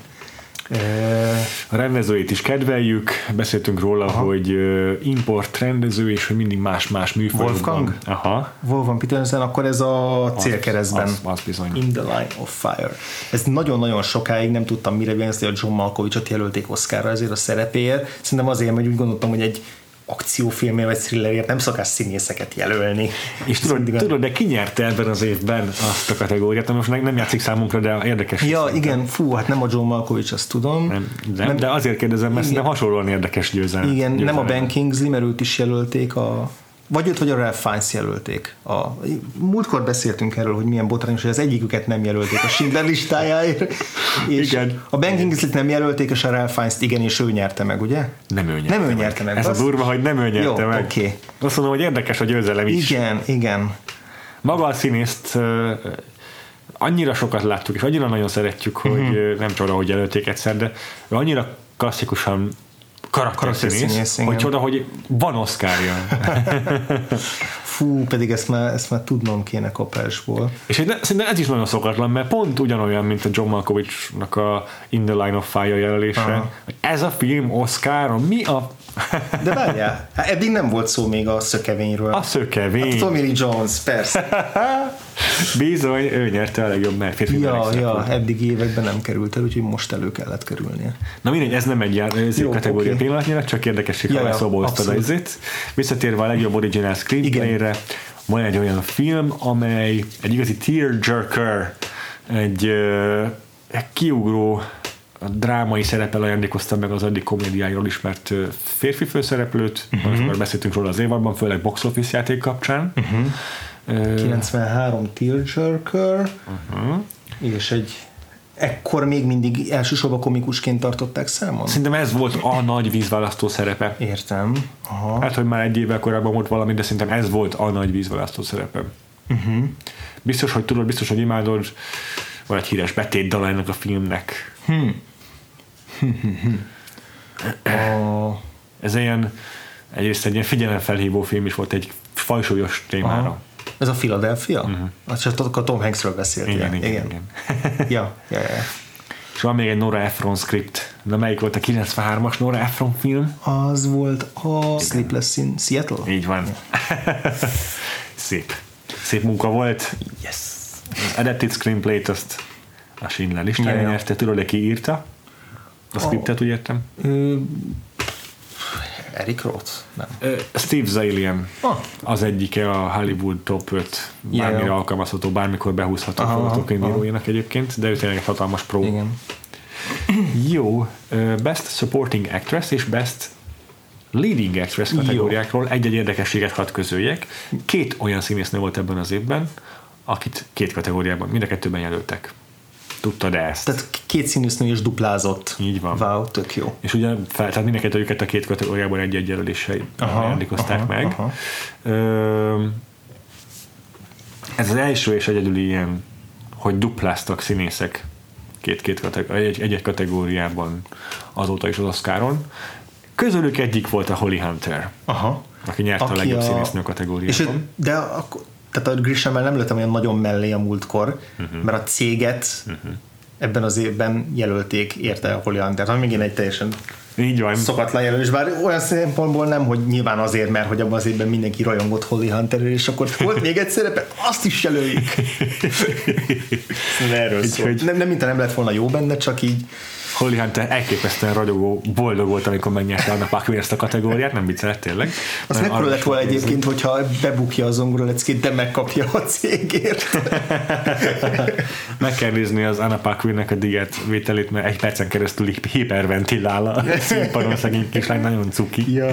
[SPEAKER 1] A rendezőit is kedveljük, beszéltünk róla, Aha. hogy import rendező, és hogy mindig más-más műfajokban.
[SPEAKER 2] Wolfgang? Aha. Wolfgang Petersen, akkor ez a célkeresztben. Az,
[SPEAKER 1] az, az bizony.
[SPEAKER 2] In the line of fire. Ez nagyon-nagyon sokáig nem tudtam mire hogy a John Malkovich-ot jelölték Oscarra ezért a szerepéért. Szerintem azért, mert úgy gondoltam, hogy egy akciófilmért vagy thrillerért nem szokás színészeket jelölni.
[SPEAKER 1] És tudod, mindig tudod, de ki nyerte ebben az évben azt a kategóriát, most nem játszik számunkra, de érdekes.
[SPEAKER 2] Ja, szerintem. igen, fú, hát nem a John Malkovich, azt tudom.
[SPEAKER 1] Nem, nem, nem de azért kérdezem, mert nem hasonlóan érdekes győzelem.
[SPEAKER 2] Igen,
[SPEAKER 1] győzelem.
[SPEAKER 2] nem a Ben Kingsley, mert őt is jelölték a vagy őt, vagy a Ralph Fiennes jelölték. A, múltkor beszéltünk erről, hogy milyen botrányos, hogy az egyiküket nem jelölték a Schindler listájáért. *laughs* És igen. A Ben Kingsley-t nem jelölték, és a Ralph Fiennes-t igen, és ő nyerte meg, ugye?
[SPEAKER 1] Nem ő nyerte,
[SPEAKER 2] nem ő
[SPEAKER 1] nyerte
[SPEAKER 2] meg.
[SPEAKER 1] meg. Ez a durva, hogy nem ő nyerte Jó, meg.
[SPEAKER 2] Okay.
[SPEAKER 1] Azt mondom, hogy érdekes a győzelem is.
[SPEAKER 2] Igen, igen.
[SPEAKER 1] Maga a színészt annyira sokat láttuk, és annyira nagyon szeretjük, hogy uh-huh. nem csoda, hogy jelölték egyszer, de annyira klasszikusan karakterszínész, hogy csoda, hogy van oszkárja. *laughs*
[SPEAKER 2] Fú, pedig ezt már, ezt már tudnom kéne kapásból.
[SPEAKER 1] És egy, szerintem ez is nagyon szokatlan, mert pont ugyanolyan, mint a John Malkovich-nak a In the Line of Fire jelölése. Aha. Ez a film Oscar, mi a
[SPEAKER 2] de várjál, hát eddig nem volt szó még a szökevényről.
[SPEAKER 1] A szökevény.
[SPEAKER 2] Hát Tommy Lee Jones, persze. *laughs*
[SPEAKER 1] Bizony, ő nyerte a legjobb férfi
[SPEAKER 2] Ja, ja, eddig években nem került el, úgyhogy most elő kellett kerülnie.
[SPEAKER 1] Na mindegy, ez nem egy Jó, kategória okay. pillanatnyira, csak érdekesség, ja, ha ja, leszoboztad a izét. Visszatérve a legjobb original screenplay-re, van egy olyan film, amely egy igazi tearjerker, egy, egy kiugró a drámai szerepel ajándékozta meg az addig komédiáiról ismert férfi főszereplőt, uh-huh. most már beszéltünk róla az évadban, főleg box office játék kapcsán.
[SPEAKER 2] Uh-huh. Uh, 93 Tearjerker, uh-huh. és egy ekkor még mindig elsősorban komikusként tartották számon?
[SPEAKER 1] Szerintem ez volt a nagy vízválasztó szerepe.
[SPEAKER 2] Értem.
[SPEAKER 1] Aha. Hát, hogy már egy évvel korábban volt valami, de szerintem ez volt a nagy vízválasztó szerepe. Uh-huh. Biztos, hogy tudod, biztos, hogy imádod, vagy egy híres betétdala ennek a filmnek. Hmm. A... Ez ilyen, egyrészt egy ilyen figyelemfelhívó film is volt egy fajsúlyos témára. Aha.
[SPEAKER 2] Ez a Philadelphia? Uh-huh. Hát csak a Tom Hanksről beszélt.
[SPEAKER 1] Igen, igen, igen. igen. *laughs*
[SPEAKER 2] ja, ja, ja.
[SPEAKER 1] És van még egy Nora Ephron script. De melyik volt a 93-as Nora Ephron film?
[SPEAKER 2] Az volt a Sleepless in Seattle.
[SPEAKER 1] Így van. *laughs* Szép. Szép munka volt.
[SPEAKER 2] Yes.
[SPEAKER 1] Az edited screenplay-t azt a Schindler listája ja, nyerte. Tudod, ki írta? A scriptet, úgy értem?
[SPEAKER 2] Eric Roth? Nem.
[SPEAKER 1] Steve Zalian ah. az egyike a Hollywood top 5 bármire yeah. alkalmazható, bármikor behúzható forgatókönyvírójának egyébként, de ő tényleg egy hatalmas pró.
[SPEAKER 2] Igen.
[SPEAKER 1] Jó, Best Supporting Actress és Best Leading Actress kategóriákról egy-egy érdekességet hadd közöljek. Két olyan színésznő volt ebben az évben, akit két kategóriában, mind a kettőben jelöltek. Tudtad ezt?
[SPEAKER 2] Tehát két színésznő is duplázott.
[SPEAKER 1] Így van.
[SPEAKER 2] Wow, tök jó.
[SPEAKER 1] És ugye fel, tehát mind a őket a két kategóriában egy-egy jelöléssel ajándékozták meg. Aha. Ö, ez az első és egyedüli ilyen, hogy dupláztak színészek két-két kategóri- egy-egy kategóriában azóta is az Oscaron. Közülük egyik volt a Holly Hunter,
[SPEAKER 2] Aha.
[SPEAKER 1] aki nyerte aki a legjobb a... színésznő kategóriában. És,
[SPEAKER 2] de akkor tehát a Grisham-mel nem lőttem olyan nagyon mellé a múltkor, uh-huh. mert a céget uh-huh. ebben az évben jelölték érte a Holly Hunter, ami még egy teljesen
[SPEAKER 1] így van.
[SPEAKER 2] Szokatlan jelölés, bár olyan szempontból nem, hogy nyilván azért, mert hogy abban az évben mindenki rajongott Holly hunter és akkor volt még egy szerepe, azt is jelöljük. *laughs* erről szól. Nem, nem, mint nem lett volna jó benne, csak így
[SPEAKER 1] Holly Hunter elképesztően ragyogó, boldog volt, amikor megnyerte Anna Paquin ezt a kategóriát, nem viccelett tényleg.
[SPEAKER 2] Az mekkora lett volna egyébként, hogyha bebukja az leckét, de megkapja a cégért. *laughs*
[SPEAKER 1] Meg kell nézni az Anna Paquinnek a diát vételét, mert egy percen keresztül hiperventilál a *laughs* színpadon szegény kislány, nagyon cuki.
[SPEAKER 2] Ja.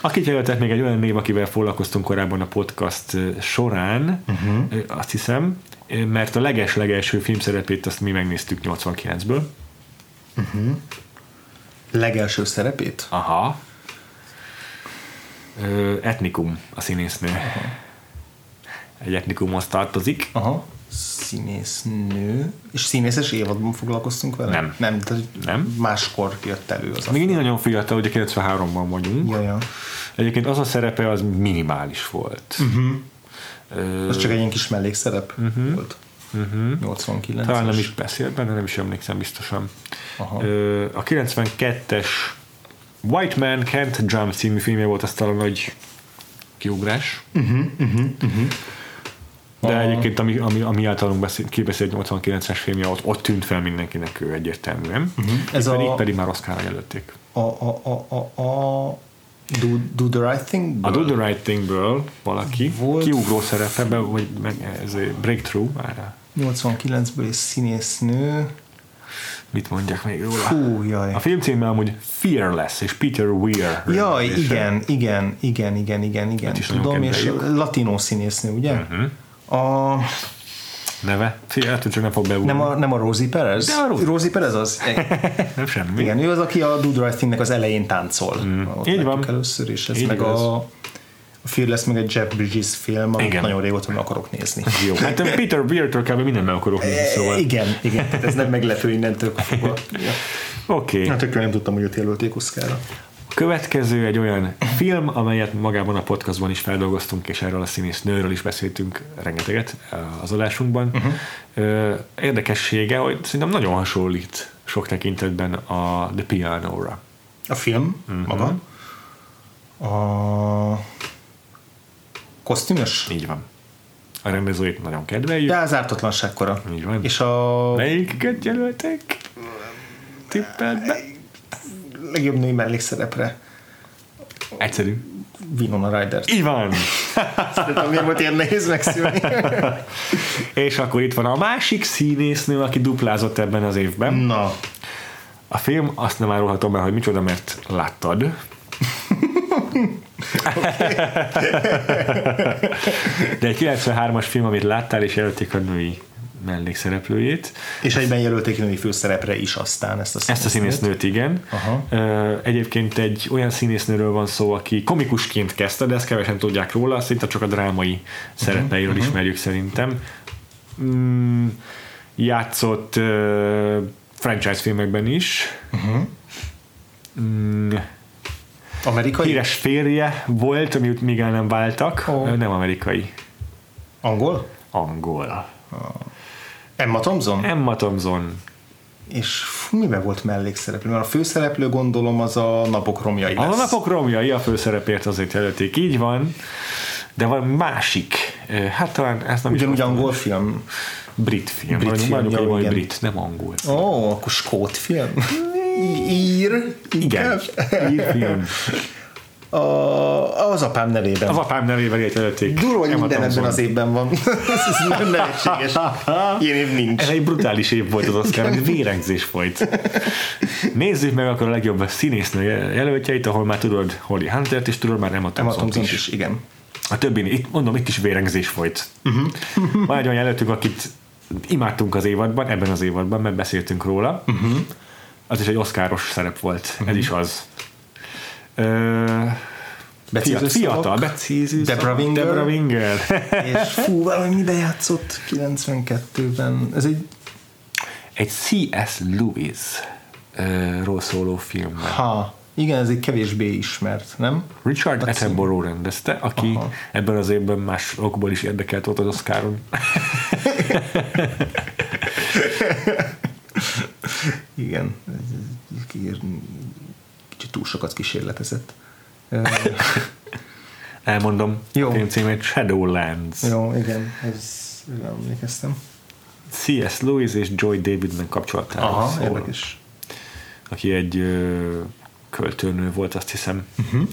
[SPEAKER 1] Akit jelöltek még egy olyan név, akivel foglalkoztunk korábban a podcast során, uh-huh. azt hiszem, mert a leges-legelső filmszerepét azt mi megnéztük 89-ből.
[SPEAKER 2] Uh-huh. Legelső szerepét?
[SPEAKER 1] Aha. Ö, etnikum a színésznő. Aha. Egy etnikumhoz tartozik.
[SPEAKER 2] Aha. Színésznő. És színészes évadban foglalkoztunk vele?
[SPEAKER 1] Nem.
[SPEAKER 2] Nem, tehát
[SPEAKER 1] nem.
[SPEAKER 2] máskor jött elő az
[SPEAKER 1] Még nagyon fiatal, ugye 93-ban vagyunk.
[SPEAKER 2] Ja, ja.
[SPEAKER 1] Egyébként az a szerepe az minimális volt.
[SPEAKER 2] Uh-huh. Ö... Az csak egy ilyen kis mellékszerep uh-huh. volt. Uh-huh. 89
[SPEAKER 1] Talán nem is beszélt benne, nem is emlékszem biztosan. Aha. Ö, a 92-es White Man Can't Jump című filmje volt aztán a nagy kiugrás. Uh-huh, uh-huh, uh-huh. De a... egyébként, ami, ami, ami általunk beszél, kibeszélt 89-es filmje, ott, ott tűnt fel mindenkinek ő egyértelműen. Uh-huh. Ez pedig, a... pedig már Oscar jelölték.
[SPEAKER 2] A, a, a, a, a Do, do the Right thing
[SPEAKER 1] A Do the Right Thing-ből valaki volt... kiugró szerepe, vagy meg ez egy breakthrough már.
[SPEAKER 2] 89-ből és színésznő.
[SPEAKER 1] Mit mondjak még róla?
[SPEAKER 2] Fú, jaj.
[SPEAKER 1] A film címe amúgy Fearless, és Peter Weir.
[SPEAKER 2] Jaj, igen, igen, igen, igen, igen, igen. Tudom, és latinó színésznő, ugye? Uh-huh. A
[SPEAKER 1] neve? Fia, csak nem fog beúrni.
[SPEAKER 2] Nem a, nem a Rosie Perez? De a Rosie, Rosie Perez az? *laughs*
[SPEAKER 1] nem semmi.
[SPEAKER 2] Igen, ő az, aki a Dude Right az elején táncol. Mm. Ott
[SPEAKER 1] Így van.
[SPEAKER 2] először, és ez Így meg a, a Fearless meg egy Jeff Bridges film, amit igen. nagyon régóta meg akarok nézni. *laughs*
[SPEAKER 1] Jó. Hát Peter Weir-től kb. mindenben akarok nézni, szóval.
[SPEAKER 2] Igen, igen, tehát ez nem meglepő innentől fogva.
[SPEAKER 1] Oké. Okay.
[SPEAKER 2] Hát nem tudtam, hogy őt jelölték Oszkára.
[SPEAKER 1] Következő egy olyan film, amelyet magában a podcastban is feldolgoztunk, és erről a színész nőről is beszéltünk rengeteget eh, az adásunkban. Uh-huh. Érdekessége, hogy szerintem nagyon hasonlít sok tekintetben a The Piano-ra.
[SPEAKER 2] A film uh-huh. maga? A kosztümös?
[SPEAKER 1] Így van. A rendezőit nagyon kedveljük.
[SPEAKER 2] De az ártatlanságkora.
[SPEAKER 1] Így van.
[SPEAKER 2] És a...
[SPEAKER 1] Melyiket jelöltek? Tippeld be
[SPEAKER 2] legjobb női mellékszerepre.
[SPEAKER 1] Egyszerű.
[SPEAKER 2] Winona Ryder.
[SPEAKER 1] Így van!
[SPEAKER 2] Szerintem miért volt ilyen nehéz megszülni. *laughs*
[SPEAKER 1] És akkor itt van a másik színésznő, aki duplázott ebben az évben.
[SPEAKER 2] Na.
[SPEAKER 1] A film, azt nem árulhatom el, hogy micsoda, mert láttad. De egy 93-as film, amit láttál, és jelölték a női mellékszereplőjét.
[SPEAKER 2] És egyben jelölték női főszerepre is aztán ezt a színésznőt.
[SPEAKER 1] Ezt a színésznőt, igen. Aha. Egyébként egy olyan színésznőről van szó, aki komikusként kezdte, de ezt kevesen tudják róla, szinte csak a drámai uh-huh. szerepeiről uh-huh. ismerjük szerintem. Mm, játszott uh, franchise filmekben is. Uh-huh. Mm,
[SPEAKER 2] Amerikai?
[SPEAKER 1] Híres férje volt, amit még el nem váltak. Oh. Nem amerikai.
[SPEAKER 2] Angol?
[SPEAKER 1] Angol. Oh.
[SPEAKER 2] Emma Thompson?
[SPEAKER 1] Emma Thompson.
[SPEAKER 2] És miben volt mellékszereplő? Mert a főszereplő gondolom az a napok romjai lesz.
[SPEAKER 1] A napok romjai a főszerepért azért jelölték, így van. De van másik. Hát talán ezt nem
[SPEAKER 2] Ugyanúgy angol film?
[SPEAKER 1] Brit film. Brit film, Mondjuk, hogy brit, nem angol.
[SPEAKER 2] Ó, oh, akkor skót film? Ír?
[SPEAKER 1] Igen. Ír film
[SPEAKER 2] a, az apám nevében.
[SPEAKER 1] Az apám nevében értelték.
[SPEAKER 2] Durva, hogy minden ebben az évben van. *laughs* Ez nem lehetséges. Ilyen év nincs.
[SPEAKER 1] Ez egy brutális év volt az Oscar, vérengzés volt. Nézzük meg akkor a legjobb színésznő jelöltjeit, ahol már tudod Holly Huntert is tudod, már Emma Thompson is. is.
[SPEAKER 2] igen.
[SPEAKER 1] A többi, itt mondom, itt is vérengzés folyt. Uh-huh. Van egy olyan jelöltünk, akit imádtunk az évadban, ebben az évadban, mert beszéltünk róla. Uh-huh. Az is egy oszkáros szerep volt, uh-huh. ez is az.
[SPEAKER 2] Becéző
[SPEAKER 1] fiatal,
[SPEAKER 2] becéző
[SPEAKER 1] Debra Winger. Debra Winger. *laughs*
[SPEAKER 2] és fú, valami mibe játszott 92-ben. Ez egy
[SPEAKER 1] egy C.S. Lewis ról szóló film.
[SPEAKER 2] Ha, igen, ez egy kevésbé ismert, nem?
[SPEAKER 1] Richard Attenborough rendezte, aki Aha. ebben az évben más okból is érdekelt volt az Oscaron. *laughs* *laughs*
[SPEAKER 2] igen kicsit túl sokat kísérletezett. *laughs*
[SPEAKER 1] Elmondom.
[SPEAKER 2] Jó.
[SPEAKER 1] Film címét Shadowlands.
[SPEAKER 2] Jó, igen, ez emlékeztem.
[SPEAKER 1] C.S. Lewis és Joy Davidman kapcsolatáról
[SPEAKER 2] Aha, szól. érdekes.
[SPEAKER 1] Aki egy ö, költőnő volt, azt hiszem. Uh-huh.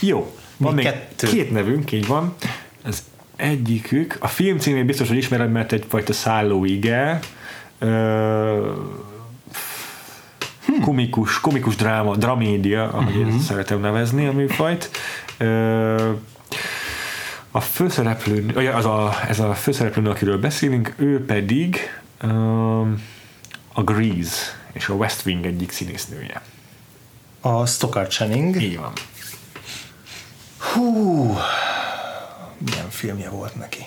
[SPEAKER 1] Jó, van még, még kettő. két nevünk, így van. Az egyikük, a film címét biztos, hogy ismered, mert egyfajta szállóige. Ö, komikus, komikus dráma, dramédia, ahogy uh-huh. ezt szeretem nevezni a műfajt. A főszereplő, az a, ez a főszereplő, akiről beszélünk, ő pedig a Grease és a West Wing egyik színésznője.
[SPEAKER 2] A Stockard Channing.
[SPEAKER 1] Így van.
[SPEAKER 2] Hú, milyen filmje volt neki?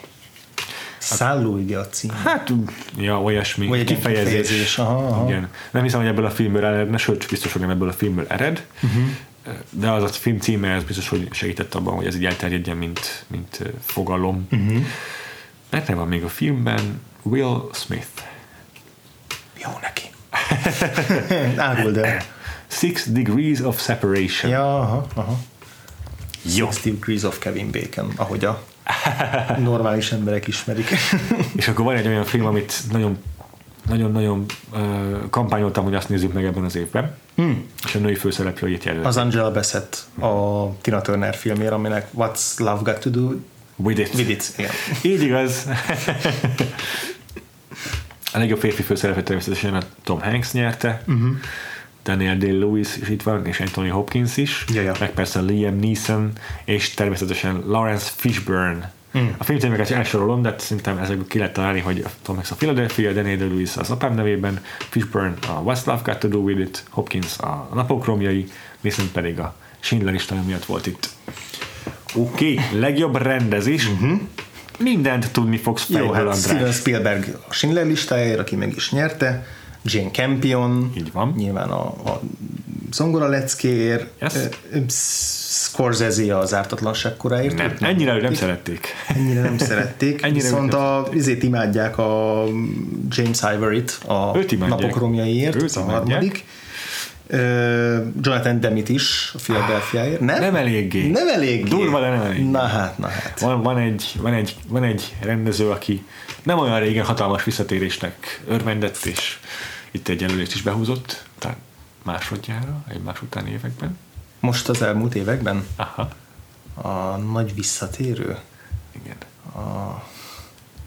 [SPEAKER 2] Szállóige a cím.
[SPEAKER 1] Hát, ja, olyasmi.
[SPEAKER 2] Vagy egy kifejezés. kifejezés. Aha, aha.
[SPEAKER 1] Igen. Nem hiszem, hogy ebből a filmből eredne, sőt, biztos, hogy nem ebből a filmből ered. Uh-huh. De az a film címe, ez biztos, hogy segített abban, hogy ez így elterjedjen, mint, mint fogalom. Uh-huh. Mert nem van még a filmben, Will Smith.
[SPEAKER 2] Jó neki. *laughs* Áruld el.
[SPEAKER 1] Six Degrees of Separation.
[SPEAKER 2] Ja, aha, aha. Jó. Six Degrees of Kevin Bacon, ahogy a *laughs* normális emberek ismerik. *laughs*
[SPEAKER 1] És akkor van egy olyan film, amit nagyon nagyon-nagyon uh, kampányoltam, hogy azt nézzük meg ebben az évben. Hmm. És a női főszereplőjét jelölt.
[SPEAKER 2] Az Angela Bassett a Tina Turner filmjére, aminek What's Love Got To Do
[SPEAKER 1] With It.
[SPEAKER 2] With it igen. *laughs*
[SPEAKER 1] Így igaz. a legjobb férfi főszereplő természetesen a Tom Hanks nyerte. Uh-huh. Daniel Day-Lewis is itt van, és Anthony Hopkins is,
[SPEAKER 2] ja, ja.
[SPEAKER 1] meg persze Liam Neeson, és természetesen Lawrence Fishburne. Mm. A filmcímeket elsorolom, de szerintem ezekből ki lehet találni, hogy Tom Hanks a Philadelphia, Daniel Day-Lewis az apám nevében, Fishburne a West Love Got to Do With It, Hopkins a napok romjai, Neeson pedig a Schindler is miatt volt itt. Oké, okay. legjobb rendezés. Uh-huh. Mindent tudni fogsz
[SPEAKER 2] fejből, Jó, hát András. Steven Spielberg a Schindler listájára, aki meg is nyerte. Jane Campion,
[SPEAKER 1] Így van.
[SPEAKER 2] nyilván a, a zongora leckéért, yes. Scorsese az ártatlanság koráért.
[SPEAKER 1] Nem, ennyire nem szerették.
[SPEAKER 2] Ennyire nem szerették, ennyire viszont a, izét imádják a James Ivory-t a napok romjaiért, a harmadik. Jonathan Demit is a Philadelphiaért. Nem?
[SPEAKER 1] Nem eléggé.
[SPEAKER 2] Nem eléggé.
[SPEAKER 1] Durva, de nem eléggé.
[SPEAKER 2] Na hát, na hát.
[SPEAKER 1] Van, van, egy, van, egy, van egy rendező, aki nem olyan régen hatalmas visszatérésnek örvendett, és itt egy jelölést is behúzott, tehát másodjára, egymás utáni években.
[SPEAKER 2] Most az elmúlt években?
[SPEAKER 1] Aha.
[SPEAKER 2] A nagy visszatérő?
[SPEAKER 1] Igen.
[SPEAKER 2] A...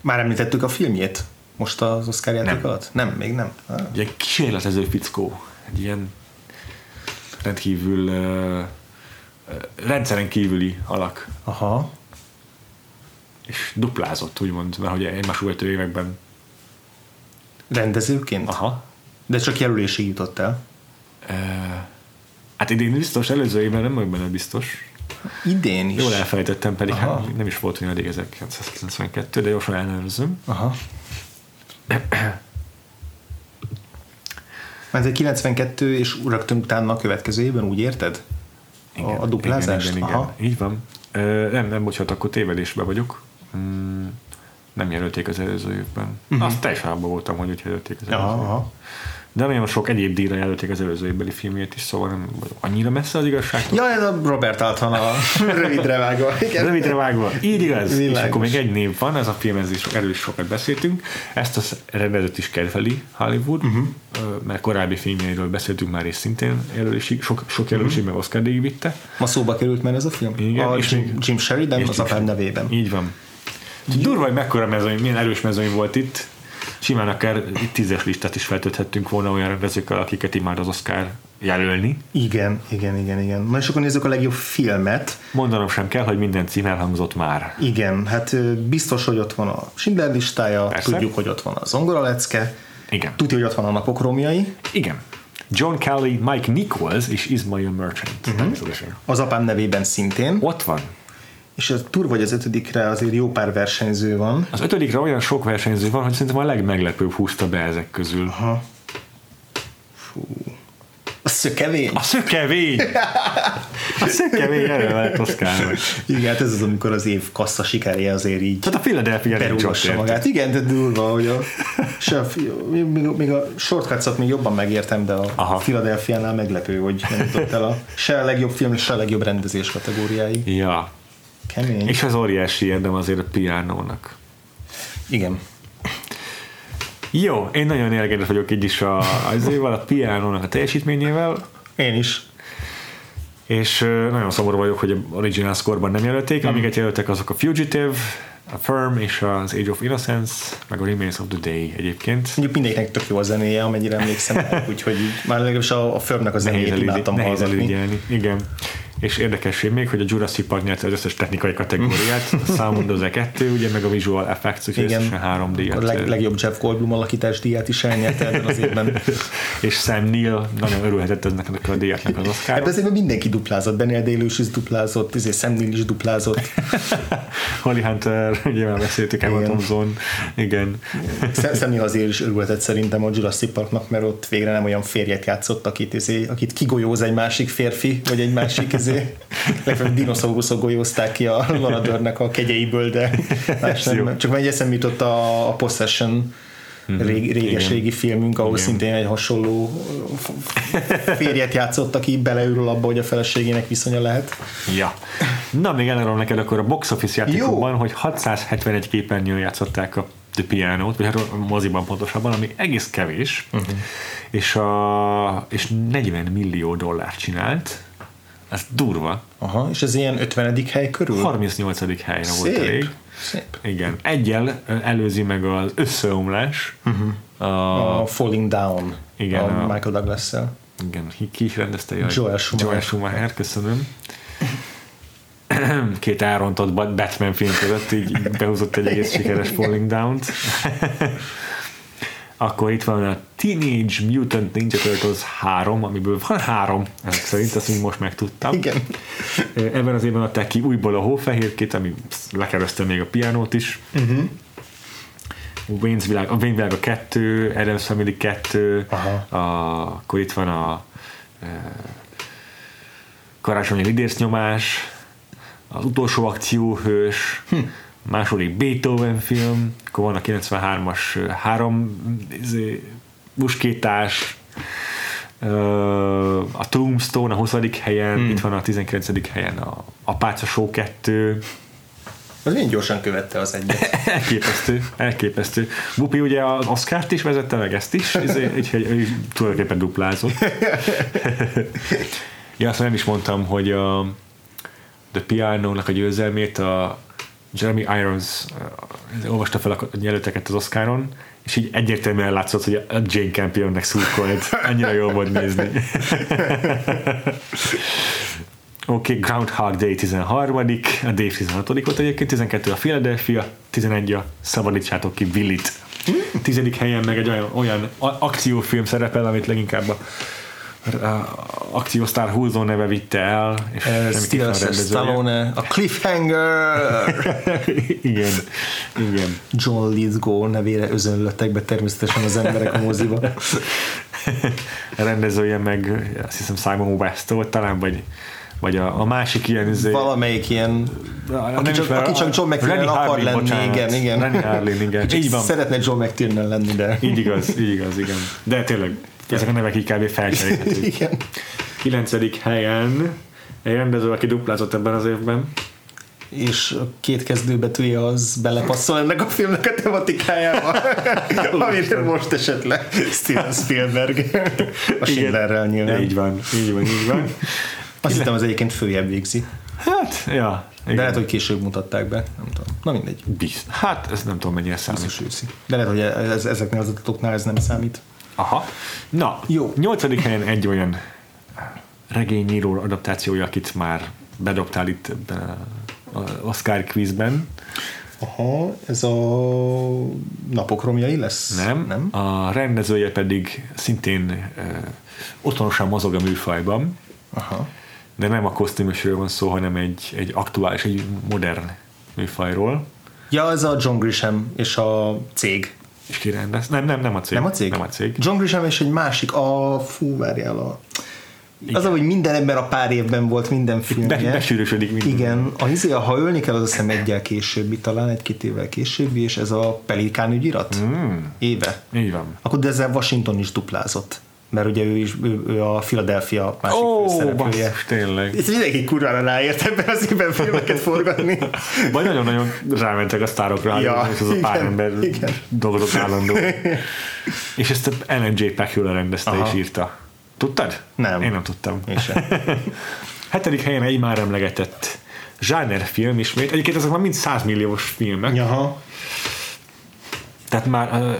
[SPEAKER 2] Már említettük a filmjét? Most az Oscar játék nem. alatt? Nem, még nem.
[SPEAKER 1] Ah. Egy kísérletező fickó. Egy ilyen rendkívül uh, rendszeren kívüli alak.
[SPEAKER 2] Aha.
[SPEAKER 1] És duplázott, úgymond, mert hogy egymás követő években
[SPEAKER 2] Rendezőként?
[SPEAKER 1] Aha.
[SPEAKER 2] De csak jelölésig jutott el?
[SPEAKER 1] Uh, hát idén biztos, előző évben nem vagyok benne biztos.
[SPEAKER 2] Idén is?
[SPEAKER 1] Jól elfelejtettem, pedig hát nem is volt olyan addig 1992, de gyorsan ellenőrzöm.
[SPEAKER 2] Aha. Mert egy 92 és rögtön utána a következő évben, úgy érted? Igen, a, a duplázást?
[SPEAKER 1] Igen, igen, igen. Így van. Uh, nem, nem, bocsánat, akkor tévedésbe vagyok. Mm, nem jelölték az előző évben. Uh-huh. Azt teljesen abban voltam, hogy úgy jelölték az előző évben. De nagyon sok egyéb díjra jelölték az előző évbeli filmjét is, szóval nem annyira messze az igazság.
[SPEAKER 2] Ja, ez a Robert Altman a *laughs* rövidre vágva.
[SPEAKER 1] rövidre vágva. Így igaz. Világos. És akkor még egy név van, ez a film, ez is erről is sokat beszéltünk. Ezt az rendezőt is kedveli Hollywood, uh-huh. mert korábbi filmjeiről beszéltünk már, és szintén jelölésig, sok, sok jelölésig uh-huh. meg Oscar díjig vitte.
[SPEAKER 2] Ma szóba került már ez a film?
[SPEAKER 1] Igen.
[SPEAKER 2] A és Jim, Jim Sheridan az apám nevében.
[SPEAKER 1] Így van. Durva, hogy mekkora mezőny, milyen erős mezőny volt itt. Simán akár tízes listát is feltölthettünk volna olyan rendezőkkel, akiket imád az Oscar jelölni.
[SPEAKER 2] Igen, igen, igen, igen. Na és akkor nézzük a legjobb filmet.
[SPEAKER 1] Mondanom sem kell, hogy minden cím elhangzott már.
[SPEAKER 2] Igen, hát biztos, hogy ott van a Schindler listája, Persze. tudjuk, hogy ott van a Zongora lecke,
[SPEAKER 1] Igen.
[SPEAKER 2] tudjuk, hogy ott van a napok romjai.
[SPEAKER 1] Igen. John Kelly, Mike Nichols és Ismail Merchant.
[SPEAKER 2] Uh-huh. Az apám nevében szintén.
[SPEAKER 1] Ott van
[SPEAKER 2] és a tur vagy az ötödikre azért jó pár versenyző van.
[SPEAKER 1] Az ötödikre olyan sok versenyző van, hogy szerintem a legmeglepőbb húzta be ezek közül.
[SPEAKER 2] Aha. Fú. A szökevény.
[SPEAKER 1] A szökevény! A szökevény erre lehet Oszkárnak.
[SPEAKER 2] Igen, hát ez az, amikor az év kassza sikerje azért így
[SPEAKER 1] Tehát a Philadelphia
[SPEAKER 2] berúgassa magát. Igen, de durva, hogy a, a, még, még a shortcuts még jobban megértem, de a Aha. Philadelphia-nál meglepő, hogy nem jutott el a se a legjobb film, se a legjobb rendezés kategóriáig.
[SPEAKER 1] Ja,
[SPEAKER 2] Kemény.
[SPEAKER 1] És az óriási érdem azért a piánónak.
[SPEAKER 2] Igen.
[SPEAKER 1] Jó, én nagyon elégedett vagyok így is a, azért a piánónak a teljesítményével.
[SPEAKER 2] Én is.
[SPEAKER 1] És nagyon szomorú vagyok, hogy a Original Score-ban nem jelölték, mm. amiket jelöltek azok a Fugitive, a Firm és az Age of Innocence, meg a Remains of the Day egyébként.
[SPEAKER 2] Mondjuk mindenkinek tök jó a zenéje, amennyire emlékszem, *laughs* úgyhogy már legalábbis a, a Firmnek a zenéjét imádtam
[SPEAKER 1] Nehéz elügyelni, igen és érdekesség még, hogy a Jurassic Park nyerte az összes technikai kategóriát, *laughs* a Sound az 2 ugye meg a Visual Effects, úgyhogy összesen három díjat.
[SPEAKER 2] A leg, legjobb Jeff Goldblum alakítás díját is elnyerte ebben az évben. *laughs*
[SPEAKER 1] és Sam Neill nagyon örülhetett eznek a díjaknak az Oscar.
[SPEAKER 2] Ebben azért mindenki duplázott, Daniel day is duplázott, ezért Sam Neill is duplázott. *laughs*
[SPEAKER 1] Holly Hunter, ugye már beszéltük, Emma Thompson, igen.
[SPEAKER 2] Sam Neill azért is örülhetett szerintem a Jurassic Parknak, mert ott végre nem olyan férjet játszott, akit, akit kigolyóz egy másik férfi, vagy egy másik izé, dinoszauruszok golyózták ki a Laradörnek a kegyeiből, de nem, csak egy eszem jutott a, a Possession mm-hmm. rég, réges Igen. régi filmünk, ahol Igen. szintén egy hasonló férjet játszottak ki, beleürül abba, hogy a feleségének viszonya lehet.
[SPEAKER 1] Ja. Na, még elárulom neked akkor a box office játékokban, hogy 671 képernyőn játszották a The Piano-t, vagy hát a moziban pontosabban, ami egész kevés, uh-huh. és, a, és 40 millió dollárt csinált, ez durva.
[SPEAKER 2] Aha, és ez ilyen 50. hely körül?
[SPEAKER 1] 38. helyre Szép. volt elég. Szép. Igen. Egyel előzi meg az összeomlás. Uh-huh.
[SPEAKER 2] A, a Falling Down. Igen. A, a Michael Douglas-szel.
[SPEAKER 1] Igen. Ki is rendezte?
[SPEAKER 2] Joel Schumacher.
[SPEAKER 1] Joel Schumacher, köszönöm. *clears throat* Két elrontott Batman film között így behúzott egy egész sikeres Falling Down-t. *laughs* Akkor itt van a Teenage Mutant Ninja Turtles 3, amiből van három, ezek szerint, azt még most megtudtam.
[SPEAKER 2] Igen.
[SPEAKER 1] Ebben az évben adták ki újból a hófehérkét, ami lekereszte még a pianót is. Uh-huh. Wayne's világ, a Wayne világ a kettő, Adams Family 2, Aha. a, akkor itt van a e, karácsonyi lidércnyomás, az utolsó akcióhős, hm második Beethoven film, akkor van a 93-as három izé, muskétás, a Tombstone a 20. helyen, hmm. itt van a 19. helyen a Apáca Show 2,
[SPEAKER 2] az milyen gyorsan követte az egyet. *laughs*
[SPEAKER 1] elképesztő, elképesztő. Bupi ugye az Oscar-t is vezette meg ezt is, úgyhogy ő tulajdonképpen duplázott. *laughs* ja, azt nem is mondtam, hogy a The Piano-nak a győzelmét a Jeremy Irons uh, olvasta fel a jelölteket az Oscaron, és így egyértelműen látszott, hogy a Jane Campionnek szurkolt. Annyira jól volt nézni. *laughs* Oké, okay, Groundhog Day 13 a Dave 16 volt egyébként, 12 a Philadelphia, 11 a Szabadítsátok ki Willit. Tizedik helyen meg egy olyan, olyan akciófilm szerepel, amit leginkább a akciósztár húzó neve vitte el,
[SPEAKER 2] és Sylvester Stallone, a Cliffhanger! *laughs*
[SPEAKER 1] igen, igen.
[SPEAKER 2] John Lithgow nevére özönlöttek be természetesen az emberek a moziba. *laughs*
[SPEAKER 1] a rendezője meg azt hiszem Simon West volt talán, vagy vagy a, a másik ilyen izé,
[SPEAKER 2] valamelyik ilyen aki csak, aki csak John McTiernan akar Harley, lenni, bocsánat, igen, igen.
[SPEAKER 1] Rennie Harlin, igen. Így van.
[SPEAKER 2] Szeretne John McTiernan lenni, de...
[SPEAKER 1] Így igaz, így igaz, igen. De tényleg ezek a nevek így kb. felcserélhetők. *laughs*
[SPEAKER 2] Igen.
[SPEAKER 1] Kilencedik helyen egy rendező, aki duplázott ebben az évben.
[SPEAKER 2] És a két kezdőbetűje az belepasszol ennek a filmnek a tematikájába, *laughs* amire most esett le Steven Spielberg a Schindlerrel nyilván.
[SPEAKER 1] Így van, így van, így van.
[SPEAKER 2] Azt hittem az egyébként följebb végzi.
[SPEAKER 1] Hát, ja.
[SPEAKER 2] Igen. De lehet, hogy később mutatták be, nem tudom. Na mindegy.
[SPEAKER 1] Bizt. Hát, ez nem tudom mennyire számít.
[SPEAKER 2] Biztos De lehet, hogy ez, ezeknél az adatoknál ez nem számít.
[SPEAKER 1] Aha. Na, Jó. nyolcadik helyen egy olyan regényíró adaptációja, akit már bedobtál itt a Oscar quizben.
[SPEAKER 2] Aha, ez a napok romjai lesz?
[SPEAKER 1] Nem, nem. A rendezője pedig szintén uh, otthonosan mozog a műfajban. Aha. De nem a kosztümösről van szó, hanem egy, egy aktuális, egy modern műfajról.
[SPEAKER 2] Ja, ez a John Grisham és a cég.
[SPEAKER 1] És ki rendez? Nem, nem, nem a cég.
[SPEAKER 2] Nem a cég?
[SPEAKER 1] Nem a cég.
[SPEAKER 2] John Grisham és egy másik, a fú, várjál a... Igen. Az, hogy minden ember a pár évben volt minden filmje.
[SPEAKER 1] Be, besűrűsödik minden.
[SPEAKER 2] Igen. A izé, ha ölni kell, az azt hiszem egyel későbbi, talán egy-két évvel későbbi, és ez a Pelikán ügyirat mm. éve.
[SPEAKER 1] Így van.
[SPEAKER 2] Akkor de ezzel Washington is duplázott mert ugye ő is ő, ő a Philadelphia másik oh, főszereplője.
[SPEAKER 1] Basz, tényleg.
[SPEAKER 2] Itt mindenki kurvára ráért ebben az évben filmeket forgatni. *laughs*
[SPEAKER 1] Vagy nagyon-nagyon rámentek a sztárokra, ja, és az igen, a pár ember igen. dolgozott állandó. *laughs* és ezt a Ellen J. Pacula rendezte Aha. és írta. Tudtad?
[SPEAKER 2] Nem.
[SPEAKER 1] Én nem tudtam.
[SPEAKER 2] Én sem. *laughs*
[SPEAKER 1] Hetedik helyen egy már emlegetett film ismét. Egyébként ezek már mind 100 milliós filmek.
[SPEAKER 2] Aha.
[SPEAKER 1] Tehát már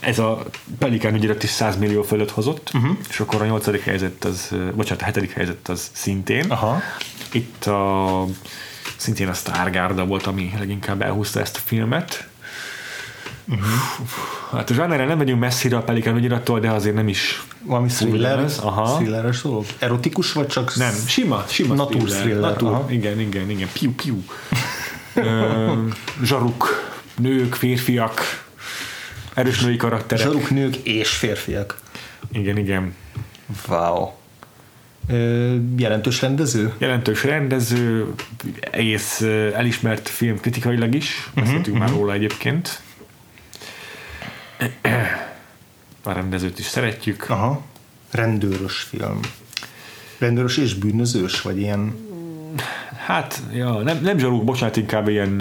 [SPEAKER 1] ez a Pelikán ügyirat is 100 millió fölött hozott, uh-huh. és akkor a nyolcadik helyzet az, bocsánat, a hetedik helyzet az szintén.
[SPEAKER 2] Aha.
[SPEAKER 1] Itt a, szintén a Stargarda volt, ami leginkább elhúzta ezt a filmet. Uh-huh. Hát a zsánerre nem megyünk messzire a Pelikán ügyirattól, de azért nem is
[SPEAKER 2] valami thriller, aha. thrilleres dolog? Erotikus vagy csak?
[SPEAKER 1] Nem, sima, sima
[SPEAKER 2] Natur thriller. thriller.
[SPEAKER 1] Natur, aha. igen, igen, igen, piu, piu. *laughs* zsaruk, nők, férfiak, erős női karakterek.
[SPEAKER 2] Zsaruk nők és férfiak.
[SPEAKER 1] Igen, igen.
[SPEAKER 2] Wow. jelentős rendező?
[SPEAKER 1] Jelentős rendező, egész elismert film kritikailag is, beszéltünk uh-huh, már uh-huh. róla egyébként. *clears throat* A rendezőt is szeretjük.
[SPEAKER 2] Aha. Rendőrös film. Rendőrös és bűnözős, vagy ilyen?
[SPEAKER 1] Hát, ja, nem, nem zsaruk, bocsánat, inkább ilyen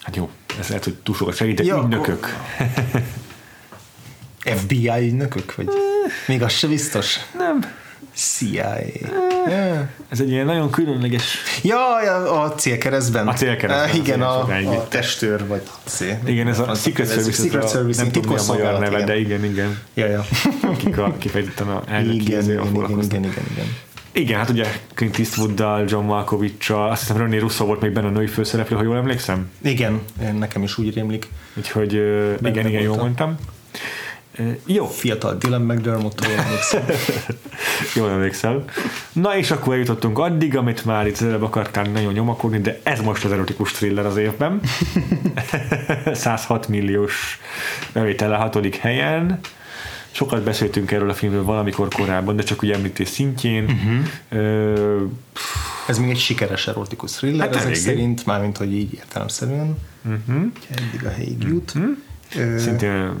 [SPEAKER 1] hát jó, ez lehet, hogy túl sokat segítek, ja, ügynökök. *laughs*
[SPEAKER 2] FBI ügynökök? Vagy még az se biztos?
[SPEAKER 1] Nem.
[SPEAKER 2] CIA.
[SPEAKER 1] Yeah. Ez egy ilyen nagyon különleges...
[SPEAKER 2] Ja, a célkeresztben.
[SPEAKER 1] A célkeresztben.
[SPEAKER 2] Uh, igen, a, a testőr, vagy C.
[SPEAKER 1] Igen, ez a, a Secret Service,
[SPEAKER 2] Secret Service
[SPEAKER 1] nem tudom, mi a magyar neve, igen. de igen, igen.
[SPEAKER 2] Ja, ja.
[SPEAKER 1] Kik a, kifejezetten a elnök
[SPEAKER 2] igen, igen, igen, igen, igen, igen.
[SPEAKER 1] Igen, hát ugye Clint Eastwooddal, John Malkovich-sal, azt hiszem René Russo volt még benne a női főszereplő, ha jól emlékszem.
[SPEAKER 2] Igen, nekem is úgy rémlik.
[SPEAKER 1] Úgyhogy igen, igen, igen, jól mondtam.
[SPEAKER 2] Jó. Fiatal Dylan McDermott, jól emlékszem. *laughs*
[SPEAKER 1] jól emlékszem. Na és akkor eljutottunk addig, amit már itt előbb akartál nagyon nyomakodni, de ez most az erotikus thriller az évben. *laughs* *laughs* 106 milliós bevétele hatodik helyen. Sokat beszéltünk erről a filmről valamikor korábban, de csak ugye említés szintjén. Uh-huh. Ö,
[SPEAKER 2] ez még egy sikeres erotikus thriller hát ezek szerint, mármint hogy így értelemszerűen. Uh-huh. Eddig a helyig jut.
[SPEAKER 1] Uh-huh. Szintén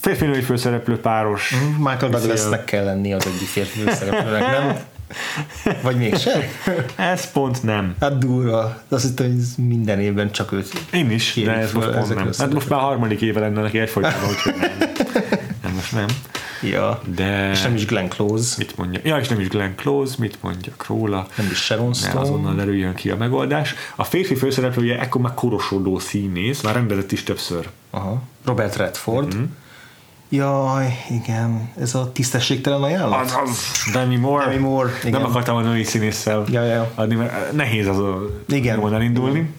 [SPEAKER 1] férfi női főszereplő páros.
[SPEAKER 2] Uh-huh. Michael Douglasnek kell lenni az egyik férfi főszereplőnek, nem? *laughs* Vagy mégsem?
[SPEAKER 1] ez pont nem.
[SPEAKER 2] Hát durva. Azt hittem, hogy ez minden évben csak őt
[SPEAKER 1] Én is, de ez most pont nem. Hát most már harmadik éve lenne neki egyfolytában, *laughs* úgyhogy nem. Most nem.
[SPEAKER 2] Ja.
[SPEAKER 1] De...
[SPEAKER 2] És nem is Glenn Close.
[SPEAKER 1] Mit mondja? Ja, és nem is Glenn Close, mit mondjak róla?
[SPEAKER 2] Nem is Sharon Stone. Ne,
[SPEAKER 1] azonnal derüljön ki a megoldás. A férfi főszereplője ekkor már korosodó színész, már rendezett is többször.
[SPEAKER 2] Aha. Robert Redford. Mm-hmm. Jaj, igen, ez a tisztességtelen ajánlat?
[SPEAKER 1] Az, az, Demi Moore.
[SPEAKER 2] Demi Moore, igen.
[SPEAKER 1] Nem akartam a női színésszel
[SPEAKER 2] ja, ja.
[SPEAKER 1] adni, mert nehéz az a igen. elindulni.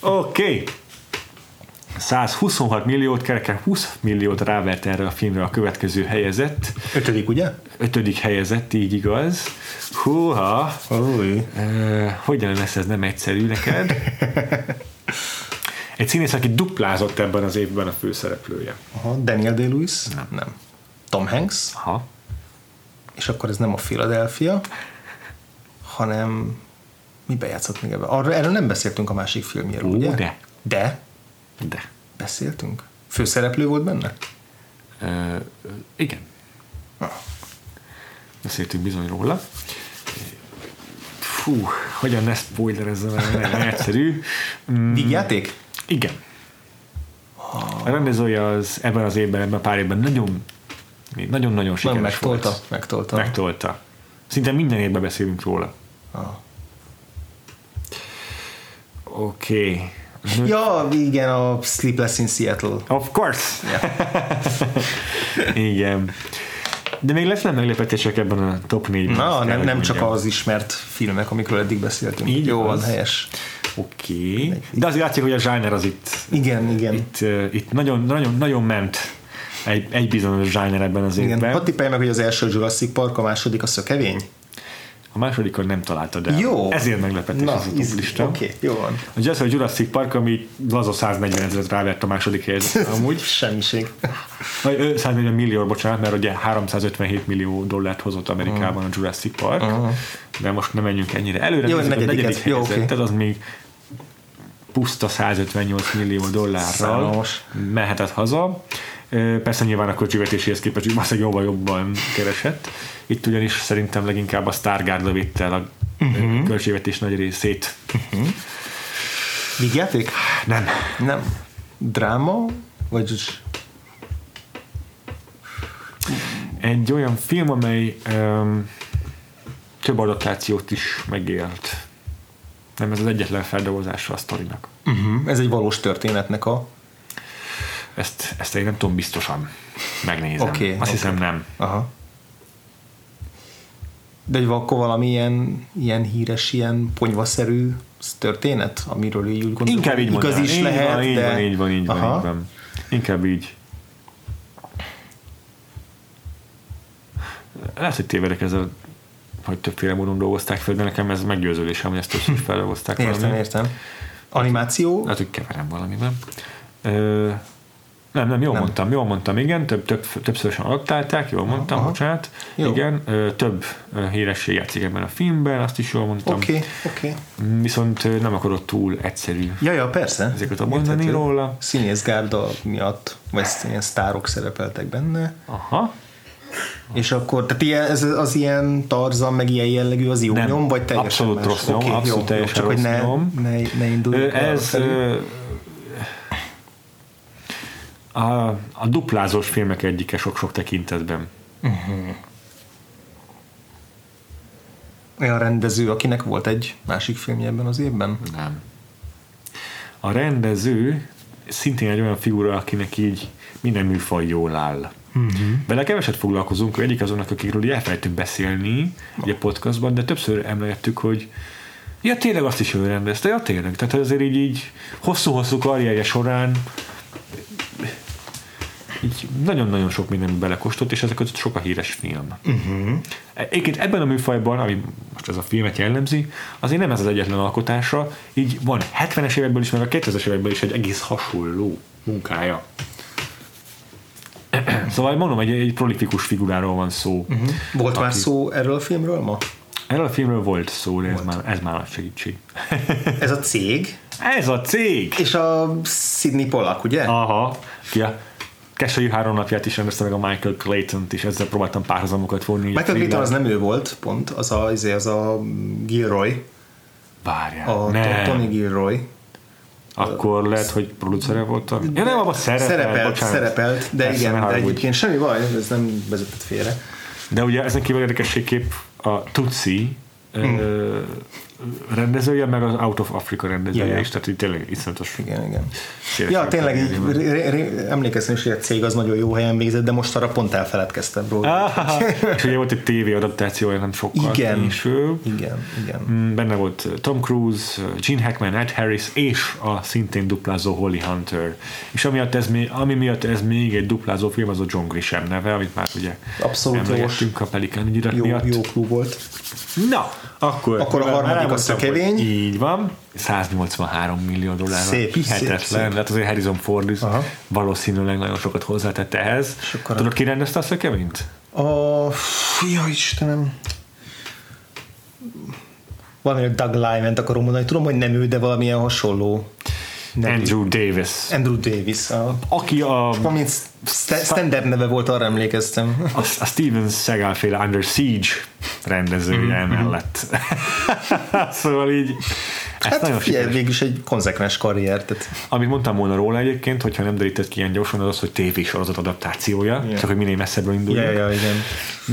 [SPEAKER 1] Oké. Okay. 126 milliót, kereken 20 milliót rávert erre a filmre a következő helyezett.
[SPEAKER 2] Ötödik, ugye?
[SPEAKER 1] Ötödik helyezett, így igaz. Húha! Uh, hogyan lesz ez nem egyszerű neked? *laughs* Egy színész, aki duplázott ebben az évben a főszereplője.
[SPEAKER 2] Aha, Daniel Day-Lewis?
[SPEAKER 1] Nem.
[SPEAKER 2] nem. Tom Hanks?
[SPEAKER 1] Aha.
[SPEAKER 2] És akkor ez nem a Philadelphia, hanem mi bejátszott még ebben? Arra, erről nem beszéltünk a másik filmjéről, ugye?
[SPEAKER 1] de.
[SPEAKER 2] De?
[SPEAKER 1] De.
[SPEAKER 2] Beszéltünk? Főszereplő volt benne?
[SPEAKER 1] Uh, igen. Ah. Beszéltünk bizony róla. Fú, hogyan ne spoilerezzem el, nagyon egyszerű.
[SPEAKER 2] Mm, Vígjáték?
[SPEAKER 1] Igen. A rendezője az ebben az évben, ebben a pár évben nagyon nagyon-nagyon sikeres
[SPEAKER 2] megtolta,
[SPEAKER 1] volt.
[SPEAKER 2] Megtolta.
[SPEAKER 1] Megtolta. Szinte minden évben beszélünk róla.
[SPEAKER 2] Ah.
[SPEAKER 1] Oké.
[SPEAKER 2] Okay. Ja, igen, a Sleepless in Seattle.
[SPEAKER 1] Of course. Yeah. *laughs* igen. De még lesz nem meglepetések ebben a top 4
[SPEAKER 2] Na, nem, nem csak az ismert filmek, amikről eddig beszéltünk.
[SPEAKER 1] Így
[SPEAKER 2] Jó, van, helyes.
[SPEAKER 1] Oké. Okay. De azért látszik, hogy a zsáner az itt...
[SPEAKER 2] Igen, igen.
[SPEAKER 1] Itt, uh, itt nagyon, nagyon, nagyon ment egy, egy bizonyos zsáner ebben az igen. évben.
[SPEAKER 2] Hadd tippelj meg, hogy az első Jurassic Park, a második a szökevény?
[SPEAKER 1] A másodikon nem találtad el.
[SPEAKER 2] Jó.
[SPEAKER 1] Ezért meglepetés
[SPEAKER 2] Na,
[SPEAKER 1] ez a lista.
[SPEAKER 2] Oké, okay, jó van.
[SPEAKER 1] Ugye az, hogy Jurassic Park, ami laza 140 ezeret rávert a második helyzet *laughs* amúgy.
[SPEAKER 2] Semmiség.
[SPEAKER 1] 140 millió, bocsánat, mert ugye 357 millió dollárt hozott Amerikában a Jurassic Park. Uh. De most nem menjünk ennyire előre.
[SPEAKER 2] Jó, negyedik, a negyedik
[SPEAKER 1] helyzet, okay. tehát az még puszta 158 millió dollárral
[SPEAKER 2] Számos.
[SPEAKER 1] mehetett haza. Persze nyilván a költségvetéséhez képest valószínűleg jobban jobban keresett. Itt ugyanis szerintem leginkább a Stargard vitte el a uh-huh. költségvetés nagy részét.
[SPEAKER 2] Uh-huh. Vígjáték?
[SPEAKER 1] Nem.
[SPEAKER 2] Nem. Dráma? Vagy
[SPEAKER 1] egy olyan film, amely um, több adaptációt is megélt. Nem ez az egyetlen feldolgozása a sztorinak.
[SPEAKER 2] Uh-huh. Ez egy valós történetnek a
[SPEAKER 1] ezt, ezt én nem tudom biztosan. Megnézem.
[SPEAKER 2] Okay,
[SPEAKER 1] Azt
[SPEAKER 2] okay.
[SPEAKER 1] hiszem nem.
[SPEAKER 2] Aha. De egy akkor valami ilyen, ilyen híres, ilyen ponyvaszerű történet, amiről így úgy gondolom,
[SPEAKER 1] Inkább így
[SPEAKER 2] igaz is
[SPEAKER 1] így
[SPEAKER 2] lehet,
[SPEAKER 1] van, így
[SPEAKER 2] de...
[SPEAKER 1] van, így van, így van, így van. Inkább így. Lehet, hogy tévedek ezzel, hogy többféle módon dolgozták fel, de nekem ez meggyőződésem, hogy ezt többször feldolgozták.
[SPEAKER 2] Értem, valami. értem. Animáció?
[SPEAKER 1] Lehet, hogy keverem valamiben. Ö, Nem, nem, jól nem. mondtam, jól mondtam, igen, több, több, többszörösen adaptálták, jól mondtam, Aha. bocsánat. Jó. Igen, több híresség játszik ebben a filmben, azt is jól mondtam.
[SPEAKER 2] Oké, okay, oké.
[SPEAKER 1] Okay. Viszont nem akarod túl egyszerű.
[SPEAKER 2] Ja, ja, persze.
[SPEAKER 1] Ezeket a mondani róla.
[SPEAKER 2] Színészgárda miatt, vagy ilyen sztárok szerepeltek benne.
[SPEAKER 1] Aha.
[SPEAKER 2] És akkor, tehát ilyen, ez az ilyen tarzan, meg ilyen jellegű az jó nem, nyom, vagy teljesen
[SPEAKER 1] Abszolút más? rossz nyom, okay, abszolút jó, teljesen csak, rossz hogy ne, nyom.
[SPEAKER 2] Ne, ne indulj
[SPEAKER 1] Ez a, a duplázós filmek egyike sok-sok tekintetben. Uh-huh.
[SPEAKER 2] Olyan rendező, akinek volt egy másik filmje ebben az évben?
[SPEAKER 1] Nem. A rendező szintén egy olyan figura, akinek így minden műfaj jól áll. Uh-huh. Vele keveset foglalkozunk, egyik azonnak, akikről elfelejtünk beszélni a podcastban, de többször emlegettük, hogy ja tényleg azt is ő rendezte, ja tényleg. Tehát azért így, így hosszú-hosszú karrierje során így nagyon-nagyon sok minden belekostott, és ezek között sok a híres film. Uh-huh. Egyébként ebben a műfajban, ami most ez a filmet jellemzi, azért nem ez az egyetlen alkotása, így van 70-es évekből is, meg a 2000-es évekből is egy egész hasonló munkája. *clears throat* szóval mondom, egy, egy prolifikus figuráról van szó.
[SPEAKER 2] Uh-huh. Volt aki... már szó erről a filmről ma?
[SPEAKER 1] Erről a filmről volt szó, de volt. ez már, ez már nagy segítség.
[SPEAKER 2] ez a cég? *laughs*
[SPEAKER 1] Ez a cég!
[SPEAKER 2] És a Sidney Pollack, ugye?
[SPEAKER 1] Aha. Ja. Kesői három napját is rendezte meg a Michael Clayton-t, és ezzel próbáltam párhuzamokat vonni.
[SPEAKER 2] Michael Clayton az nem ő volt, pont, az a, az a, az a Gilroy.
[SPEAKER 1] Várjál,
[SPEAKER 2] a
[SPEAKER 1] ne.
[SPEAKER 2] Tony Gilroy.
[SPEAKER 1] Akkor lehet, hogy producere volt a... Ja nem, abban szerepelt,
[SPEAKER 2] szerepelt, bocsánat. szerepelt de Persze, igen, de egyébként semmi baj, ez nem vezetett félre.
[SPEAKER 1] De ugye ezen kívül érdekességképp a Tutsi hmm rendezője, meg az Out of Africa rendezője yeah. is, tehát így tényleg iszonyatos.
[SPEAKER 2] Igen, igen. Ja, tényleg így, emlékeztem is, hogy a cég az nagyon jó helyen végzett, de most arra pont elfeledkeztem róla.
[SPEAKER 1] Ah, és ugye volt egy TV adaptációja nem sokkal
[SPEAKER 2] igen, később. Igen, igen.
[SPEAKER 1] Mm, benne volt Tom Cruise, Gene Hackman, Ed Harris és a szintén duplázó Holly Hunter. És amiatt ez ami miatt ez még egy duplázó film, az a John Grisham neve, amit már ugye
[SPEAKER 2] Abszolút
[SPEAKER 1] emlegettünk a Pelikan ügyirat
[SPEAKER 2] jó,
[SPEAKER 1] miatt.
[SPEAKER 2] Jó klub volt.
[SPEAKER 1] Na, akkor,
[SPEAKER 2] akkor a harmadik a szökevény.
[SPEAKER 1] Így van. 183 millió dollár. Szép, Hihetetlen. Szép, szép. Hát azért Harrison Ford is Aha. valószínűleg nagyon sokat hozzátette ehhez. Sokkal Tudod, ki rendezte a szökevényt?
[SPEAKER 2] A... Ja, Istenem. Valami Doug Lyman-t akarom mondani. Tudom, hogy nem ő, de valamilyen hasonló.
[SPEAKER 1] Nem Andrew Davis.
[SPEAKER 2] Andrew Davis. A,
[SPEAKER 1] Aki a...
[SPEAKER 2] Valamint standard neve volt, arra emlékeztem.
[SPEAKER 1] A, a Steven Seagal féle Under Siege rendezője mm-hmm. emellett. *laughs* szóval így
[SPEAKER 2] Hát nagyon figyelj, végülis egy konzekvens karrier. Tehát.
[SPEAKER 1] Amit mondtam volna róla egyébként, hogyha nem derített ki ilyen gyorsan, az az, hogy tévésorozat adaptációja, yeah. csak hogy minél messzebbről induljunk.
[SPEAKER 2] Yeah, yeah, igen.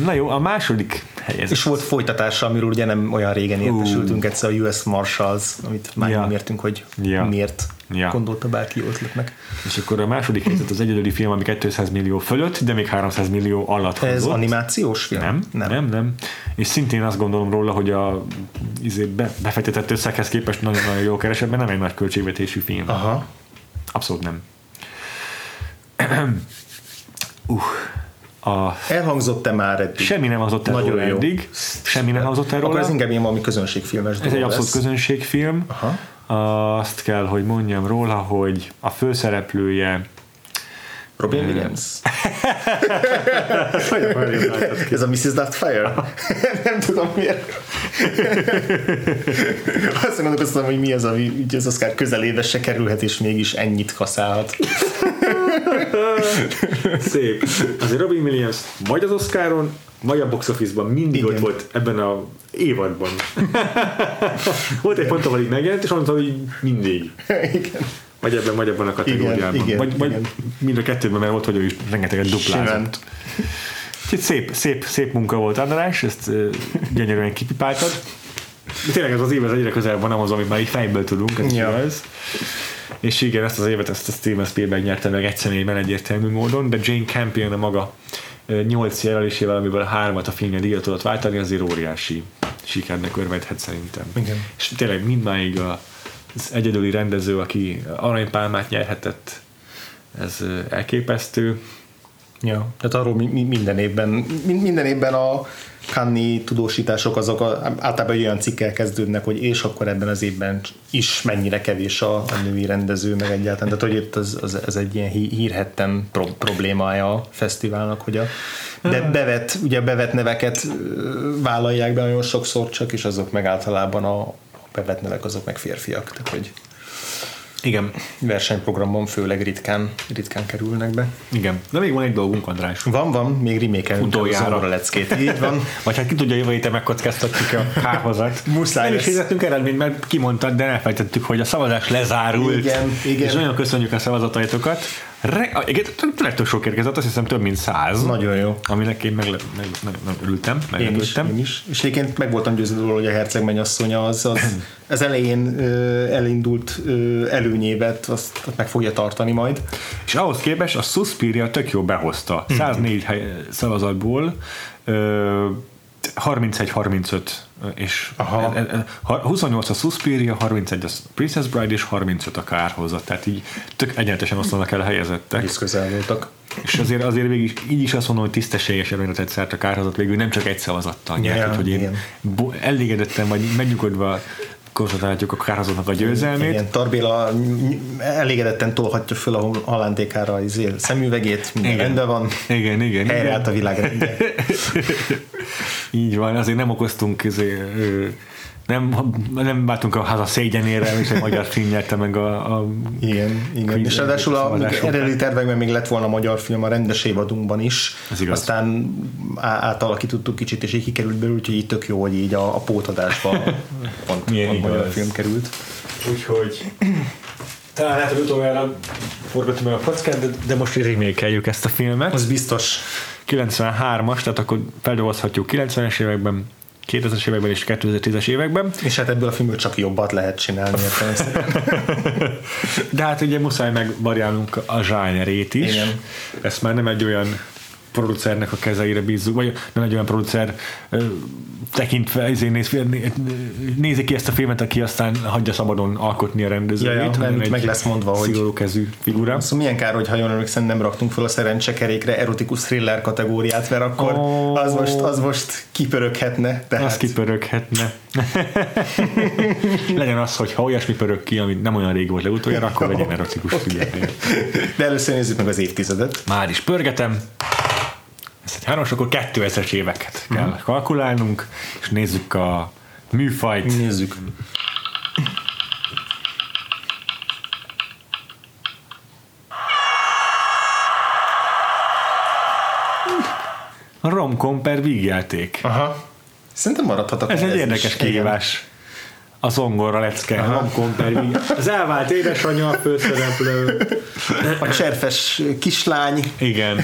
[SPEAKER 1] Na jó, a második helyezés.
[SPEAKER 2] És volt folytatása, amiről ugye nem olyan régen értesültünk uh. egyszer a US Marshals, amit már yeah. nem értünk, hogy yeah. miért ja. gondolta bárki ötletnek.
[SPEAKER 1] És akkor a második helyzet az egyedüli film, ami 200 millió fölött, de még 300 millió alatt
[SPEAKER 2] Ez hozott. animációs film?
[SPEAKER 1] Nem, nem, nem, nem. És szintén azt gondolom róla, hogy a izé, befektetett összeghez képest nagyon-nagyon jó keresett, nem egy nagy költségvetésű film.
[SPEAKER 2] Aha.
[SPEAKER 1] Abszolút nem. *clears throat* uh,
[SPEAKER 2] a... Elhangzott-e már eddig?
[SPEAKER 1] Semmi nem hangzott el Nagyon eddig. Semmi nem hangzott el róla.
[SPEAKER 2] Akkor ez inkább ilyen valami közönségfilmes
[SPEAKER 1] Ez egy abszolút közönségfilm.
[SPEAKER 2] Aha
[SPEAKER 1] azt kell, hogy mondjam róla, hogy a főszereplője
[SPEAKER 2] Robin Williams. Ez a Mrs. Doubtfire? *laughs* nem tudom miért. *laughs* Azt gondolkoztam, hogy mi az, ami így az Oscar közelébe se kerülhet, és mégis ennyit kaszálhat. *laughs*
[SPEAKER 1] Szép. Azért Robin Williams majd az Oscaron, vagy a box office-ban mindig Igen. ott volt ebben a évadban. *laughs* volt egy pont, ahol így megjelent, és mondtam, hogy mindig.
[SPEAKER 2] Igen.
[SPEAKER 1] Vagy ebben, vagy ebben a kategóriában.
[SPEAKER 2] Igen,
[SPEAKER 1] vagy,
[SPEAKER 2] igen,
[SPEAKER 1] vagy
[SPEAKER 2] igen.
[SPEAKER 1] mind a kettőben, mert volt, hogy ő is rengeteget duplázott. Úgyhogy szép, szép, szép munka volt András, ezt uh, gyönyörűen kipipáltad. De tényleg ez az év az egyre közelebb van ahhoz, amit már így fejből tudunk, ez ja. ez. És igen, ezt az évet ezt a Steven Spielberg nyerte meg egy személyben egyértelmű módon, de Jane Campion a maga nyolc jelölésével, amiből hármat a filmje díjat tudott váltani, azért óriási sikernek örvendhet szerintem.
[SPEAKER 2] Igen.
[SPEAKER 1] És tényleg mindmáig a, az egyedüli rendező, aki aranypálmát nyerhetett, ez elképesztő.
[SPEAKER 2] Ja, tehát arról minden évben, minden évben a Kanni tudósítások azok a, általában olyan cikkel kezdődnek, hogy és akkor ebben az évben is mennyire kevés a, a női rendező, meg egyáltalán. Tehát, hogy itt az, az, az egy ilyen hírhettem pro, problémája a fesztiválnak, hogy a de bevet, ugye bevet neveket vállalják be nagyon sokszor csak, és azok meg általában a bevet nevek azok meg férfiak. Tehát, hogy
[SPEAKER 1] igen.
[SPEAKER 2] Versenyprogramban főleg ritkán, ritkán kerülnek be.
[SPEAKER 1] Igen. De még van egy dolgunk, András.
[SPEAKER 2] Van, van, még remékelünk
[SPEAKER 1] Utoljára.
[SPEAKER 2] a leckét. Így van. *laughs*
[SPEAKER 1] Vagy hát ki tudja, jövő héten megkockáztatjuk a kárhozat. *laughs*
[SPEAKER 2] Muszáj
[SPEAKER 1] Nem is hizettünk eredményt, mert kimondtad, de elfejtettük, hogy a szavazás lezárult.
[SPEAKER 2] Igen, igen.
[SPEAKER 1] És nagyon köszönjük a szavazataitokat. Re- tényleg sok érkezett, azt hiszem több mint száz.
[SPEAKER 2] Nagyon jó.
[SPEAKER 1] Aminek én meg, meg, meg, meg örültem,
[SPEAKER 2] én is, én is. És egyébként meg voltam győződve róla, hogy a herceg mennyasszonya az, az, *clears throat* az elején ö, elindult ö, előnyévet, azt, azt meg fogja tartani majd.
[SPEAKER 1] És ahhoz képest a Suspiria tök jó behozta. 104 hely, szavazatból ö, 31-35 és Aha. 28 a Suspiria, 31 a Princess Bride és 35 a Kárhozat, tehát így tök egyenletesen oszlanak el helyezettek.
[SPEAKER 2] Hisz közel voltak.
[SPEAKER 1] És azért, azért végig így is azt mondom, hogy tisztességes előnyötet szert a Kárhozat végül nem csak egy szavazattal nyert,
[SPEAKER 2] Ja,
[SPEAKER 1] hogy én
[SPEAKER 2] igen.
[SPEAKER 1] elégedetten vagy megnyugodva konstatáljuk a Kárhozatnak a győzelmét.
[SPEAKER 2] Igen, Tarbéla elégedetten tolhatja föl a halántékára a izé- szemüvegét, minden
[SPEAKER 1] Igen.
[SPEAKER 2] rendben van.
[SPEAKER 1] Igen, igen.
[SPEAKER 2] Helyre
[SPEAKER 1] igen.
[SPEAKER 2] állt a világrendje. *laughs*
[SPEAKER 1] Így van, azért nem okoztunk ö, nem, nem váltunk a háza szégyenére, és egy magyar film nyerte meg a, a
[SPEAKER 2] Igen, igen.
[SPEAKER 1] Quiz-
[SPEAKER 2] És ráadásul a
[SPEAKER 1] után.
[SPEAKER 2] eredeti tervekben még lett volna magyar film a rendes évadunkban is.
[SPEAKER 1] Ez igaz.
[SPEAKER 2] Aztán átalakítottuk kicsit, és így kikerült belőle, úgyhogy így tök jó, hogy így a, a pótadásba *laughs* pont,
[SPEAKER 1] Milyen
[SPEAKER 2] pont magyar film került.
[SPEAKER 1] Úgyhogy talán lehet, hogy utoljára forgatom meg a kockát, de, de most remékeljük ezt a filmet.
[SPEAKER 2] Az biztos.
[SPEAKER 1] 93-as, tehát akkor feldolgozhatjuk 90-es években, 2000-es években és 2010-es években.
[SPEAKER 2] És hát ebből a filmből csak jobbat lehet csinálni. *laughs*
[SPEAKER 1] De hát ugye muszáj megvariálnunk a zsánerét is.
[SPEAKER 2] Igen.
[SPEAKER 1] Ezt már nem egy olyan producernek a kezeire bízzuk, vagy nem egy olyan producer tekintve izé néz, né- nézi ki ezt a filmet, aki aztán hagyja szabadon alkotni a rendezőjét,
[SPEAKER 2] Ja, ja,
[SPEAKER 1] hanem
[SPEAKER 2] nem,
[SPEAKER 1] egy
[SPEAKER 2] meg lesz mondva, hogy-
[SPEAKER 1] szigorú kezű figura.
[SPEAKER 2] Szóval milyen kár, hogy ha jól emlékszem, nem raktunk fel a szerencsekerékre erotikus thriller kategóriát, mert akkor
[SPEAKER 1] Ó.
[SPEAKER 2] az, most, az most kipöröghetne. Tehát
[SPEAKER 1] Az kipöröghetne. *laughs* Legyen az, hogy ha olyasmi pörög ki, ami nem olyan rég volt leutoljára, akkor legyen erotikus *laughs* okay.
[SPEAKER 2] De először nézzük meg az évtizedet.
[SPEAKER 1] Már is pörgetem. Ez egy három, és akkor 2000-es éveket kell
[SPEAKER 2] Mhm.
[SPEAKER 1] kalkulálnunk, és nézzük a műfajt.
[SPEAKER 2] Nézzük.
[SPEAKER 1] A romcom per vígjáték.
[SPEAKER 2] Aha. Szerintem maradhatok.
[SPEAKER 1] Ez egy
[SPEAKER 2] is.
[SPEAKER 1] érdekes
[SPEAKER 2] Igen.
[SPEAKER 1] kihívás. A zongorra lecke. Vígjáték. Az elvált édesanyja a főszereplő.
[SPEAKER 2] A cserfes kislány.
[SPEAKER 1] Igen,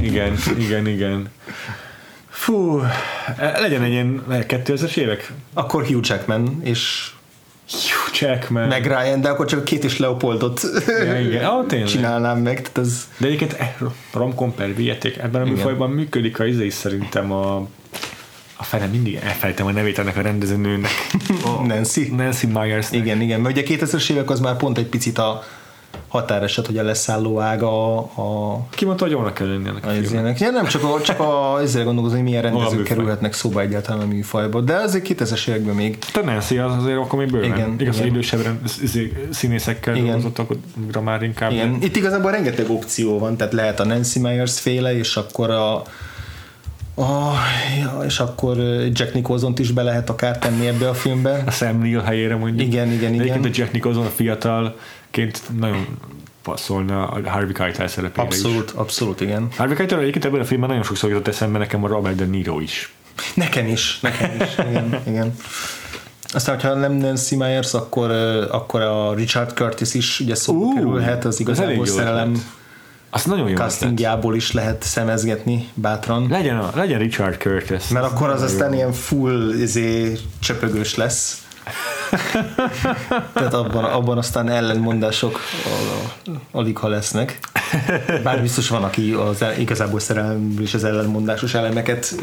[SPEAKER 1] igen, igen, igen. Fú, legyen egy ilyen 2000-es évek?
[SPEAKER 2] Akkor Hugh Jackman és
[SPEAKER 1] Hugh Jackman.
[SPEAKER 2] meg Ryan, de akkor csak a két és Leopoldot
[SPEAKER 1] Ja, igen. Ah, tényleg.
[SPEAKER 2] csinálnám meg. Tehát az
[SPEAKER 1] De egyébként eh, romcom per ebben a műfajban működik a izé is szerintem a a fene mindig elfelejtem a nevét ennek a rendezőnőnek. A *laughs*
[SPEAKER 2] Nancy.
[SPEAKER 1] Nancy Myers.
[SPEAKER 2] Igen, igen, mert ugye a 2000-es évek az már pont egy picit a határeset, hogy a leszálló ága a,
[SPEAKER 1] Ki mondta, hogy jónak kell lenni ennek a filmnek?
[SPEAKER 2] Ja, nem csak, a, csak a, *laughs* ezzel gondolkozom, hogy milyen rendezők kerülhetnek szóba egyáltalán a műfajba. De azért 2000-es években még
[SPEAKER 1] Te Nancy az azért akkor még bőven.
[SPEAKER 2] Igen,
[SPEAKER 1] Igaz,
[SPEAKER 2] igen.
[SPEAKER 1] idősebb színészekkel
[SPEAKER 2] Igen.
[SPEAKER 1] dolgozottak, akkor már inkább.
[SPEAKER 2] Igen, itt igazából rengeteg opció van, tehát lehet a Nancy Myers féle, és akkor a a, ja, és akkor Jack Nicholson-t is be lehet akár tenni ebbe a filmbe.
[SPEAKER 1] A Sam Neill helyére mondjuk.
[SPEAKER 2] Igen, igen,
[SPEAKER 1] De
[SPEAKER 2] igen.
[SPEAKER 1] a Jack Nicholson a fiatalként nagyon passzolna a Harvey Keitel szerepére is.
[SPEAKER 2] Abszolút, abszolút, igen.
[SPEAKER 1] Harvey Keitel egyébként ebben a filmben nagyon sokszor jutott eszembe nekem a Robert De Niro is.
[SPEAKER 2] Nekem is, nekem is, igen, igen. Aztán, hogyha nem Nancy Myers, akkor, akkor a Richard Curtis is ugye szóba
[SPEAKER 1] Ú,
[SPEAKER 2] kerülhet, az igazából szerelem
[SPEAKER 1] ötlet. Azt nagyon jó
[SPEAKER 2] castingjából is lehet szemezgetni bátran.
[SPEAKER 1] Legyen, a, legyen Richard Curtis.
[SPEAKER 2] Mert akkor az aztán
[SPEAKER 1] jó.
[SPEAKER 2] ilyen full izé, csöpögős lesz. *laughs* Tehát abban, abban aztán ellenmondások alig ha lesznek. Bár biztos van, aki az el, igazából szerelemből és az ellenmondásos elemeket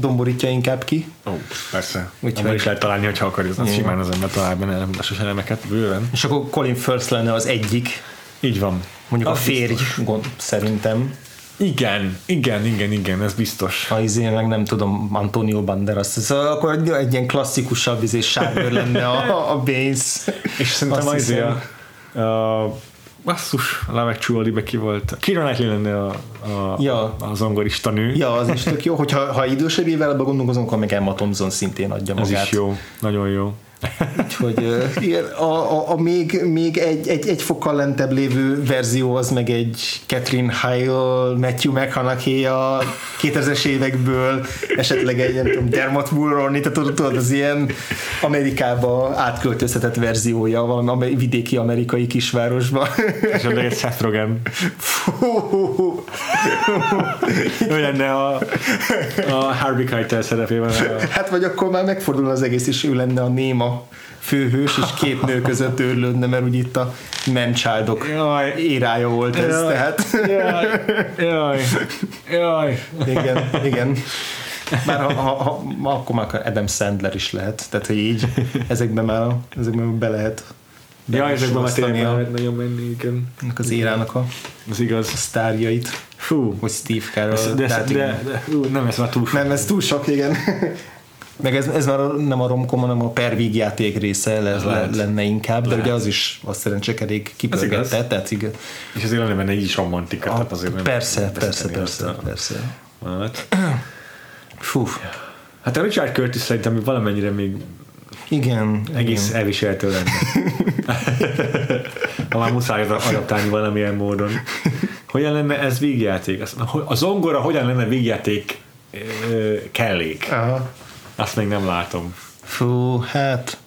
[SPEAKER 2] domborítja inkább ki.
[SPEAKER 1] Ó, persze.
[SPEAKER 2] Úgyhogy-
[SPEAKER 1] Úgyhogy is lehet találni, hogyha akarja. Az simán az ember talál benne elementásos elemeket bőven.
[SPEAKER 2] És akkor Colin Firth lenne az egyik,
[SPEAKER 1] Így van.
[SPEAKER 2] mondjuk
[SPEAKER 1] Az
[SPEAKER 2] a férj,
[SPEAKER 1] biztos.
[SPEAKER 2] gond, szerintem.
[SPEAKER 1] Igen, igen, igen, igen, ez biztos.
[SPEAKER 2] A izé, meg nem tudom, Antonio Banderas, szóval akkor egy ilyen klasszikusabb izé sárgőr lenne a, a Baines.
[SPEAKER 1] És szerintem az izé a, a basszus, a Love actually ki volt. Kira Knightley lenne a, a, ja. a zongorista nő.
[SPEAKER 2] Ja, az is tök jó, hogyha ha idősebb évvel gondolkozom, akkor meg Emma Thompson szintén adja magát.
[SPEAKER 1] Ez is jó, nagyon jó.
[SPEAKER 2] Úgyhogy a, a, a még, még egy, egy, egy fokkal lentebb lévő verzió az meg egy Catherine Heil, Matthew McConaughey a 2000-es évekből, esetleg egy nem tudom, Dermot Mulroney, tehát tudod, tudod, az ilyen Amerikába átköltöztetett verziója valami vidéki amerikai kisvárosba.
[SPEAKER 1] Esetleg egy Seth Rogen. Ő lenne a, a Harvey Keitel szerepében.
[SPEAKER 2] Hát vagy akkor már megfordul az egész, és ő lenne a néma főhős és két nő között őrlődne, mert úgy itt a mencsádok érája volt ez, jaj, tehát. Jaj,
[SPEAKER 1] jaj, jaj.
[SPEAKER 2] Igen, igen. Már ha, ha, ha, akkor már Adam Sandler is lehet, tehát hogy így ezekben már, ezekben be lehet
[SPEAKER 1] be ja, ezekben már tényleg lehet nagyon menni, igen.
[SPEAKER 2] Az érának a,
[SPEAKER 1] az igaz.
[SPEAKER 2] a sztárjait.
[SPEAKER 1] Fú.
[SPEAKER 2] Hogy Steve Carell.
[SPEAKER 1] De, de, de, de, hú, nem, ez már túl
[SPEAKER 2] sok. Nem, ez túl sok, igen. Meg ez, ez már nem a romkom, hanem a per játék része le, le, lenne inkább, Lehet. de ugye az is azt szerencsé elég kipörgette, tehát igaz.
[SPEAKER 1] És azért lenne benne így is romantika,
[SPEAKER 2] a, tehát azért nem Persze, persze, persze, persze. Hát. Fú.
[SPEAKER 1] Hát a Richard Curtis szerintem valamennyire még
[SPEAKER 2] igen.
[SPEAKER 1] Egész
[SPEAKER 2] igen.
[SPEAKER 1] elviselhető lenne. *laughs* ha már muszáj adaptálni valamilyen módon. Hogyan lenne ez végjáték? A zongora hogyan lenne végjáték kellék? Aha. Azt még nem látom.
[SPEAKER 2] Fú, hát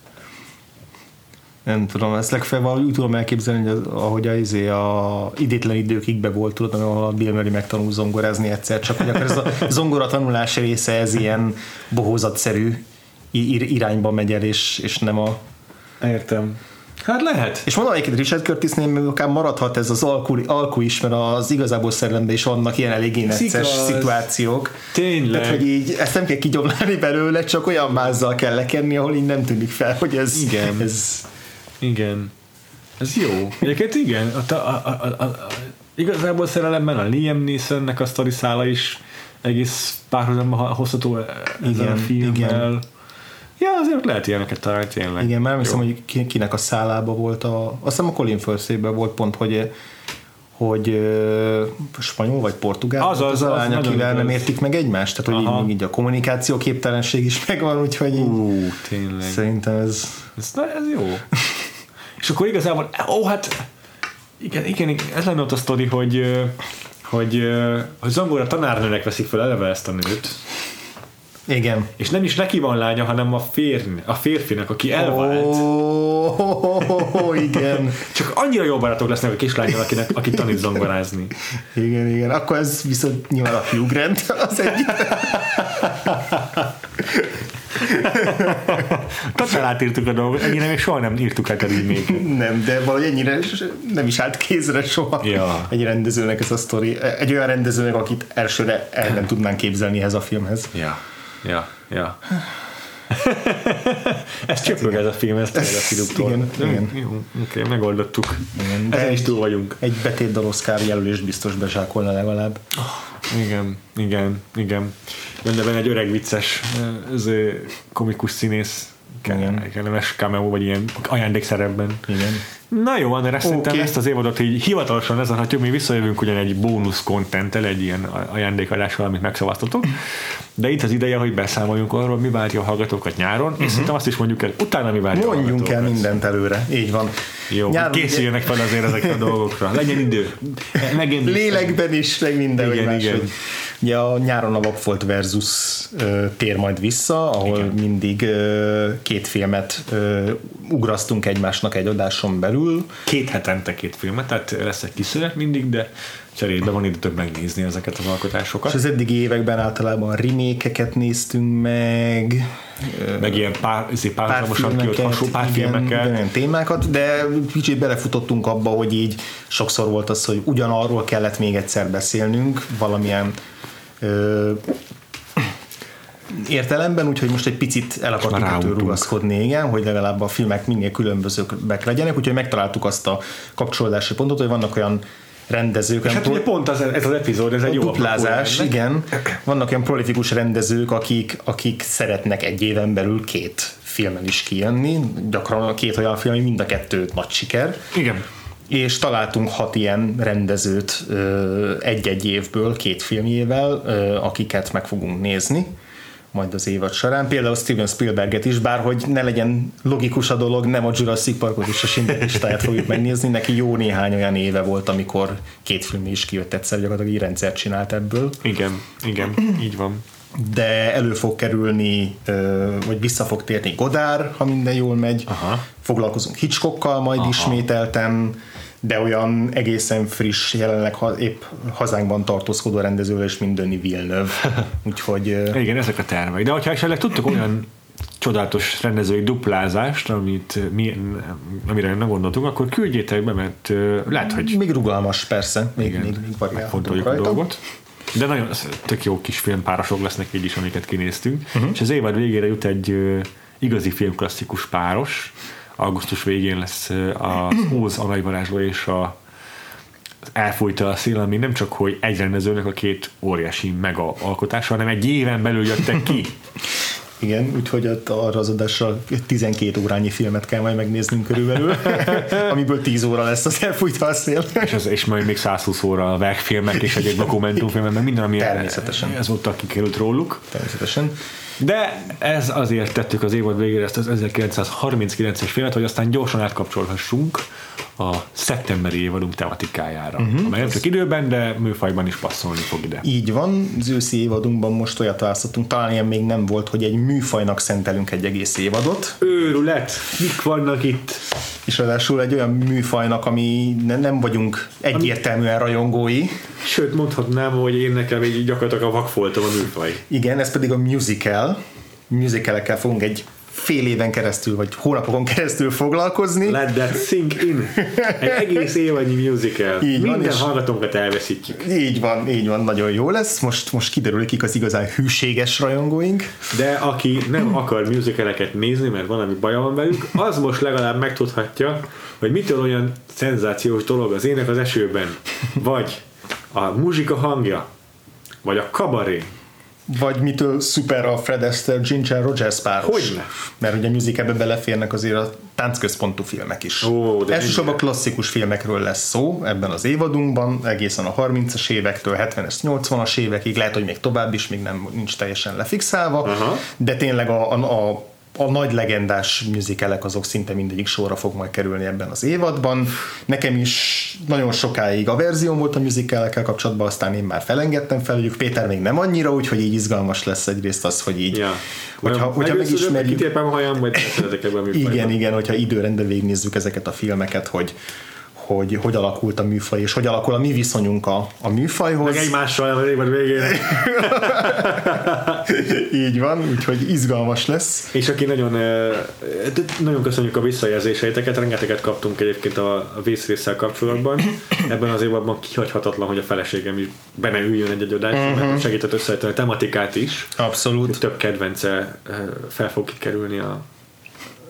[SPEAKER 2] nem tudom, ezt legfeljebb valahogy úgy tudom elképzelni, hogy az, ahogy a, izé a idétlen időkig volt, tudod, ahol a Bill Murray megtanul zongorázni egyszer, csak hogy akkor ez a *laughs* zongora tanulás része, ez ilyen bohózatszerű irányba megy el, és, és nem a...
[SPEAKER 1] Értem. Hát lehet.
[SPEAKER 2] És mondom egyébként Richard Curtisnél még akár maradhat ez az alkú, alkú is, mert az igazából szellemben is vannak ilyen eléggé necces szituációk.
[SPEAKER 1] Tényleg.
[SPEAKER 2] Tehát, hogy így ezt nem kell kigyomlálni belőle, csak olyan mázzal kell lekenni, ahol így nem tűnik fel, hogy ez...
[SPEAKER 1] Igen.
[SPEAKER 2] Ez...
[SPEAKER 1] Igen. Ez jó. Egyébként igen. A, a, a, a, a, igazából szerelemben a Liam Neesonnek a sztori szála is egész párhuzamban hozható ezzel igen, a filmmel. Igen Ja, azért lehet ilyeneket találni tényleg.
[SPEAKER 2] Igen, mert hiszem, hogy kinek a szállába volt a, azt hiszem a Colin firth volt pont, hogy hogy uh, spanyol vagy portugál
[SPEAKER 1] az, az, az,
[SPEAKER 2] az a lány, akivel nem értik meg egymást, tehát hogy így, így a kommunikáció képtelenség is *laughs* megvan, úgyhogy így,
[SPEAKER 1] uh, tényleg.
[SPEAKER 2] szerintem ez
[SPEAKER 1] ez, na, ez jó. És akkor igazából, ó, hát igen, igen, igen ez lenne ott a sztori, hogy hogy, hogy zongora tanárnőnek veszik fel eleve ezt a nőt
[SPEAKER 2] igen.
[SPEAKER 1] És nem is neki van lánya, hanem a, férfi, a férfinek, aki elvált.
[SPEAKER 2] Oh, oh, igen. *laughs*
[SPEAKER 1] Csak annyira jó barátok lesznek a kislányok, akinek, aki tanít zongorázni.
[SPEAKER 2] Igen, igen. Akkor ez viszont nyilván a Hugh Grant az egyik.
[SPEAKER 1] Totál átírtuk a dolgot, ennyire még soha nem írtuk át így még.
[SPEAKER 2] Nem, de valahogy ennyire nem is állt kézre soha
[SPEAKER 1] ja.
[SPEAKER 2] egy rendezőnek ez a sztori. Egy olyan rendezőnek, akit elsőre el nem tudnánk képzelni ehhez a filmhez.
[SPEAKER 1] Ja. Ja, ja. *laughs* ez csöpög ez a film, ezt tényleg a Filiptól.
[SPEAKER 2] Igen, igen.
[SPEAKER 1] Jó, oké, okay, megoldottuk. Igen, Ezen is túl vagyunk.
[SPEAKER 2] Egy betétdal Oscar jelölést biztos bezsákolna legalább.
[SPEAKER 1] Oh, igen, igen, igen. Jönne benne egy öreg vicces ez komikus színész kellemes cameo, vagy ilyen ajándékszerepben.
[SPEAKER 2] Igen.
[SPEAKER 1] Na jó, András, okay. szerintem ezt az évadot így hivatalosan lezárhatjuk, mi visszajövünk ugyan egy bónusz kontenttel, egy ilyen ajándékadással, amit megszavaztatok, de itt az ideje, hogy beszámoljunk arról, mi várja a hallgatókat nyáron, uh-huh. és mhm. szerintem azt is mondjuk el, utána mi várja
[SPEAKER 2] Mondjunk el mindent előre, így van.
[SPEAKER 1] Jó, nyáron készüljenek fel azért ezekre a dolgokra, legyen idő.
[SPEAKER 2] Megint Lélekben is, meg minden, igen, más, igen. Hogy Ugye a nyáron a Vagfolt versus ö, tér majd vissza, ahol Igen. mindig ö, két filmet ö, ugrasztunk egymásnak egy adáson belül.
[SPEAKER 1] Két hetente két filmet, tehát lesz egy kis mindig, de cserébe van idő több megnézni ezeket az alkotásokat.
[SPEAKER 2] És az eddigi években általában remékeket néztünk meg,
[SPEAKER 1] meg ilyen pár, izé, párhuzamosan pár kijött hasonló pár igen, filmeket.
[SPEAKER 2] Ilyen témákat, de kicsit belefutottunk abba, hogy így sokszor volt az, hogy ugyanarról kellett még egyszer beszélnünk, valamilyen ö, értelemben, úgyhogy most egy picit el akartunk ettől rugaszkodni, igen, hogy legalább a filmek minél különbözőbbek legyenek, úgyhogy megtaláltuk azt a kapcsolódási pontot, hogy vannak olyan rendezők.
[SPEAKER 1] És hát ugye pont az, ez az epizód, ez egy jó
[SPEAKER 2] duplázás, igen. Vannak olyan prolifikus rendezők, akik, akik szeretnek egy éven belül két filmen is kijönni, gyakran a két olyan film, mind a kettő nagy siker.
[SPEAKER 1] Igen.
[SPEAKER 2] És találtunk hat ilyen rendezőt egy-egy évből, két filmjével, akiket meg fogunk nézni majd az évad során. Például Steven Spielberget is, bár hogy ne legyen logikus a dolog, nem a Jurassic Parkot és a Schindler listáját fogjuk megnézni, neki jó néhány olyan éve volt, amikor két film is kijött egyszer, gyakorlatilag egy rendszert csinált ebből.
[SPEAKER 1] Igen, igen, így van.
[SPEAKER 2] De elő fog kerülni, vagy vissza fog térni Godár, ha minden jól megy. Aha. Foglalkozunk Hitchcockkal majd Aha. ismételten de olyan egészen friss, jelenleg ha, épp hazánkban tartózkodó rendező, és mint Denis Villeneuve. *laughs* Úgyhogy...
[SPEAKER 1] Igen, ezek a tervek. De hogyha esetleg tudtok olyan csodálatos rendezői duplázást, amit mi, amire nem gondoltunk, akkor küldjétek be, mert lehet, hogy...
[SPEAKER 2] Még rugalmas, persze. Még, Igen, még, még
[SPEAKER 1] a dolgot. De nagyon tök jó kis filmpárosok lesznek így is, amiket kinéztünk. Uh-huh. És az évad végére jut egy igazi filmklasszikus páros, augusztus végén lesz az Óz aranyvarázsló és a elfújta a szél, ami nem csak, hogy egy rendezőnek a két óriási mega alkotása, hanem egy éven belül jöttek ki. *laughs*
[SPEAKER 2] Igen, úgyhogy arra az adásra 12 órányi filmet kell majd megnéznünk körülbelül, *laughs* amiből 10 óra lesz az elfújta a szél.
[SPEAKER 1] és, az, és majd még 120 óra a verkfilmek és egy dokumentumfilmek, meg minden, ami
[SPEAKER 2] Természetesen.
[SPEAKER 1] ez ott kikerült róluk.
[SPEAKER 2] Természetesen.
[SPEAKER 1] De ez azért tettük az évad végére ezt az 1939-es filmet, hogy aztán gyorsan átkapcsolhassunk a szeptemberi évadunk tematikájára, uh-huh. amely nem csak időben, de műfajban is passzolni fog ide.
[SPEAKER 2] Így van, az őszi évadunkban most olyat választottunk, talán ilyen még nem volt, hogy egy műfajnak szentelünk egy egész évadot.
[SPEAKER 1] Őrület! Mik vannak itt?
[SPEAKER 2] És ráadásul egy olyan műfajnak, ami nem vagyunk egyértelműen rajongói.
[SPEAKER 1] Sőt, mondhatnám, hogy én nekem így gyakorlatilag a vakfoltom a műfaj.
[SPEAKER 2] Igen, ez pedig a musical. Musicalekkel fogunk egy fél éven keresztül, vagy hónapokon keresztül foglalkozni.
[SPEAKER 1] Let that sink in. Egy egész évadnyi musical. Így Minden van, hallgatónkat elveszítjük.
[SPEAKER 2] Így van, így van, nagyon jó lesz. Most, most kiderül, kik az igazán hűséges rajongóink.
[SPEAKER 1] De aki nem akar musicaleket nézni, mert valami baja van velük, az most legalább megtudhatja, hogy mitől olyan szenzációs dolog az ének az esőben, vagy a muzsika hangja, vagy a kabaré,
[SPEAKER 2] vagy mitől szuper a Fred Astaire, Ginger Rogers páros.
[SPEAKER 1] Hogyne.
[SPEAKER 2] Mert ugye a musicalbe beleférnek azért a táncközpontú filmek is. Ó, de Elsősorban klasszikus filmekről lesz szó ebben az évadunkban, egészen a 30-as évektől 70-es, 80-as évekig, lehet, hogy még tovább is, még nem nincs teljesen lefixálva, Aha. de tényleg a, a, a a nagy legendás musicalek azok szinte mindegyik sorra fog majd kerülni ebben az évadban. Nekem is nagyon sokáig a verzió volt a musicalekkel kapcsolatban, aztán én már felengedtem felük, Péter még nem annyira, úgyhogy így izgalmas lesz egyrészt az, hogy így
[SPEAKER 1] ja.
[SPEAKER 2] hogyha, hogyha megismerjük...
[SPEAKER 1] Kitépem hajam, majd ebben *laughs*
[SPEAKER 2] Igen, igen, hogyha időrendben végignézzük ezeket a filmeket, hogy hogy hogy alakult a műfaj, és hogy alakul a mi viszonyunk a, a műfajhoz.
[SPEAKER 1] Meg egymással a évad végén. *laughs*
[SPEAKER 2] Így van, úgyhogy izgalmas lesz.
[SPEAKER 1] És aki nagyon, nagyon köszönjük a visszajelzéseiteket, rengeteget kaptunk egyébként a, vészrészsel kapcsolatban. Ebben az évadban kihagyhatatlan, hogy a feleségem is benne üljön egy-egy adásra, uh-huh. mert segített összeállítani a tematikát is.
[SPEAKER 2] Abszolút.
[SPEAKER 1] Több kedvence fel fog kikerülni a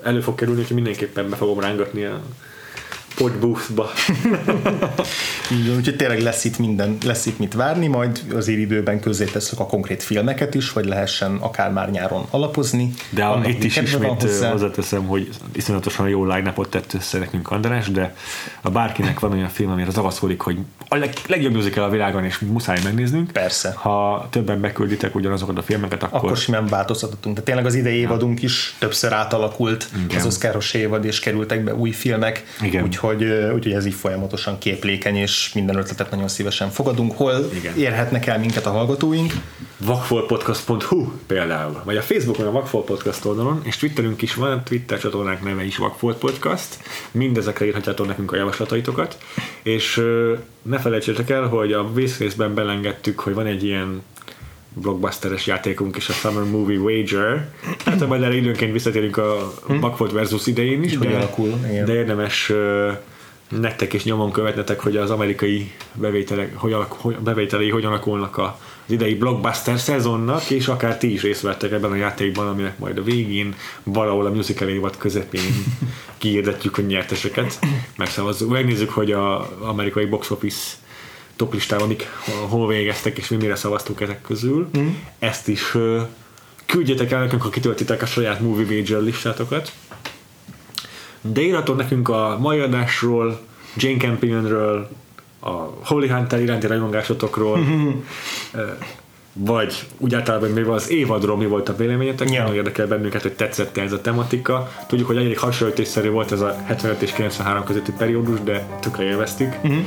[SPEAKER 1] elő fog kerülni, hogy mindenképpen be fogom rángatni a podboothba. *laughs*
[SPEAKER 2] Így úgyhogy tényleg lesz itt minden, lesz itt mit várni, majd azért időben közé tesszük a konkrét filmeket is, hogy lehessen akár már nyáron alapozni.
[SPEAKER 1] De a, itt is ismét hozzáteszem, hogy iszonyatosan jó line tett össze nekünk András, de a bárkinek van olyan film, amire ragaszkodik, hogy a leg, legjobb musical a világon, és muszáj megnéznünk.
[SPEAKER 2] Persze.
[SPEAKER 1] Ha többen bekülditek ugyanazokat a filmeket, akkor...
[SPEAKER 2] Akkor simán változtatottunk. De tényleg az idei évadunk is többször átalakult, Igen. az Oscaros évad, és kerültek be új filmek. Igen. Úgyhogy úgyhogy, úgyhogy ez így folyamatosan képlékeny, és minden ötletet nagyon szívesen fogadunk. Hol Igen. érhetnek el minket a hallgatóink?
[SPEAKER 1] vakfolpodcast.hu például, vagy a Facebookon a Vakfolt Podcast oldalon, és Twitterünk is van, Twitter csatornánk neve is Vakfolt Podcast, mindezekre írhatjátok nekünk a javaslataitokat, és ne felejtsétek el, hogy a vészrészben belengedtük, hogy van egy ilyen blockbusteres játékunk is, a Summer Movie Wager. Hát majd erre időnként visszatérünk a Backfold versus idején is,
[SPEAKER 2] hogy alakul,
[SPEAKER 1] de érdemes nektek is nyomon követnetek, hogy az amerikai bevételek, hogy alak, hogy, bevételei hogyan alakulnak a, az idei blockbuster szezonnak, és akár ti is részt vettek ebben a játékban, aminek majd a végén valahol a musical évad közepén *laughs* kiirdetjük a nyerteseket, megszavazzuk. Megnézzük, hogy az amerikai box office top listában, amik hol végeztek, és mi mire szavaztunk ezek közül. Mm. Ezt is uh, küldjetek el nekünk, ha kitöltitek a saját Movie Wager listátokat. De írhatok nekünk a mai adásról, Jane Campionről, a Holy Hunter iránti rajongásotokról, mm-hmm. Vagy úgy általában van az évadról, mi volt a véleményetek, ja. nagyon érdekel bennünket, hogy tetszett ez a tematika. Tudjuk, hogy egyik hasonlítésszerű volt ez a 75 és 93 közötti periódus, de tökre élveztük, uh-huh.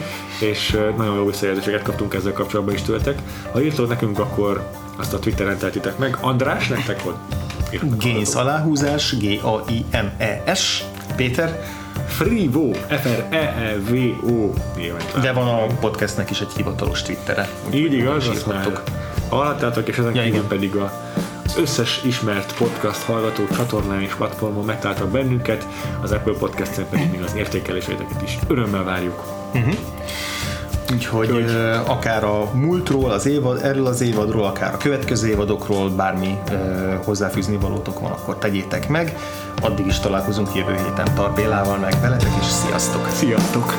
[SPEAKER 1] és nagyon jó visszajelzéseket kaptunk ezzel kapcsolatban is tőletek. Ha írtod nekünk, akkor azt a Twitteren teltitek meg. András, nektek volt?
[SPEAKER 2] Gains aláhúzás, G-A-I-N-E-S, Péter,
[SPEAKER 1] Frivo, F-R-E-E-V-O
[SPEAKER 2] De van a podcastnek is egy hivatalos Twittere.
[SPEAKER 1] Így igaz, azt már hallhattátok, és ezen ja, kívül pedig a az összes ismert podcast hallgató csatornán és platformon megtaláltak bennünket, az Apple Podcast-en pedig még az értékeléseiteket is örömmel várjuk. Uh-huh.
[SPEAKER 2] Úgyhogy Úgy. akár a múltról, az évad, erről az évadról, akár a következő évadokról bármi uh, hozzáfűzni valótok van, akkor tegyétek meg. Addig is találkozunk jövő héten Tarbélával, meg veletek, és sziasztok!
[SPEAKER 1] Sziasztok!